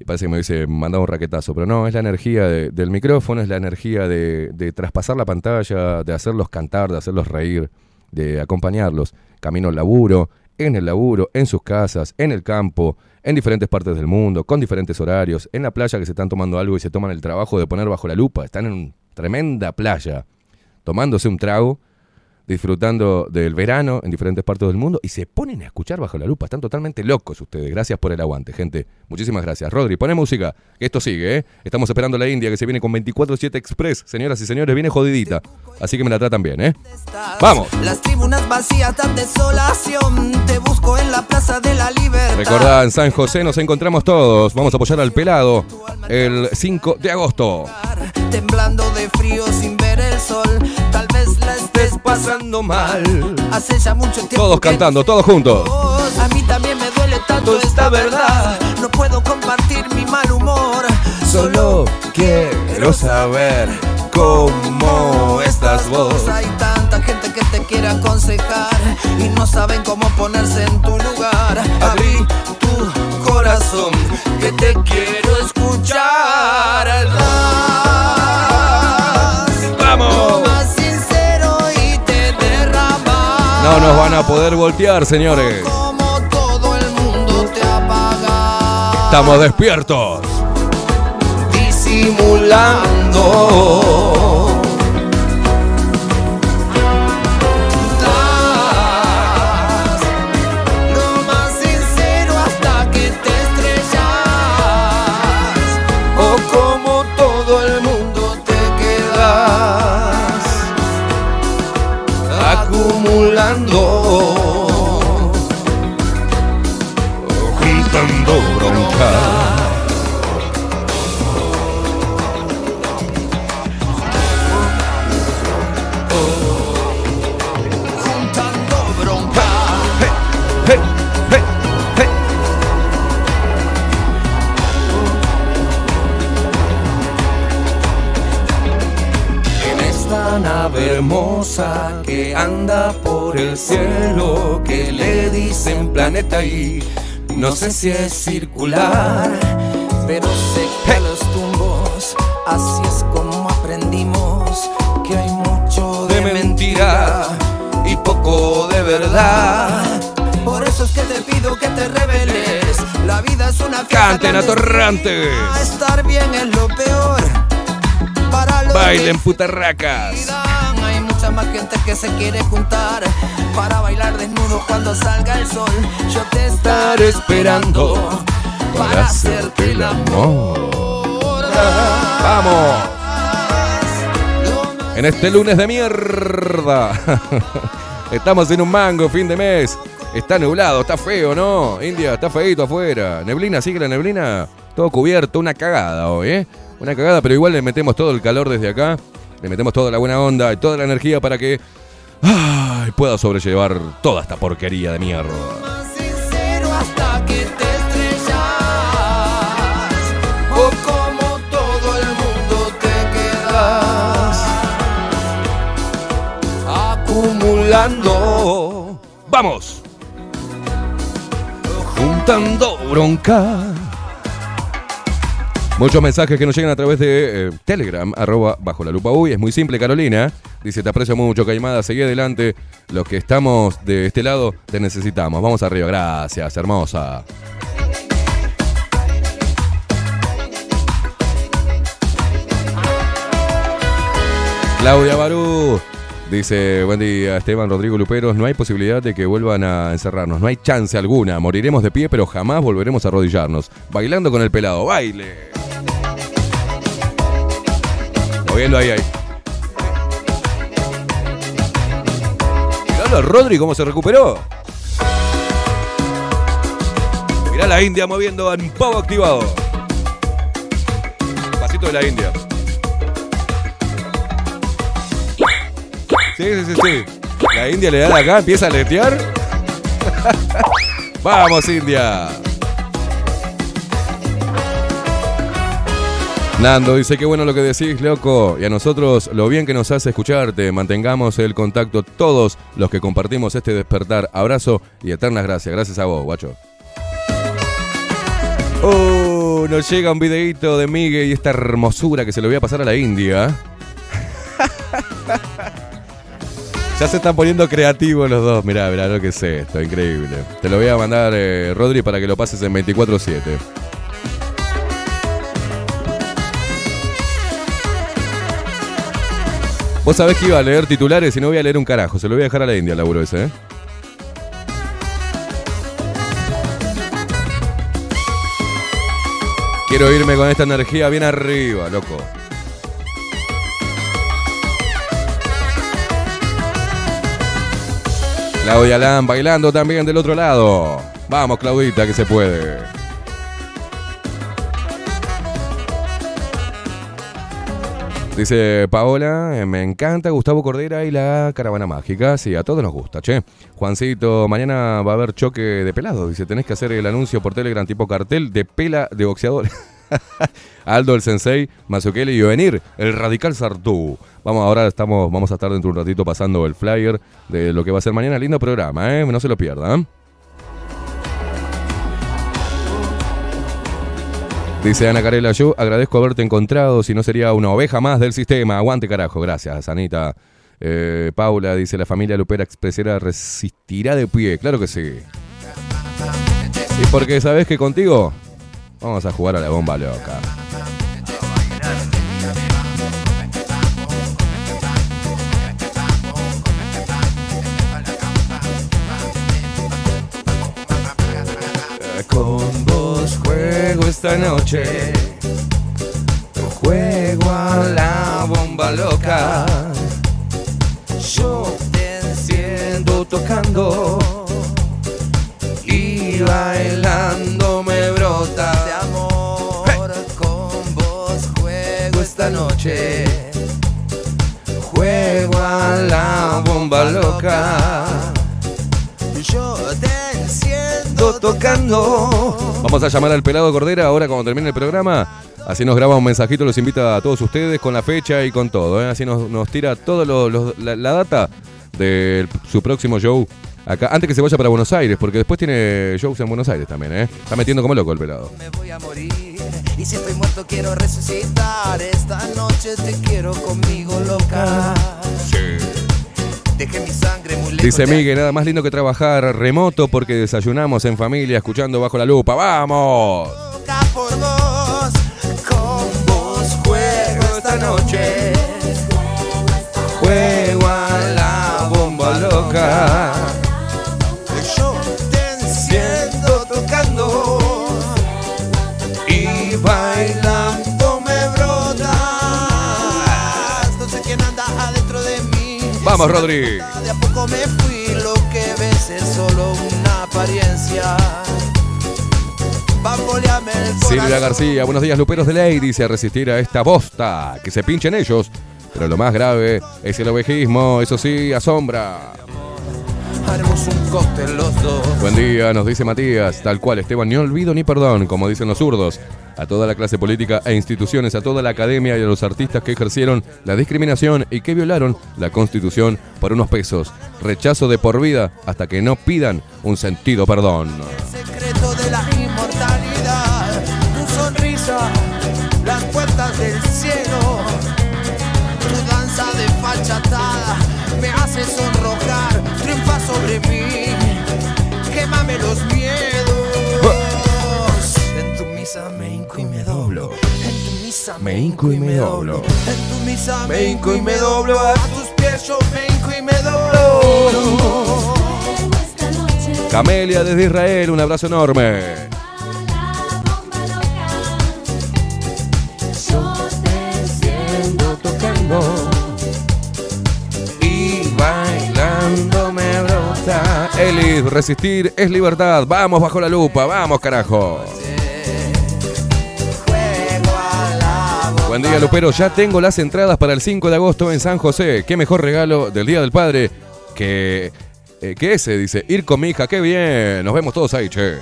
y parece que me hubiese mandado un raquetazo. Pero no, es la energía de- del micrófono, es la energía de, de traspasar la pantalla, de hacerlos cantar, de hacerlos reír, de acompañarlos. Camino al laburo, en el laburo, en sus casas, en el campo, en diferentes partes del mundo, con diferentes horarios, en la playa que se están tomando algo y se toman el trabajo de poner bajo la lupa. Están en una tremenda playa, tomándose un trago disfrutando del verano en diferentes partes del mundo y se ponen a escuchar bajo la lupa. Están totalmente locos ustedes. Gracias por el aguante, gente. Muchísimas gracias. Rodri, pone música, que esto sigue, ¿eh? Estamos esperando a la India que se viene con 24-7 Express. Señoras y señores, viene jodidita. Así que me la tratan bien, ¿eh? ¡Vamos! Las tribunas vacías dan desolación. Te busco en la plaza de la libertad. Recordá, en San José nos encontramos todos. Vamos a apoyar al pelado el 5 de agosto. Temblando de frío sin ver el sol. Tal vez la estés pasando mal. Hace ya mucho tiempo. Todos cantando, todos juntos. A mí también me duele tanto esta verdad. No puedo compartir mi mal humor. Solo quiero saber cómo estás vos. Hay tanta gente que te quiere aconsejar y no saben cómo ponerse en tu lugar. Abrí tu corazón que te quiero escuchar. No nos van a poder voltear, señores. Como todo el mundo te apaga. Estamos despiertos. Disimulando. Bronca. Juntando bronca. En esta nave hermosa que anda por el cielo, que le dicen planeta y no sé si es circular, pero sé que los tumbos así es como aprendimos que hay mucho de mentira y poco de verdad. Por eso es que te pido que te reveles. La vida es una Canten atorrantes. Estar bien es lo peor. Para Bailen putarracas. Más gente que se quiere juntar para bailar desnudo cuando salga el sol. Yo te estaré esperando para hacerte el amor. Vamos. En este lunes de mierda. Estamos en un mango, fin de mes. Está nublado, está feo, ¿no? India, está feito afuera. Neblina, sigue la neblina. Todo cubierto, una cagada hoy, ¿eh? Una cagada, pero igual le metemos todo el calor desde acá. Le metemos toda la buena onda y toda la energía para que ay, pueda sobrellevar toda esta porquería de mierda. sincero hasta que te Muchos mensajes que nos llegan a través de eh, Telegram, arroba bajo la lupa uy. Es muy simple, Carolina. Dice, te aprecio mucho, Caimada. Seguí adelante. Los que estamos de este lado, te necesitamos. Vamos arriba. Gracias, hermosa. Claudia Barú. Dice, buen día, Esteban Rodrigo Luperos. No hay posibilidad de que vuelvan a encerrarnos. No hay chance alguna. Moriremos de pie, pero jamás volveremos a arrodillarnos. Bailando con el pelado. ¡Baile! Moviendo ahí, ahí. Mirá a Rodri cómo se recuperó. Mirá la India moviendo en pavo activado. Pasito de la India. Sí, sí, sí, sí. La India le da acá, empieza a letear. Vamos, India. Nando dice, qué bueno lo que decís, loco. Y a nosotros lo bien que nos hace escucharte. Mantengamos el contacto todos los que compartimos este despertar. Abrazo y eternas gracias. Gracias a vos, guacho. Oh. Nos llega un videito de Miguel y esta hermosura que se lo voy a pasar a la India. ya se están poniendo creativos los dos. Mirá, mirá lo que es esto, increíble. Te lo voy a mandar, eh, Rodri, para que lo pases en 24-7. Vos sabés que iba a leer titulares y no voy a leer un carajo. Se lo voy a dejar a la India, el laburo ese, ¿eh? Quiero irme con esta energía bien arriba, loco. Claudia Lan bailando también del otro lado. Vamos, Claudita, que se puede. Dice Paola, eh, me encanta Gustavo Cordera y la caravana mágica. Sí, a todos nos gusta, che. Juancito, mañana va a haber choque de pelados. Dice, tenés que hacer el anuncio por Telegram tipo cartel de pela de boxeadores. Aldo, el sensei, Mazukeli y venir, el radical Sartú. Vamos, ahora estamos, vamos a estar dentro de un ratito pasando el flyer de lo que va a ser mañana. Lindo programa, ¿eh? No se lo pierdan. Dice Ana Carela, yo agradezco haberte encontrado, si no sería una oveja más del sistema. Aguante carajo, gracias, Anita. Eh, Paula dice, la familia Lupera Expresera resistirá de pie. Claro que sí. Y porque sabes que contigo vamos a jugar a la bomba loca. Con vos juego esta noche. Juego a la bomba loca. Yo te enciendo tocando. Y bailando me brota esta noche. Juego a la bomba loca. Yo te enciendo tocando. Vamos a llamar al pelado Cordera ahora cuando termine el programa. Así nos graba un mensajito, los invita a todos ustedes con la fecha y con todo. ¿eh? Así nos, nos tira toda la, la data de su próximo show acá. Antes que se vaya para Buenos Aires, porque después tiene shows en Buenos Aires también. ¿eh? Está metiendo como loco el pelado. Me voy a morir y si estoy muerto quiero resucitar. Esta noche te quiero conmigo loca. Dejé mi sangre muy lejos. Dice Miguel, nada más lindo que trabajar remoto porque desayunamos en familia escuchando bajo la lupa. ¡Vamos! acá por vos. Con vos juego esta noche. Juego a la bomba loca. Vamos, Rodri. De a poco me fui, lo que ves es solo una apariencia. Bamboleame el corazón. Silvia García, buenos días, Luperos de Ley. Dice resistir a esta bosta. Que se pinchen ellos. Pero lo más grave es el ovejismo. Eso sí, asombra. Haremos un cóctel los dos. Buen día, nos dice Matías. Tal cual, Esteban, ni olvido ni perdón, como dicen los zurdos. A toda la clase política e instituciones, a toda la academia y a los artistas que ejercieron la discriminación y que violaron la constitución por unos pesos. Rechazo de por vida hasta que no pidan un sentido perdón. Me hinco y me doblo. Me hinco y me doblo. A tus pies yo me hinco y me doblo. Camelia desde Israel, un abrazo enorme. Elis, resistir es libertad. Vamos bajo la lupa, vamos carajo. Buen día, Lupero. Ya tengo las entradas para el 5 de agosto en San José. Qué mejor regalo del Día del Padre que, eh, que ese, dice. Ir con mi hija, qué bien. Nos vemos todos ahí, che.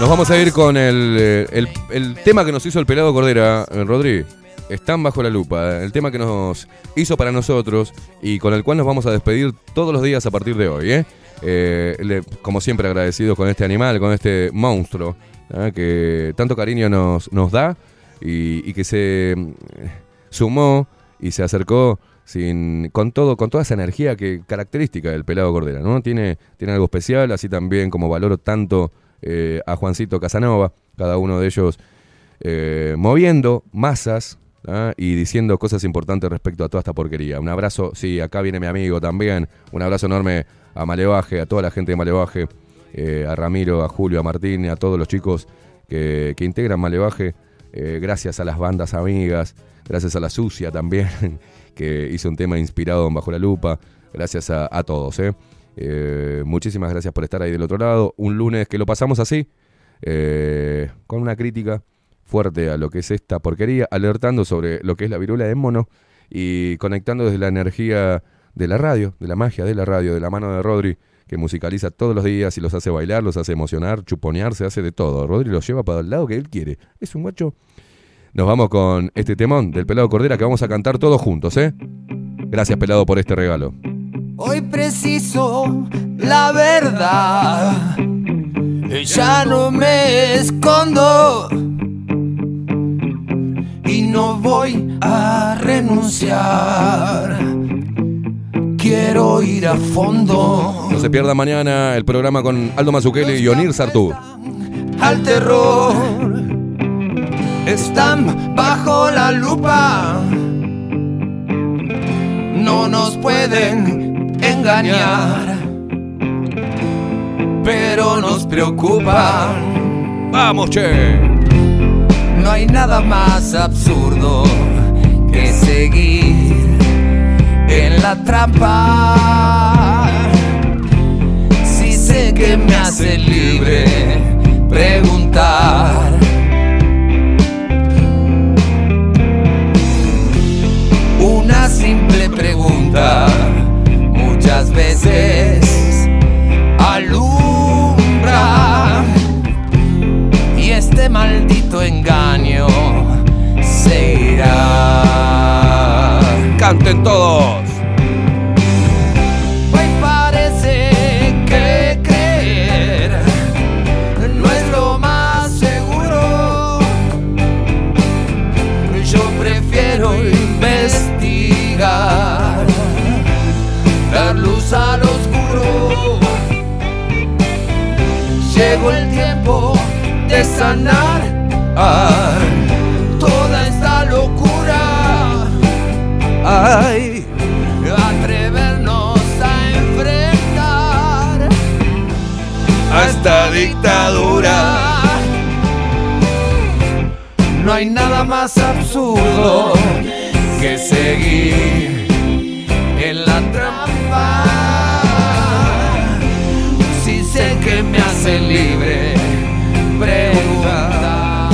Nos vamos a ir con el, eh, el, tema que nos hizo el pelado Cordera, eh, Rodri. Están bajo la lupa. El tema que nos hizo para nosotros y con el cual nos vamos a despedir todos los días a partir de hoy. como siempre agradecidos con este animal, con este monstruo que tanto cariño nos, nos da y, que se mm, sumó y se acercó sin, con todo, con toda esa energía que característica del pelado Cordera, ¿no? Tiene, tiene algo especial, así también como valoro tanto eh, a Juancito Casanova, cada uno de ellos eh, moviendo masas ¿ah? y diciendo cosas importantes respecto a toda esta porquería. Un abrazo, sí, acá viene mi amigo también, un abrazo enorme a Malevaje, a toda la gente de Malevaje, eh, a Ramiro, a Julio, a Martín, a todos los chicos que, que integran Malevaje, eh, gracias a las bandas amigas, gracias a la Sucia también, que hizo un tema inspirado en Bajo la Lupa, gracias a, todos. ¿eh? Eh, muchísimas gracias por estar ahí del otro lado. Un lunes que lo pasamos así, eh, con una crítica fuerte a lo que es esta porquería, alertando sobre lo que es la viruela de mono y conectando desde la energía de la radio, de la magia de la radio, de la mano de Rodri, que musicaliza todos los días y los hace bailar, los hace emocionar, chuponearse, hace de todo. Rodri los lleva para el lado que él quiere. Es un guacho. Nos vamos con este temón del pelado Cordera que vamos a cantar todos juntos, ¿eh? Gracias, pelado, por este regalo. Hoy preciso la verdad. Ya no me escondo. Y no voy a renunciar. Quiero ir a fondo No se pierda mañana el programa con Aldo Mazzucchelli y Onir Sartú. al terror. Están bajo la lupa. No nos pueden engañar. Pero nos preocupan. Vamos, che. No hay nada más absurdo que seguir en la trampa. Si sé que me hace libre preguntar. Una simple pregunta muchas veces alumbra y este maldito engaño se irá. Canten todos. Parece que creer no es lo más seguro. Yo prefiero investigar, dar luz al oscuro. Llegó el tiempo de sanar No hay nada más absurdo que seguir en la trampa. Si sé que me hace libre, pregunta.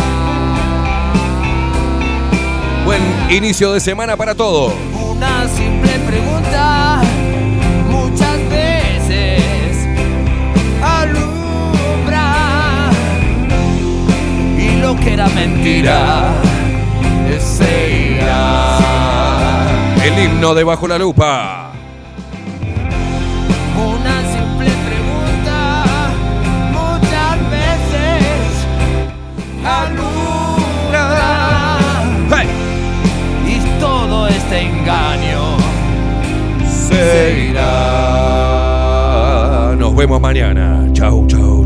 Buen inicio de semana para todos. Una simple lo que era mentira se irá. El himno de Bajo la Lupa. Una simple pregunta, muchas veces alumbra. Y todo este engaño Se irá. Nos vemos mañana. Chau, chau.